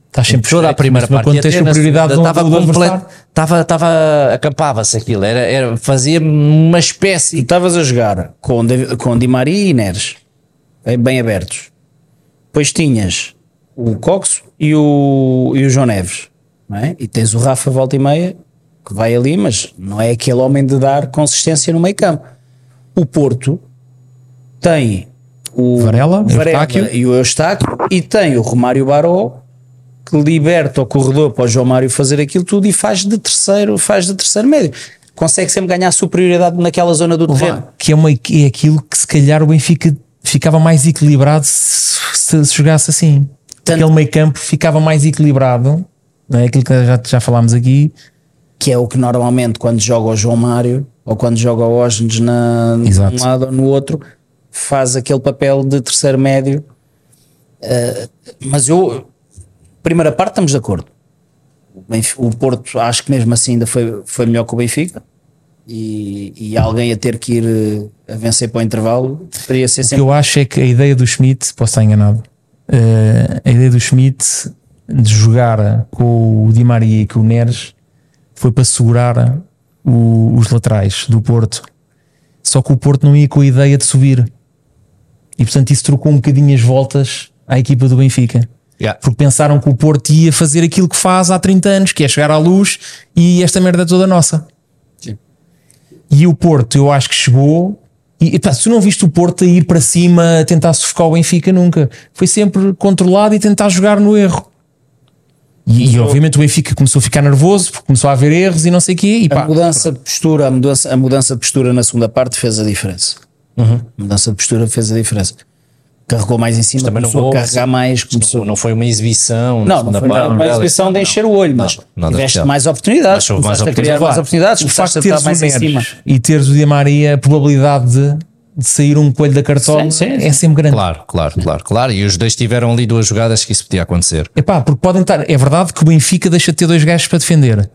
Speaker 2: Estás sempre
Speaker 1: toda a primeira
Speaker 2: mas
Speaker 1: parte
Speaker 2: quando tens do-
Speaker 1: estava completo, estava, estava acampava-se aquilo, era, era, fazia uma
Speaker 3: Tu
Speaker 1: espécie.
Speaker 3: estavas a jogar com, com Di Maria e Neres, bem- bem abertos. Depois tinhas o Coxo e o, e o João Neves. não é? E tens o Rafa volta e meia, que vai ali, mas não é aquele homem de dar consistência no meio campo. O Porto tem o
Speaker 2: Varela,
Speaker 3: Varela
Speaker 2: Eustáquio.
Speaker 3: e o Eustáquio e tem o Romário Baró que liberta o corredor para o João Mário fazer aquilo tudo e faz de terceiro, faz de terceiro médio. Consegue sempre ganhar superioridade naquela zona do terreno.
Speaker 2: que é, uma, é aquilo que se calhar o Benfica ficava mais equilibrado se, se- se jogasse assim.
Speaker 3: Tanto-
Speaker 2: Aquele meio campo ficava mais equilibrado, não é? aquilo que já, já falámos aqui.
Speaker 3: que é o que normalmente quando joga o João Mário ou quando joga o Osnes na, num lado ou no outro faz aquele papel de terceiro médio Uh, mas eu primeira parte estamos de acordo o, Benf- o Porto acho que mesmo assim ainda foi, foi melhor que o Benfica e, e alguém a ter que ir uh, a vencer para o intervalo deveria ser
Speaker 2: O que
Speaker 3: sempre
Speaker 2: eu acho é que a ideia do Schmidt, posso estar enganado, eh, a ideia do Schmidt de jogar com o Di Maria e com o Neres foi para segurar o- os laterais do Porto. Só que o Porto não ia com a ideia de subir. E portanto isso trocou um bocadinho as voltas à equipa do Benfica.
Speaker 1: Yeah.
Speaker 2: Porque pensaram que o Porto ia fazer aquilo que faz há 30 anos, que é chegar à luz e esta merda é toda nossa.
Speaker 3: Sim.
Speaker 2: E o Porto, eu acho que chegou. E se tu não viste o Porto a ir para cima a tentar sufocar o Benfica, nunca. Foi sempre controlado e tentar jogar no erro. E, e, obviamente o Benfica começou a ficar nervoso porque começou a haver erros e não sei o quê. E
Speaker 3: a
Speaker 2: pá,
Speaker 3: mudança de postura a mudança, a mudança de postura na segunda parte fez a diferença
Speaker 1: Uhum.
Speaker 3: a mudança de postura fez a diferença carregou mais em cima
Speaker 1: também não
Speaker 3: começou
Speaker 1: vou-
Speaker 3: a carregar mais começou
Speaker 1: Não foi uma exibição.
Speaker 3: Não, não foi
Speaker 1: parte,
Speaker 3: nada, uma exibição de encher o olho, mas
Speaker 1: nada
Speaker 3: tiveste mais oportunidades,
Speaker 1: Mas mais
Speaker 3: criar mais
Speaker 1: oportunidades.
Speaker 2: o facto de teres o
Speaker 3: mais em cima.
Speaker 2: Neres e teres o Di Maria, a probabilidade de, de sair um coelho da cartola
Speaker 3: Sim, sim, sim.
Speaker 2: é sempre grande.
Speaker 1: Claro, claro, claro, claro. E os dois tiveram ali duas jogadas que isso podia acontecer.
Speaker 2: Epá, porque podem estar. É verdade que o Benfica deixa de ter dois gajos para defender,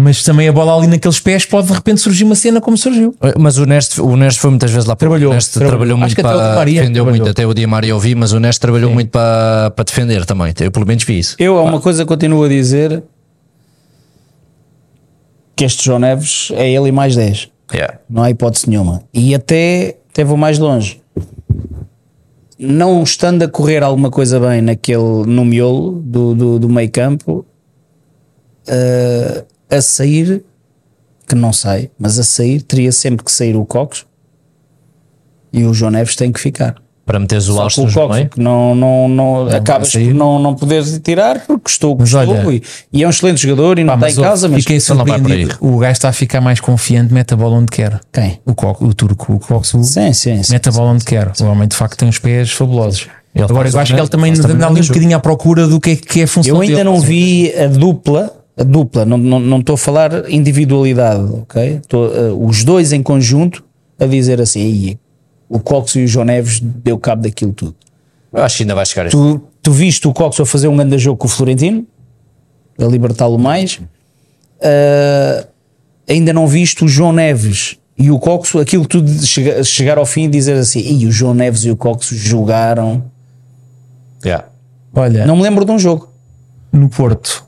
Speaker 2: mas também a bola ali naqueles pés pode de repente surgir uma cena como surgiu.
Speaker 1: Mas o Neste, o Neste foi muitas vezes lá para
Speaker 2: Trabalhou,
Speaker 1: O Neste
Speaker 2: trabalhou.
Speaker 1: trabalhou, muito para.
Speaker 2: Maria
Speaker 1: defendeu
Speaker 2: trabalhou.
Speaker 1: muito, até o Di Maria eu vi, mas o Neste trabalhou muito para, para defender também. Eu pelo menos vi isso.
Speaker 3: Eu há uma coisa que continuo a dizer que este João Neves é ele e mais 10.
Speaker 1: Yeah.
Speaker 3: Não há hipótese nenhuma. E até, até vou mais longe. Não estando a correr alguma coisa bem naquele, no miolo do, do, do meio campo, eh, a sair, que não sai, mas a sair, teria sempre que sair o Cox e o João Neves tem que ficar.
Speaker 1: Para meteres o Austin
Speaker 3: o
Speaker 1: no
Speaker 3: Cox,
Speaker 1: meio.
Speaker 3: que não, não, não, acabas por não, não poderes tirar porque custou custou
Speaker 2: olha-
Speaker 3: e, e é um excelente jogador e não está em casa, mas
Speaker 2: fiquei
Speaker 1: não
Speaker 2: surpreendido. O gajo está a ficar mais confiante, mete a bola onde quer.
Speaker 3: quem?
Speaker 2: O, Cox, o turco, o Cox,
Speaker 3: Sim, sim, sim.
Speaker 2: mete a bola onde quer. O homem de facto tem os pés fabulosos.
Speaker 1: Ele
Speaker 2: Agora eu acho que ele também anda ali um bocadinho à procura do que é, que é a função
Speaker 3: Eu ainda
Speaker 2: dele.
Speaker 3: não vi a dupla, dupla, não estou não, não estou a falar individualidade, ok? Estou, eh, os dois em conjunto a dizer assim, "Ei, o Cox e o João Neves deu cabo daquilo tudo.
Speaker 1: Eu acho que ainda vai chegar este.
Speaker 3: Tu, tu viste o Cox a fazer um grande jogo com o Florentino, a libertá-lo mais. Ah, ainda não viste o João Neves e o Cox, aquilo tudo chega- chegar ao fim e dizer assim, e o João Neves e o Cox jogaram.
Speaker 1: Yeah.
Speaker 2: Olha,
Speaker 3: Não me lembro de um jogo.
Speaker 2: no Porto,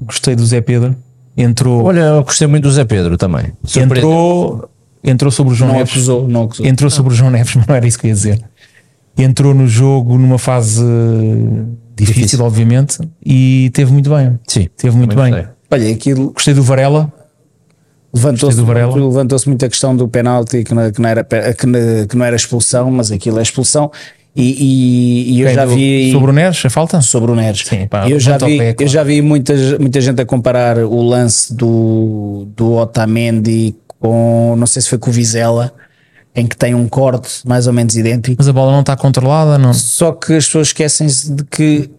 Speaker 2: gostei do Zé Pedro. Entrou,
Speaker 1: Olha, eu gostei muito do Zé Pedro também.
Speaker 2: Entrou, entrou sobre o João
Speaker 3: Não
Speaker 2: Neves.
Speaker 3: acusou, não acusou.
Speaker 2: Entrou sobre o João Neves, mas não era isso que eu ia dizer. Entrou no jogo numa fase difícil,
Speaker 1: Difícil.
Speaker 2: obviamente, e teve muito bem.
Speaker 1: Sim,
Speaker 2: Teve muito bem.
Speaker 1: gostei.
Speaker 3: Olha, aquilo
Speaker 2: Gostei do Varela.
Speaker 3: levantou-se levantou muito a questão do penalti que não, que não era, pe- que, não, que não era expulsão, mas aquilo é expulsão. E, e- e eu
Speaker 2: Quem?
Speaker 3: já
Speaker 2: Do-
Speaker 3: vi.
Speaker 2: Sobre o Neres, a falta?
Speaker 3: sobre o Neres.
Speaker 2: Sim, pá,
Speaker 3: eu, já vi,
Speaker 2: pé,
Speaker 3: eu já vi muita, muita gente a comparar o lance do, do Otamendi com, não sei se foi com o Vizela, em que tem um corte mais ou menos idêntico.
Speaker 2: Mas a bola não está controlada, não.
Speaker 3: Só que as pessoas esquecem-se de que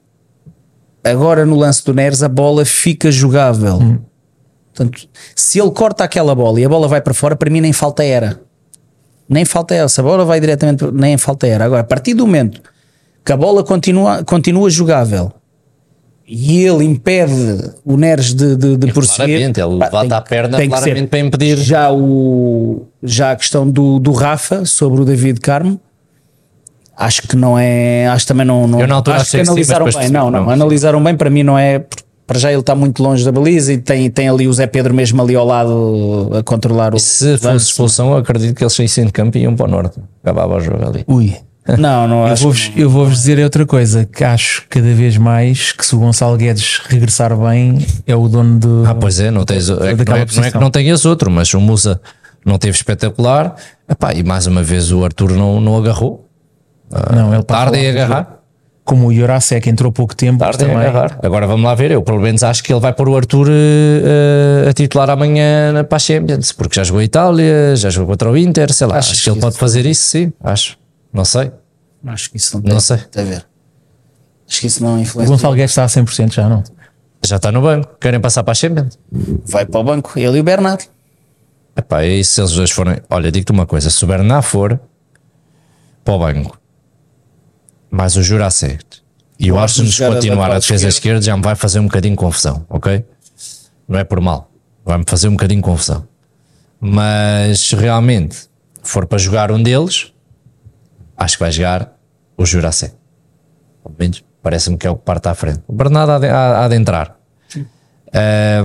Speaker 3: agora no lance do Neres a bola fica jogável.
Speaker 2: Hum.
Speaker 3: Portanto, se ele corta aquela bola e a bola vai para fora, para mim nem falta era. Nem falta era. Se a bola vai diretamente, nem falta era. Agora, a partir do momento que a bola continua, continua jogável e ele impede o Neres de, de, de prosseguir.
Speaker 1: Claramente, ele
Speaker 3: pá,
Speaker 1: levanta
Speaker 3: tem-
Speaker 1: a perna
Speaker 3: tem
Speaker 1: claramente para impedir.
Speaker 3: Já, o, já a questão do, do Rafa sobre o David Carmo acho que não é. Acho que também não. não
Speaker 1: Eu na altura
Speaker 3: acho que analisaram bem. Não, não,
Speaker 1: não.
Speaker 3: analisaram bem. Para mim, não é. Para já ele está muito longe da baliza e tem, tem ali o Zé Pedro mesmo ali ao lado a controlar o.
Speaker 1: Se fosse expulsão, eu acredito que eles saíssem de campo e iam para o norte. Acabava o jogo ali.
Speaker 2: Ui.
Speaker 3: Não, não
Speaker 2: Eu
Speaker 3: acho.
Speaker 2: vou-vos eu vou-vos dizer outra coisa que acho cada vez mais que se o Gonçalo Guedes regressar bem é o dono de.
Speaker 1: Ah, pois é, não, tens, é, que não, é, que não é que não tenhas outro, mas o Musa não teve espetacular. Epá, e mais uma vez o Arthur não, não agarrou.
Speaker 2: não, ele
Speaker 1: Tarde em agarrar.
Speaker 2: Como o Jurasek entrou pouco tempo,
Speaker 1: Tarde
Speaker 2: também.
Speaker 1: agarrar. Agora vamos lá ver. Eu pelo menos acho que ele vai pôr o Arthur eh, a titular amanhã na para a Champions, porque já jogou a Itália, já jogou contra o Inter, sei lá.
Speaker 3: Achas
Speaker 1: acho que ele
Speaker 3: que
Speaker 1: pode
Speaker 3: isso-
Speaker 1: fazer isso, sim. Acho. Não sei.
Speaker 3: Acho que isso não tem.
Speaker 1: Não sei.
Speaker 3: tem a ver. Acho que isso não
Speaker 2: O
Speaker 3: influencia.
Speaker 2: Gonçalo Guedes está a 100% já, não?
Speaker 1: Já está no banco. Querem passar para a Champions?
Speaker 3: Vai para o banco, ele e o Bernardo.
Speaker 1: Epá, e se eles dois forem. Olha, digo-te uma coisa: se o Bernard for para o banco, mais o Jurasek e o Arsenal continuar a defesa esquerda, já me vai fazer um bocadinho de confusão, ok? Não é por mal, vai-me fazer um bocadinho de confusão. Mas se realmente for para jogar um deles, acho que vai jogar o Jurasek. Pelo menos parece-me que é o que parte à frente. O Bernardo há de, há- há de entrar. É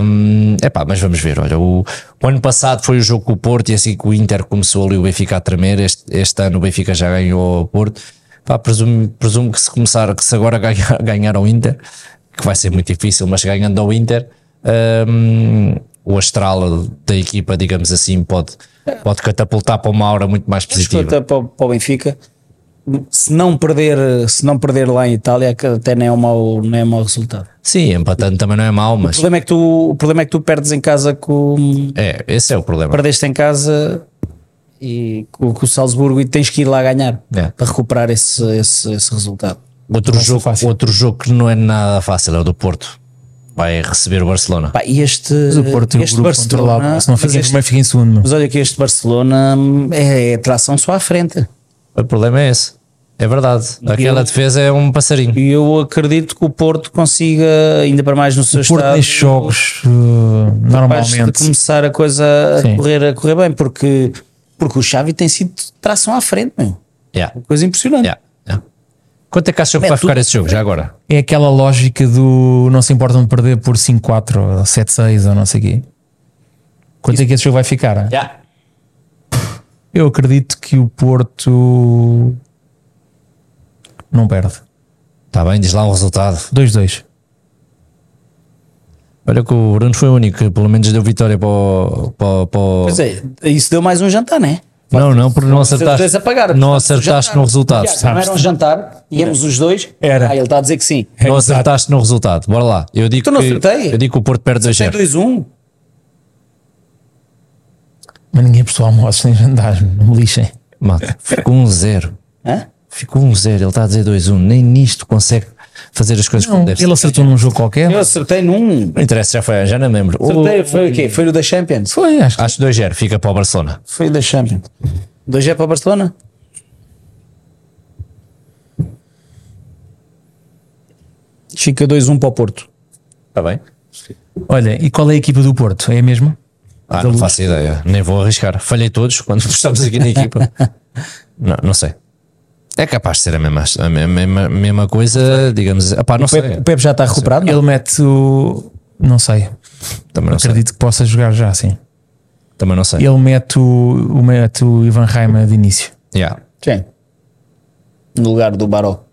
Speaker 1: epá, mas vamos ver. Olha, o, o ano passado foi o jogo com o Porto e assim que o Inter começou ali o Benfica a tremer. Este, este ano o Benfica já ganhou o Porto. Pá, presumo, presumo que se começar, que se agora ganhar, ganhar ao Inter, que vai ser muito difícil, mas ganhando ao Inter, hum, o astral da equipa, digamos assim, pode, pode catapultar para uma aura muito mais positiva.
Speaker 3: Para, o- para o Benfica. Se não, perder, se não perder lá em Itália, que até nem é um mau, nem é um mau resultado.
Speaker 1: Sim, empatando também não é mau,
Speaker 3: O
Speaker 1: mas
Speaker 3: problema é que tu, o problema é que tu perdes em casa com.
Speaker 1: é, esse é o problema.
Speaker 3: Perdeste em casa e com, com o Salzburgo e tens que ir lá ganhar
Speaker 1: É.
Speaker 3: para recuperar esse, esse, esse resultado.
Speaker 1: Outro jogo,
Speaker 2: fácil.
Speaker 1: outro jogo que não é nada fácil é o do Porto. Vai receber o Barcelona.
Speaker 3: Pá, e este,
Speaker 2: Mas o Porto
Speaker 3: este Barcelona.
Speaker 2: Se não fica em primeiro, fica em segundo.
Speaker 3: mas olha que este Barcelona é, é tração só à frente.
Speaker 1: O problema é esse. É verdade. Aquela
Speaker 3: eu-
Speaker 1: defesa é um passarinho.
Speaker 3: E eu acredito que o Porto consiga, ainda para mais no seu
Speaker 2: O Porto
Speaker 3: estado,
Speaker 2: nestes jogos, uh,
Speaker 3: capaz de
Speaker 2: normalmente.
Speaker 3: começar a coisa a
Speaker 2: Sim.
Speaker 3: correr, a correr bem, porque, porque o Xavi tem sido tração à frente, meu.
Speaker 1: Yeah.
Speaker 3: Coisa impressionante.
Speaker 1: Yeah. Yeah. Quanto é que acham que
Speaker 3: Mete
Speaker 1: vai ficar esse jogo já agora?
Speaker 2: É aquela lógica do não se importam de perder por 5-4 ou 7-6 ou não sei o quê. Quanto é que esse jogo vai ficar?
Speaker 1: Yeah.
Speaker 2: Eu acredito que o Porto não perde.
Speaker 1: Está Tá bem, diz lá um resultado.
Speaker 2: 2-2.
Speaker 1: Olha que o Bruno foi o único que pelo menos deu vitória para o. Para, para o-
Speaker 3: Pois é, isso deu mais um jantar, não é?
Speaker 1: Não, não, porque não acertaste.
Speaker 3: a pagar,
Speaker 1: não acertaste
Speaker 3: jantar.
Speaker 1: no resultado.
Speaker 3: Já, Não era um jantar, íamos os dois.
Speaker 2: Era.
Speaker 3: Ah, ele está a dizer que sim.
Speaker 1: Não acertaste no resultado. Bora lá. Eu digo,
Speaker 3: Tu não
Speaker 1: que,
Speaker 3: acertei?
Speaker 1: eu digo que o Porto perde 2-0.
Speaker 3: 2-1.
Speaker 2: Mas ninguém prestou almoços nem jantares, não me lixem.
Speaker 1: Mano, ficou 1-0.
Speaker 3: Hã?
Speaker 1: Ficou 1-0. Ele está a dizer 2-1. Nem nisto consegue fazer as coisas como
Speaker 2: Não,
Speaker 1: deve
Speaker 2: ele
Speaker 1: ser.
Speaker 2: acertou num jogo qualquer.
Speaker 3: Eu acertei num.
Speaker 1: Não interessa, já foi, já não lembro.
Speaker 3: Acertei, foi o quê? Foi o da Champions?
Speaker 2: Foi, acho que
Speaker 1: Acho 2-0, fica para o Barcelona.
Speaker 3: Foi o da Champions. 2 é para o Barcelona? Fica 2-1 para o Porto.
Speaker 1: Está bem?
Speaker 2: Olha, e qual é a equipa do Porto? É a mesma?
Speaker 1: Ah,
Speaker 2: Da
Speaker 1: não
Speaker 2: Luz?
Speaker 1: faço ideia. Nem vou arriscar. Falhei todos quando estamos aqui na equipa. não, não sei. É capaz de ser a mesma, a mesma, mesma coisa, digamos. Epá, não
Speaker 3: O
Speaker 1: sei.
Speaker 3: Pepe, o Pepe já está recuperado? não?
Speaker 2: Ele mete o. Não sei.
Speaker 1: Também não sei.
Speaker 2: Acredito que possa jogar já, sim.
Speaker 1: Também não sei.
Speaker 2: Ele mete o, o, mete o Ivan Raima de início.
Speaker 1: Yeah.
Speaker 3: Sim. No lugar do Baró.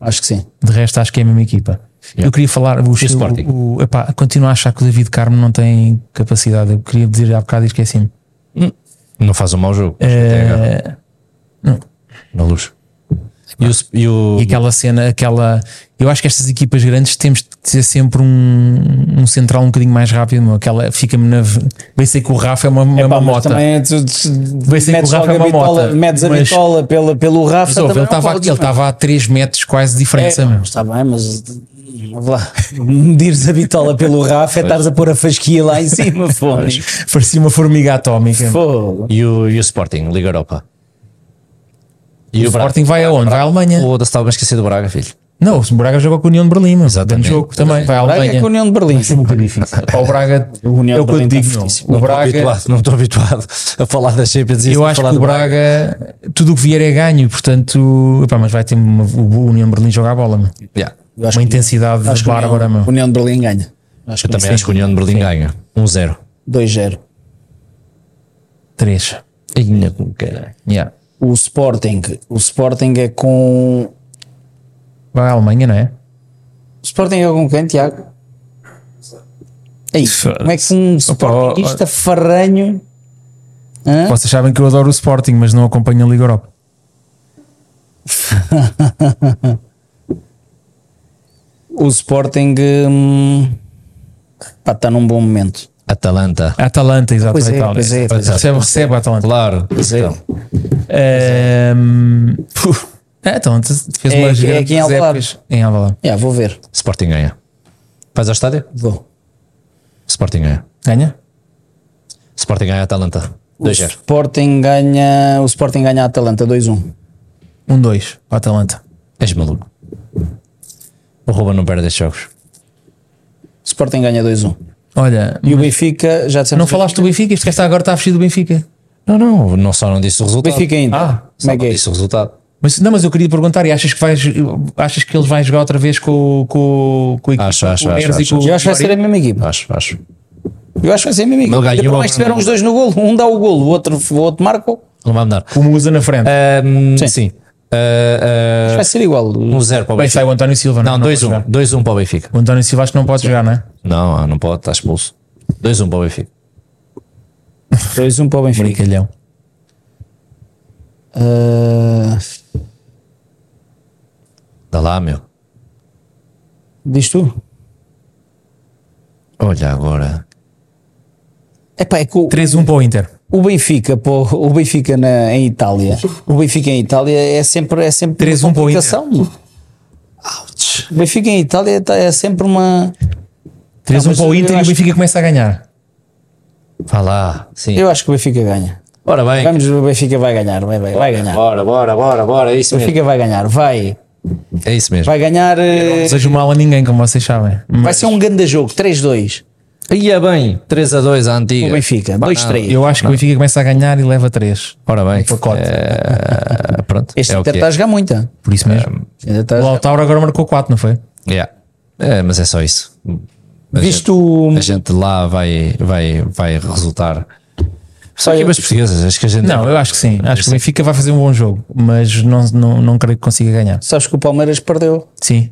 Speaker 3: Acho que sim.
Speaker 2: De resto, acho que é a mesma equipa.
Speaker 1: Yeah.
Speaker 2: Eu queria falar. O,
Speaker 1: Sporting?
Speaker 2: o, o, epá, continuo a achar que o David Carmo não tem capacidade. Eu queria dizer há bocado e esqueci-me.
Speaker 1: Não faz um mau jogo. Na luz. E o, e o-
Speaker 2: E aquela cena, aquela. Eu acho que estas equipas grandes temos de ter sempre um, um central um bocadinho mais rápido. meu. Aquela fica-me na. Bem sei que o Rafa é uma, é uma mota.
Speaker 3: também tu- tu-
Speaker 2: Vai ser que o Rafa é uma mota,
Speaker 3: metes a bitola pela, pelo Rafa.
Speaker 2: Mas, ele estava ele estava a 3 metros quase de diferença.
Speaker 3: É,
Speaker 2: meu.
Speaker 3: está bem, mas lá, medires a bitola pelo Rafa é estares a pôr a fasquia lá em cima, fone.
Speaker 2: Parecia uma formiga atómica.
Speaker 3: Fogo.
Speaker 1: e o, e o Sporting, Liga Europa. E
Speaker 2: O Sporting vai aonde? Vai à Alemanha.
Speaker 1: O da estava a esquecer do Braga, filho.
Speaker 2: Não, o Braga joga com a União de Berlim, meu.
Speaker 1: Exatamente.
Speaker 2: Jogo também. Vai à
Speaker 3: Braga é
Speaker 2: Alemanha.
Speaker 3: com a União de Berlim.
Speaker 2: Ser muito difícil. O Braga,
Speaker 3: O União
Speaker 2: é o
Speaker 3: de
Speaker 2: eu
Speaker 3: Berlim está
Speaker 2: digo,
Speaker 3: fortíssimo.
Speaker 2: O
Speaker 1: Não estou
Speaker 2: Braga,
Speaker 1: habituado, não estou habituado a falar das Champions e
Speaker 2: eu acho
Speaker 1: falar
Speaker 2: que o
Speaker 1: do
Speaker 2: Braga, tudo o que vier é ganho, portanto, epá, mas vai ter uma, o União de Berlim joga a bola.
Speaker 1: Yeah.
Speaker 2: Uma
Speaker 3: que-
Speaker 2: intensidade
Speaker 3: acho
Speaker 2: bárbara,
Speaker 3: União. União de Berlim ganha. Acho
Speaker 1: Eu
Speaker 3: que
Speaker 1: também acho que a União de Berlim ganha. 1-0.
Speaker 3: 2-0.
Speaker 2: 3.
Speaker 1: Ainda com caralho.
Speaker 2: Yeah.
Speaker 3: O Sporting, o Sporting é com.
Speaker 2: Vai à Alemanha, não é?
Speaker 3: O Sporting é com quem, Tiago? Ei, como é que um Sportingista farranho. Hã?
Speaker 2: Vocês sabem que eu adoro o Sporting, mas não acompanho a Liga Europa.
Speaker 3: O Sporting hum, está num bom momento.
Speaker 1: Atalanta.
Speaker 2: A Atalanta, exato.
Speaker 3: Pois
Speaker 2: a
Speaker 3: é,
Speaker 2: Itália.
Speaker 3: pois é, pois é.
Speaker 2: recebe, recebe a Atalanta.
Speaker 1: Claro.
Speaker 3: Pois é.
Speaker 1: Então,
Speaker 2: Ehm, a Atalanta fez
Speaker 3: É aqui- é
Speaker 2: grandes
Speaker 3: aqui em Alvalade.
Speaker 2: em Alvalade.
Speaker 3: Yeah, vou ver.
Speaker 1: Sporting ganha. Vais ao estádio?
Speaker 3: Vou.
Speaker 1: Sporting ganha.
Speaker 2: Ganha?
Speaker 1: Sporting ganha Atalanta.
Speaker 3: O
Speaker 1: 2-0.
Speaker 3: Sporting ganha. O Sporting ganha a Atalanta 2-1.
Speaker 2: 1-2 para a Atalanta.
Speaker 1: És maluco. O Ruben não perde estes jogos.
Speaker 3: Sporting ganha 2-1.
Speaker 2: Olha,
Speaker 3: E o Benfica, já dissemos.
Speaker 2: não falaste do Benfica? Este gajo está- agora está a fugir do Benfica.
Speaker 1: Não, não, não só não disse o
Speaker 3: O
Speaker 1: resultado.
Speaker 3: Benfica ainda.
Speaker 2: Ah,
Speaker 3: Como é que
Speaker 1: Não
Speaker 3: é?
Speaker 1: disse o resultado.
Speaker 2: Mas, não, mas eu queria perguntar: e achas que, vais, achas que eles vão jogar outra vez com, com, com a equipa?
Speaker 1: Acho, acho,
Speaker 2: com o
Speaker 1: acho,
Speaker 2: e
Speaker 1: acho.
Speaker 2: com o
Speaker 3: Eu acho que vai ser a mesma equipa.
Speaker 1: Acho, acho.
Speaker 3: Eu acho que vai ser a mesma equipa. Por mais tiveram os dois no golo. Um dá o golo, o outro, o outro marca.
Speaker 1: Não vai mudar.
Speaker 2: Como usa na frente.
Speaker 1: Ahm,
Speaker 3: Sim.
Speaker 1: sim. Ah, ah,
Speaker 3: Vai ser igual.
Speaker 1: 1-0 para o
Speaker 2: Bem, sai
Speaker 1: Benfica.
Speaker 2: o António Silva.
Speaker 1: Não,
Speaker 2: pode
Speaker 1: 2-1.
Speaker 2: jogar.
Speaker 1: 2-1 para o Benfica.
Speaker 2: O António Silva acho que não pode jogar, não é?
Speaker 1: Não, não pode, está expulso. 2-1 para o Benfica.
Speaker 3: 2-1 para o Benfica.
Speaker 2: Brincalhão.
Speaker 3: Ah,
Speaker 1: Dá lá, meu.
Speaker 3: diz tu?
Speaker 1: Olha agora.
Speaker 3: Epá, é que o,
Speaker 2: 3-1 para o Inter.
Speaker 3: o Benfica, pô, o Benfica na, em Itália, o Benfica em Itália é sempre, é sempre
Speaker 2: 3-1
Speaker 3: uma
Speaker 2: para o Inter.
Speaker 3: complicação. O Benfica em Itália tá- é sempre uma.
Speaker 2: 3-1
Speaker 3: mas
Speaker 2: para o
Speaker 3: eu
Speaker 2: Inter e o Benfica começa a ganhar.
Speaker 1: Vá lá. Sim.
Speaker 3: Eu acho que o Benfica ganha.
Speaker 1: Ora bem.
Speaker 3: Vamos, o Benfica vai ganhar, vai, vai, vai ganhar.
Speaker 1: Bora, bora, bora, bora. É isso
Speaker 3: O
Speaker 1: mesmo.
Speaker 3: Benfica vai ganhar, vai.
Speaker 1: É isso mesmo.
Speaker 3: Vai ganhar.
Speaker 2: Não
Speaker 3: eh,
Speaker 2: desejo mal a ninguém, como vocês sabem.
Speaker 3: Vai ser um grande jogo, 3-2.
Speaker 1: Ia bem. 3-2 à antiga.
Speaker 3: O Benfica,
Speaker 1: Bah,
Speaker 3: 2-3.
Speaker 2: Eu acho que o Benfica começa a ganhar e leva 3.
Speaker 1: Ora bem.
Speaker 2: pacote.
Speaker 1: É, pronto.
Speaker 3: Este
Speaker 1: é o
Speaker 3: Inter
Speaker 1: que
Speaker 3: está
Speaker 1: é.
Speaker 3: a jogar muito.
Speaker 2: Por isso mesmo.
Speaker 3: A
Speaker 2: O. Lautaro agora marcou 4, não foi?
Speaker 1: Yeah. É, mas é só isso. A
Speaker 3: Viste
Speaker 1: gente, a gente lá vai, vai, vai resultar. Só equipas portuguesas. Acho que a gente.
Speaker 2: Não, eu acho que sim. Acho que o Benfica vai fazer um bom jogo, mas não, não, não creio que consiga ganhar.
Speaker 3: Sabes que o Palmeiras perdeu
Speaker 2: Sim.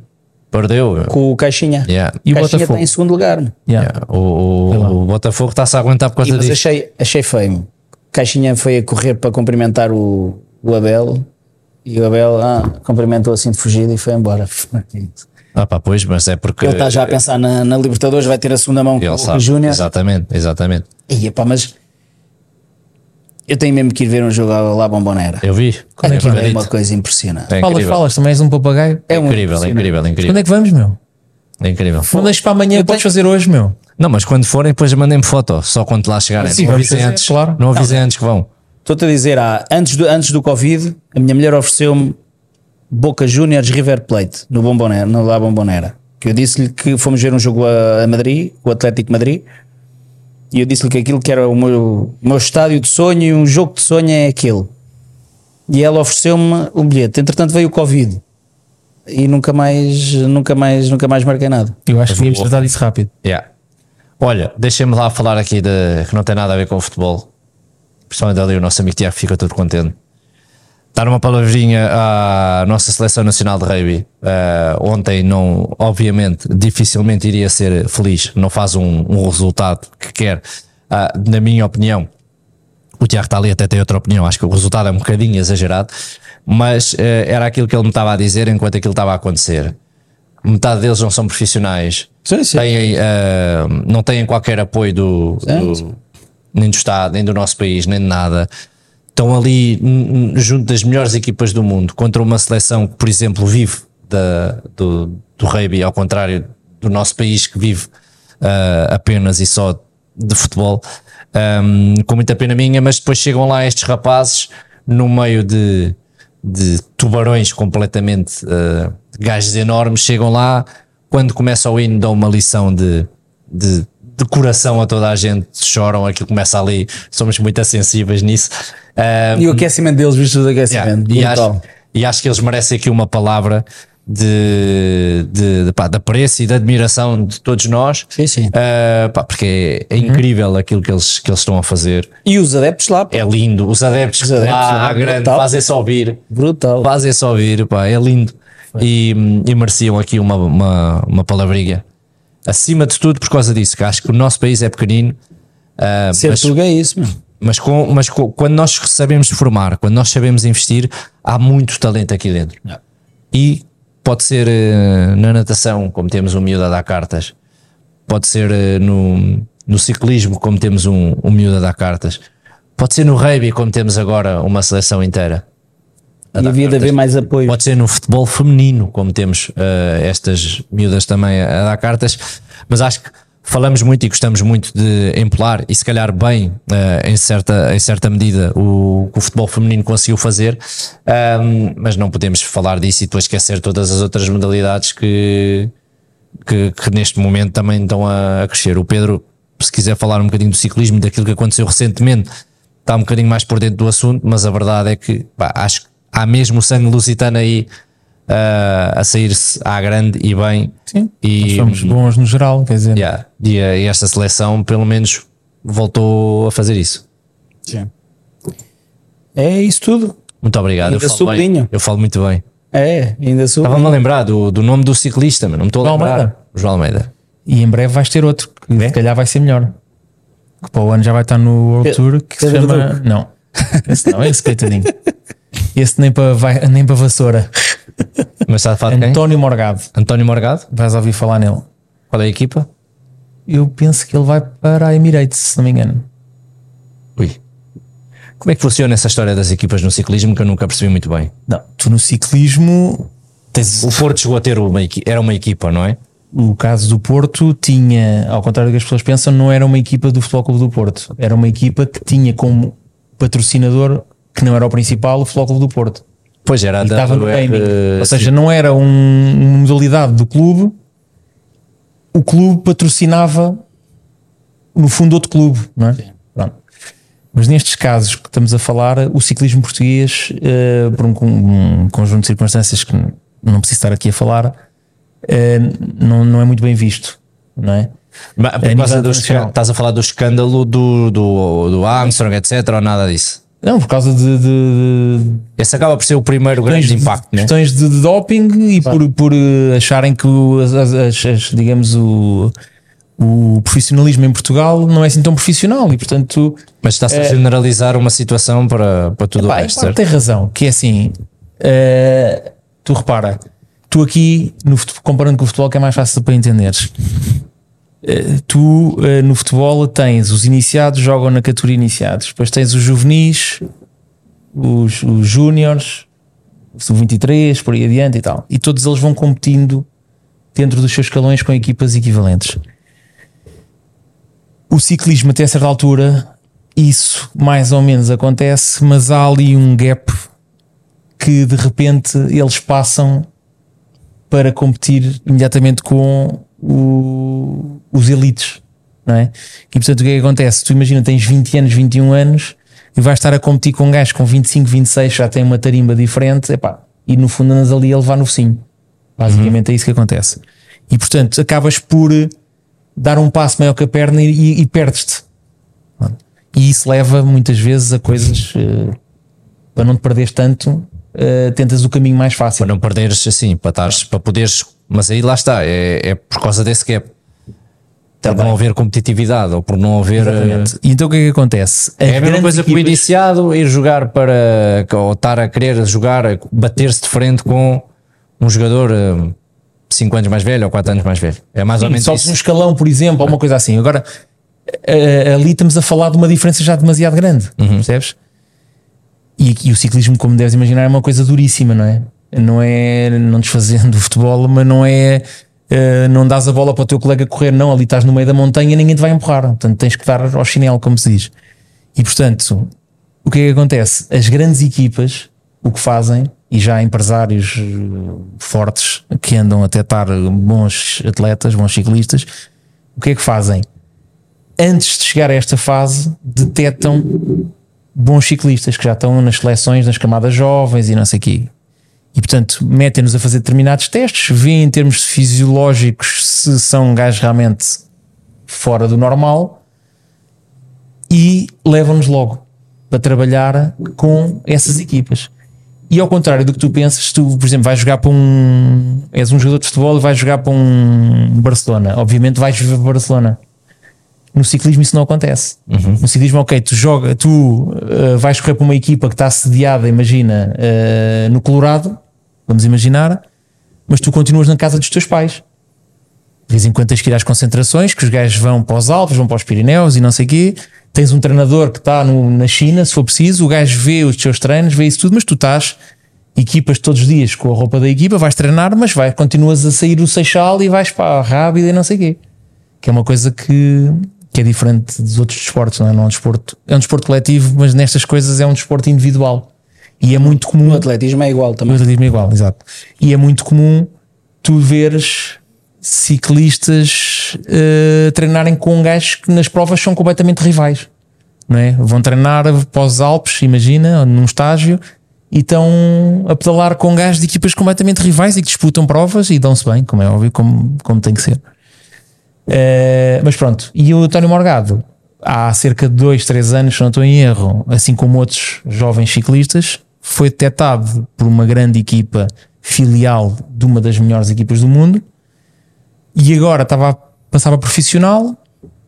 Speaker 1: Perdeu.
Speaker 3: com o Caixinha.
Speaker 1: Yeah.
Speaker 2: E o
Speaker 3: Caixinha
Speaker 2: Botafogo?
Speaker 3: está em segundo lugar.
Speaker 2: Yeah.
Speaker 1: Yeah. O, o, Botafogo está-se a aguentar por
Speaker 3: E,
Speaker 1: causa
Speaker 3: mas
Speaker 1: disso.
Speaker 3: achei, achei feio. Caixinha foi a correr para cumprimentar o, o Abel e o Abel ah, cumprimentou assim de fugida e foi embora.
Speaker 1: Ah, pá, pois, mas é porque.
Speaker 3: Ele está já a pensar na, na Libertadores, vai ter a segunda mão com
Speaker 1: Ele
Speaker 3: o
Speaker 1: sabe.
Speaker 3: Júnior.
Speaker 1: Exatamente, exatamente.
Speaker 3: E, epá, mas eu tenho mesmo que ir ver um jogo lá à Bombonera.
Speaker 1: Eu vi.
Speaker 2: Quando é que
Speaker 3: é uma coisa impressionante.
Speaker 1: É
Speaker 2: Falas,
Speaker 1: incrível.
Speaker 2: falas, também és um papagaio.
Speaker 3: É
Speaker 1: incrível, é
Speaker 3: impressionante.
Speaker 1: incrível, é
Speaker 2: Quando
Speaker 1: incrível.
Speaker 2: é que vamos, meu?
Speaker 1: É incrível.
Speaker 2: Não deixes para amanhã,
Speaker 3: Eu
Speaker 2: podes
Speaker 3: tenho-
Speaker 2: fazer hoje, meu.
Speaker 1: Não, mas quando forem, depois mandem-me foto. Só quando lá chegarem.
Speaker 2: Sim,
Speaker 1: não avisem
Speaker 2: fazer,
Speaker 1: antes.
Speaker 2: claro.
Speaker 1: Não avisem antes que vão.
Speaker 3: Estou-te a dizer, ah, antes, do, antes do Covid, a minha mulher ofereceu-me Boca Juniors River Plate no Bombonera, no La Bombonera. Que eu disse-lhe que fomos ver um jogo a, a Madrid, o Atlético Madrid, e eu disse-lhe que aquilo que era o meu, o meu estádio de sonho e um jogo de sonho é aquele. E ela ofereceu-me um bilhete. Entretanto veio o Covid. E nunca mais, nunca mais, nunca mais marquei nada.
Speaker 2: Eu acho que devíamos tratar disso rápido.
Speaker 1: Yeah. Olha, deixem-me lá falar aqui de que não tem nada a ver com o futebol. Principalmente ali o nosso amigo Tiago fica todo contente. Dar uma palavrinha à nossa seleção nacional de rugby. Eh, ontem não, obviamente, dificilmente iria ser feliz. Não faz um, um resultado que quer. Ah, na minha opinião, o Tiago está ali até tem outra opinião. Acho que o resultado é um bocadinho exagerado, mas eh, era aquilo que ele me estava a dizer enquanto aquilo estava a acontecer. Metade deles não são profissionais,
Speaker 3: Sim, sim.
Speaker 1: têm, eh, não têm qualquer apoio do, do- nem do Estado, nem do nosso país, nem de nada. Estão ali junto das melhores equipas do mundo contra uma seleção que, por exemplo, vive da, do, do rugby, ao contrário do nosso país que vive eh, apenas e só de futebol. Um, com muita pena minha, mas depois chegam lá estes rapazes no meio de, de tubarões completamente, uh, gajos enormes, chegam lá, quando começa o hino, dão uma lição de, de, de coração a toda a gente, choram, aquilo começa ali, somos muito sensíveis nisso. Uh,
Speaker 3: E o aquecimento deles, visto do aquecimento.
Speaker 1: Yeah, e, acho, e acho que eles merecem aqui uma palavra de, de, de, pá, de apreço e de admiração de todos nós.
Speaker 3: Sim, sim.
Speaker 1: Uh, pá, porque é, é incrível aquilo que eles, que eles estão a fazer.
Speaker 3: E os adeptos lá, pá,
Speaker 1: É lindo. Os adeptos,
Speaker 3: Os adeptos
Speaker 1: lá
Speaker 3: lá,
Speaker 1: à grande fazem-se ouvir.
Speaker 3: brutal.
Speaker 1: Fazem-se ouvir, pá, é lindo. E, e mereciam aqui uma, uma, uma palavrinha. Acima de tudo, por causa disso, que acho que o nosso país é pequenino. uh,
Speaker 3: Ser
Speaker 1: mas-
Speaker 3: é isso, meu.
Speaker 1: mas, com, mas com- quando nós sabemos formar, quando nós sabemos investir, há muito talento aqui dentro. E pode ser eh, na natação, como temos um miúdo a dar cartas, pode ser eh, no, no ciclismo, como temos um, um miúdo a dar cartas, pode ser no rugby, como temos agora uma seleção inteira.
Speaker 3: E havia de haver mais apoio.
Speaker 1: Pode ser no futebol feminino, como temos eh, estas miúdas também a, a dar cartas, mas acho que falamos muito e gostamos muito de empolar e se calhar bem eh, em, certa, em certa medida o que o futebol feminino conseguiu fazer, ahm, mas não podemos falar disso e depois esquecer todas as outras modalidades que, que, que neste momento também estão a, a crescer. O Pedro, se quiser falar um bocadinho do ciclismo, daquilo que aconteceu recentemente, está um bocadinho mais por dentro do assunto, mas a verdade é que pá, acho que há mesmo o sangue lusitano aí ah, a sair-se à grande e bem.
Speaker 2: Sim,
Speaker 1: E-
Speaker 2: nós somos bons no geral, quer dizer,
Speaker 1: Yeah. E, a- e esta seleção, pelo menos, voltou a fazer isso.
Speaker 3: É isso tudo.
Speaker 1: Muito obrigado. Eu
Speaker 3: Ainda
Speaker 1: falo, bem. eu falo muito bem.
Speaker 3: É, ainda sou.
Speaker 1: Estava-me a lembrar do, do nome do ciclista, mas não me estou a lembrar.
Speaker 2: Almeida.
Speaker 1: João Almeida.
Speaker 2: e em breve vais ter outro, que se calhar vai ser melhor. Que para o ano já vai estar no World Tour, que se
Speaker 3: Pedro
Speaker 2: chama.
Speaker 3: Duque.
Speaker 2: Não, esse não, esse coitadinho. Esse nem para, vai, nem para vassoura.
Speaker 1: Mas está a falar de quem?
Speaker 2: António Morgado,
Speaker 1: António Morgado.
Speaker 2: vais ouvir falar nele.
Speaker 1: Qual é a equipa?
Speaker 2: Eu penso que ele vai para a Emirates, se não me engano.
Speaker 1: Ui. Como é que funciona essa história das equipas no ciclismo que eu nunca percebi muito bem?
Speaker 2: Não, tu no ciclismo tens
Speaker 1: O Porto chegou a ter uma era uma equipa, não é?
Speaker 2: o caso do Porto tinha, ao contrário do que as pessoas pensam, não era uma equipa do Futebol Clube do Porto, era uma equipa que tinha como patrocinador, que não era o principal, o Clube do Porto.
Speaker 1: Pois era
Speaker 2: E
Speaker 1: da
Speaker 2: estava no gaming.
Speaker 1: eh,
Speaker 2: Ou seja, não era um- uma modalidade do clube, o clube patrocinava no fundo outro clube, não é? Pronto. Mas nestes casos que estamos a falar, o ciclismo português, eh, por um, um conjunto de circunstâncias que não preciso estar aqui a falar, eh, não, não é muito bem visto, não é?
Speaker 1: Mas
Speaker 2: a
Speaker 1: do estás a falar do escândalo do, do, do Armstrong, etc. ou nada disso?
Speaker 2: Não, por causa de, de- de
Speaker 1: Esse acaba por ser o primeiro grande
Speaker 2: questões,
Speaker 1: impacto,
Speaker 2: de,
Speaker 1: né?
Speaker 2: questões de, de doping e por, por eh, acharem que o, as, as- as- digamos o, o profissionalismo em Portugal não é assim tão profissional e portanto
Speaker 1: Mas está-se a generalizar uma situação para, para tudo
Speaker 2: Pá,
Speaker 1: o resto, certo?
Speaker 2: tem razão, que é assim, eh, tu repara, tu aqui, no comparando com o futebol, que é mais fácil para entenderes, eh, tu eh, no futebol tens os iniciados, jogam na categoria iniciados, depois tens os juvenis, os, os júniores, o sub-23, por aí adiante e tal, e todos eles vão competindo dentro dos seus escalões com equipas equivalentes. O ciclismo, até certa altura, isso mais ou menos acontece, mas há ali um gap que de repente eles passam para competir imediatamente com o- os elites, não é? E portanto o que é que acontece? Tu imagina, tens 20 anos, 21 anos e vais estar a competir com um gajo com 25, 26, já tem uma tarimba diferente, epá, e no fundo andas ali a levar no focinho. Basicamente é isso que acontece. E portanto acabas por eh, dar um passo maior que a perna e, e- e perdes-te. E isso leva muitas vezes a coisas eh, para não te perderes tanto, eh, tentas o caminho mais fácil.
Speaker 1: Para não perderes assim, para, estares, para poderes. Mas aí lá está, é, é por causa desse gap. Por não haver competitividade ou por não haver.
Speaker 2: Exatamente. E então o que é que acontece?
Speaker 1: eh,
Speaker 2: As
Speaker 1: É a mesma coisa que o
Speaker 2: equipas-
Speaker 1: iniciado ir jogar para. ou estar a querer jogar, bater-se de frente com um jogador 5 anos mais velho ou 4 anos mais velho. É mais ou
Speaker 2: Sim,
Speaker 1: menos
Speaker 2: sobes um
Speaker 1: isso.
Speaker 2: escalão, por exemplo, ou uma coisa assim. Agora, eh, ali estamos a falar de uma diferença já demasiado grande,
Speaker 1: Uhum.
Speaker 2: percebes? E, e o ciclismo, como deves imaginar, é uma coisa duríssima, não é? Não é, não desfazendo o futebol, mas não é, eh, não dás a bola para o teu colega correr, não. Ali estás no meio da montanha e ninguém te vai empurrar. Portanto, tens que dar ao chinelo, como se diz. E portanto, o que é que acontece? As grandes equipas, o que fazem e já há empresários eh, fortes que andam a tentar bons atletas, bons ciclistas, o que é que fazem? Antes de chegar a esta fase, detectam bons ciclistas que já estão nas seleções, nas camadas jovens e não sei o quê. E portanto, metem-nos a fazer determinados testes, veem em termos fisiológicos se são gajos realmente fora do normal e levam-nos logo para trabalhar com essas equipas. E ao contrário do que tu pensas, tu, por exemplo, vais jogar para um. És um jogador de futebol e vais jogar para um Barcelona. Obviamente vais viver para Barcelona. No ciclismo isso não acontece. No ciclismo, ok, tu joga, tu uh, vais correr para uma equipa que está sediada, imagina, uh, no Colorado, vamos imaginar, mas tu continuas na casa dos teus pais. De vez em quando tens que ir às concentrações, que os gajos vão para os Alpes, vão para os Pirineus e não sei o quê. Tens um treinador que está no- na China, se for preciso, o gajo vê os teus treinos, vê isso tudo, mas tu estás, equipas todos os dias com a roupa da equipa, vais treinar, mas vai, continuas a sair do Seixal e vais para a Rábida e não sei o quê. Que é uma coisa que, que é diferente dos outros desportos, não é? Não é um desporto, é um desporto coletivo, mas nestas coisas é um desporto individual. E é muito comum.
Speaker 3: No atletismo é igual
Speaker 2: O
Speaker 3: também.
Speaker 2: atletismo é igual, exato. E é muito comum tu veres ciclistas eh, treinarem com gajos que nas provas são completamente rivais. Não é? Vão treinar para os Alpes, imagina, num estágio, e estão a pedalar com gajos de equipas completamente rivais e que disputam provas e dão-se bem, como é óbvio, como, como tem que ser. Eh, mas pronto, e o António Morgado, há cerca de dois, três anos, se não estou em erro, assim como outros jovens ciclistas, foi detectado por uma grande equipa filial de uma das melhores equipas do mundo. E agora estava a passar a profissional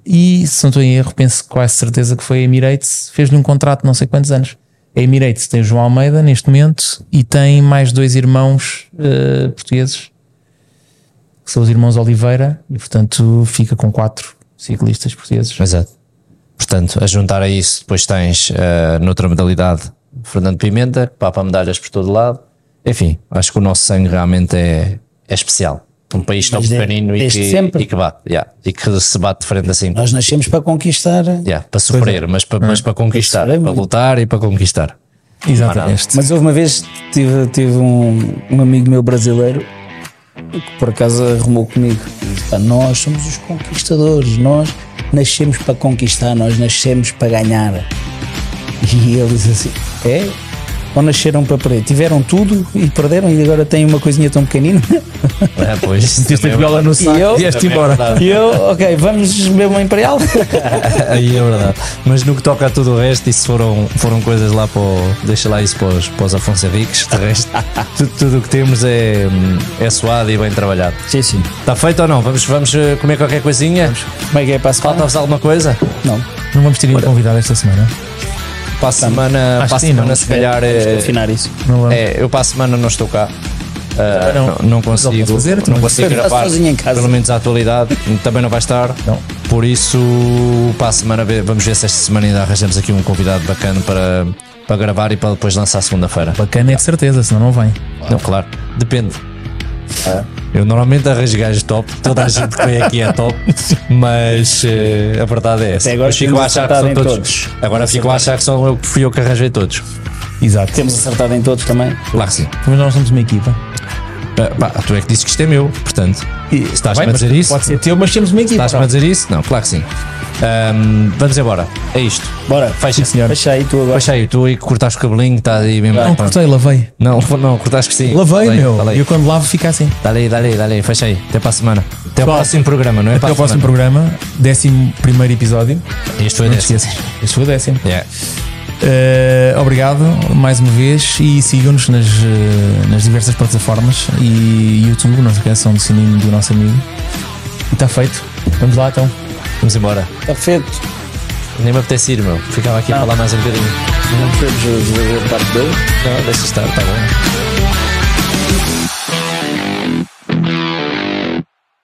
Speaker 2: e, se não estou em erro, penso quase certeza que foi a Emirates, fez-lhe um contrato de não sei quantos anos. A Emirates tem João Almeida neste momento e tem mais dois irmãos eh, portugueses que são os irmãos Oliveira e portanto fica com quatro ciclistas portugueses.
Speaker 1: Exato. Portanto, a juntar a isso, depois tens eh, noutra modalidade Fernando Pimenta, que papa medalhas por todo lado. Enfim, acho que o nosso sangue realmente é, é especial. Um país tão pequenino e que,
Speaker 3: sempre.
Speaker 1: e que bate, yeah, e que se bate de frente assim.
Speaker 3: Nós nascemos para conquistar.
Speaker 1: Yeah, para sofrer, mas, para, mas para conquistar,
Speaker 3: sofrer
Speaker 1: para
Speaker 3: muito.
Speaker 1: lutar e para conquistar.
Speaker 2: Exatamente.
Speaker 3: Mas houve uma vez tive, tive um, um amigo meu brasileiro que por acaso arrumou comigo "Pá, Nós somos os conquistadores, nós nascemos para conquistar, nós nascemos para ganhar. E ele disse assim: É? Ou nasceram para perder? Tiveram tudo e perderam e agora têm uma coisinha tão pequenina?
Speaker 1: É, pois,
Speaker 2: Meteste a
Speaker 1: é
Speaker 2: viola no saco
Speaker 3: eu-
Speaker 2: e vieste
Speaker 1: Também é
Speaker 2: embora.
Speaker 1: verdade.
Speaker 3: E eu, ok, vamos beber uma Imperial?
Speaker 1: Aí é verdade. Mas no que toca a tudo o resto, isso foram, foram coisas lá para o, Deixa lá isso para os, para os Afonso Henriques. De resto, tudo, tudo o que temos é, é suado e bem trabalhado.
Speaker 3: sim, sim.
Speaker 1: Está feito ou não? Vamos, vamos eh, comer qualquer coisinha?
Speaker 3: Como é que é para a semana?
Speaker 1: Falta-vos alguma coisa?
Speaker 3: Não.
Speaker 2: Não vamos ter ninguém convidado esta semana.
Speaker 1: Para a semana,
Speaker 2: Acho
Speaker 1: para a semana
Speaker 2: não.
Speaker 1: se calhar.
Speaker 3: Vamos
Speaker 1: eh,
Speaker 3: afinar isso.
Speaker 1: É, eu para a semana não estou cá. Ah,
Speaker 2: não.
Speaker 1: não, não consigo,
Speaker 2: fazer,
Speaker 1: não consigo gravar,
Speaker 3: sozinho em casa.
Speaker 1: pelo menos a atualidade, também não vai estar.
Speaker 2: Não.
Speaker 1: Por isso, para a semana, vamos ver se esta semana ainda arranjamos aqui um convidado bacana para, para gravar e para depois lançar segunda-feira.
Speaker 2: Bacana é de certeza, senão não vem.
Speaker 1: Não, claro, depende. Eu normalmente arranjo gajos top, toda a gente que vem aqui é top, mas eh, a verdade é essa.
Speaker 3: Até agora
Speaker 1: fico a achar que são todos.
Speaker 3: todos.
Speaker 1: Agora fico a achar que são eu, que fui eu que arranjei todos.
Speaker 2: Exato.
Speaker 3: Temos acertado em todos também.
Speaker 1: Claro que sim.
Speaker 2: Mas nós somos uma equipa.
Speaker 1: Ah, pá, tu é que disse que isto é meu, portanto, estás-me a dizer isso?
Speaker 2: Pode ser teu, mas temos uma equipa.
Speaker 1: Estás-me a dizer isso? Não, claro que sim. Ahm, vamos embora. É isto.
Speaker 3: Bora,
Speaker 1: Fecha.
Speaker 2: senhor.
Speaker 3: fecha aí tu agora.
Speaker 1: Fecha aí, tu aí que cortaste o cabelinho, está aí mesmo.
Speaker 2: Não, cortei, lavei.
Speaker 1: Não, não, cortaste que sim.
Speaker 2: Lavei, meu.
Speaker 1: Dá
Speaker 2: E eu quando lavo fica assim.
Speaker 1: aí, dá aí, dá aí, fecha aí. Até para a semana. Até ao
Speaker 2: Pessoal,
Speaker 1: próximo programa, não é?
Speaker 2: Até
Speaker 1: para
Speaker 2: o
Speaker 1: a
Speaker 2: próximo programa, décimo primeiro episódio.
Speaker 1: Este foi
Speaker 2: te
Speaker 1: décimo.
Speaker 2: Este foi o décimo.
Speaker 1: Yeah.
Speaker 2: Eh, obrigado mais uma vez e sigam-nos nas, eh, nas diversas plataformas e YouTube, não se esqueçam do sininho do nosso amigo. E está feito. Vamos lá então.
Speaker 1: Vamos embora.
Speaker 3: Está feito.
Speaker 1: Nem me apetece ir, meu. Ficava aqui a falar mais um bocadinho.
Speaker 3: Não podemos fazer parte 2.
Speaker 1: Não, deixa estar, está bom.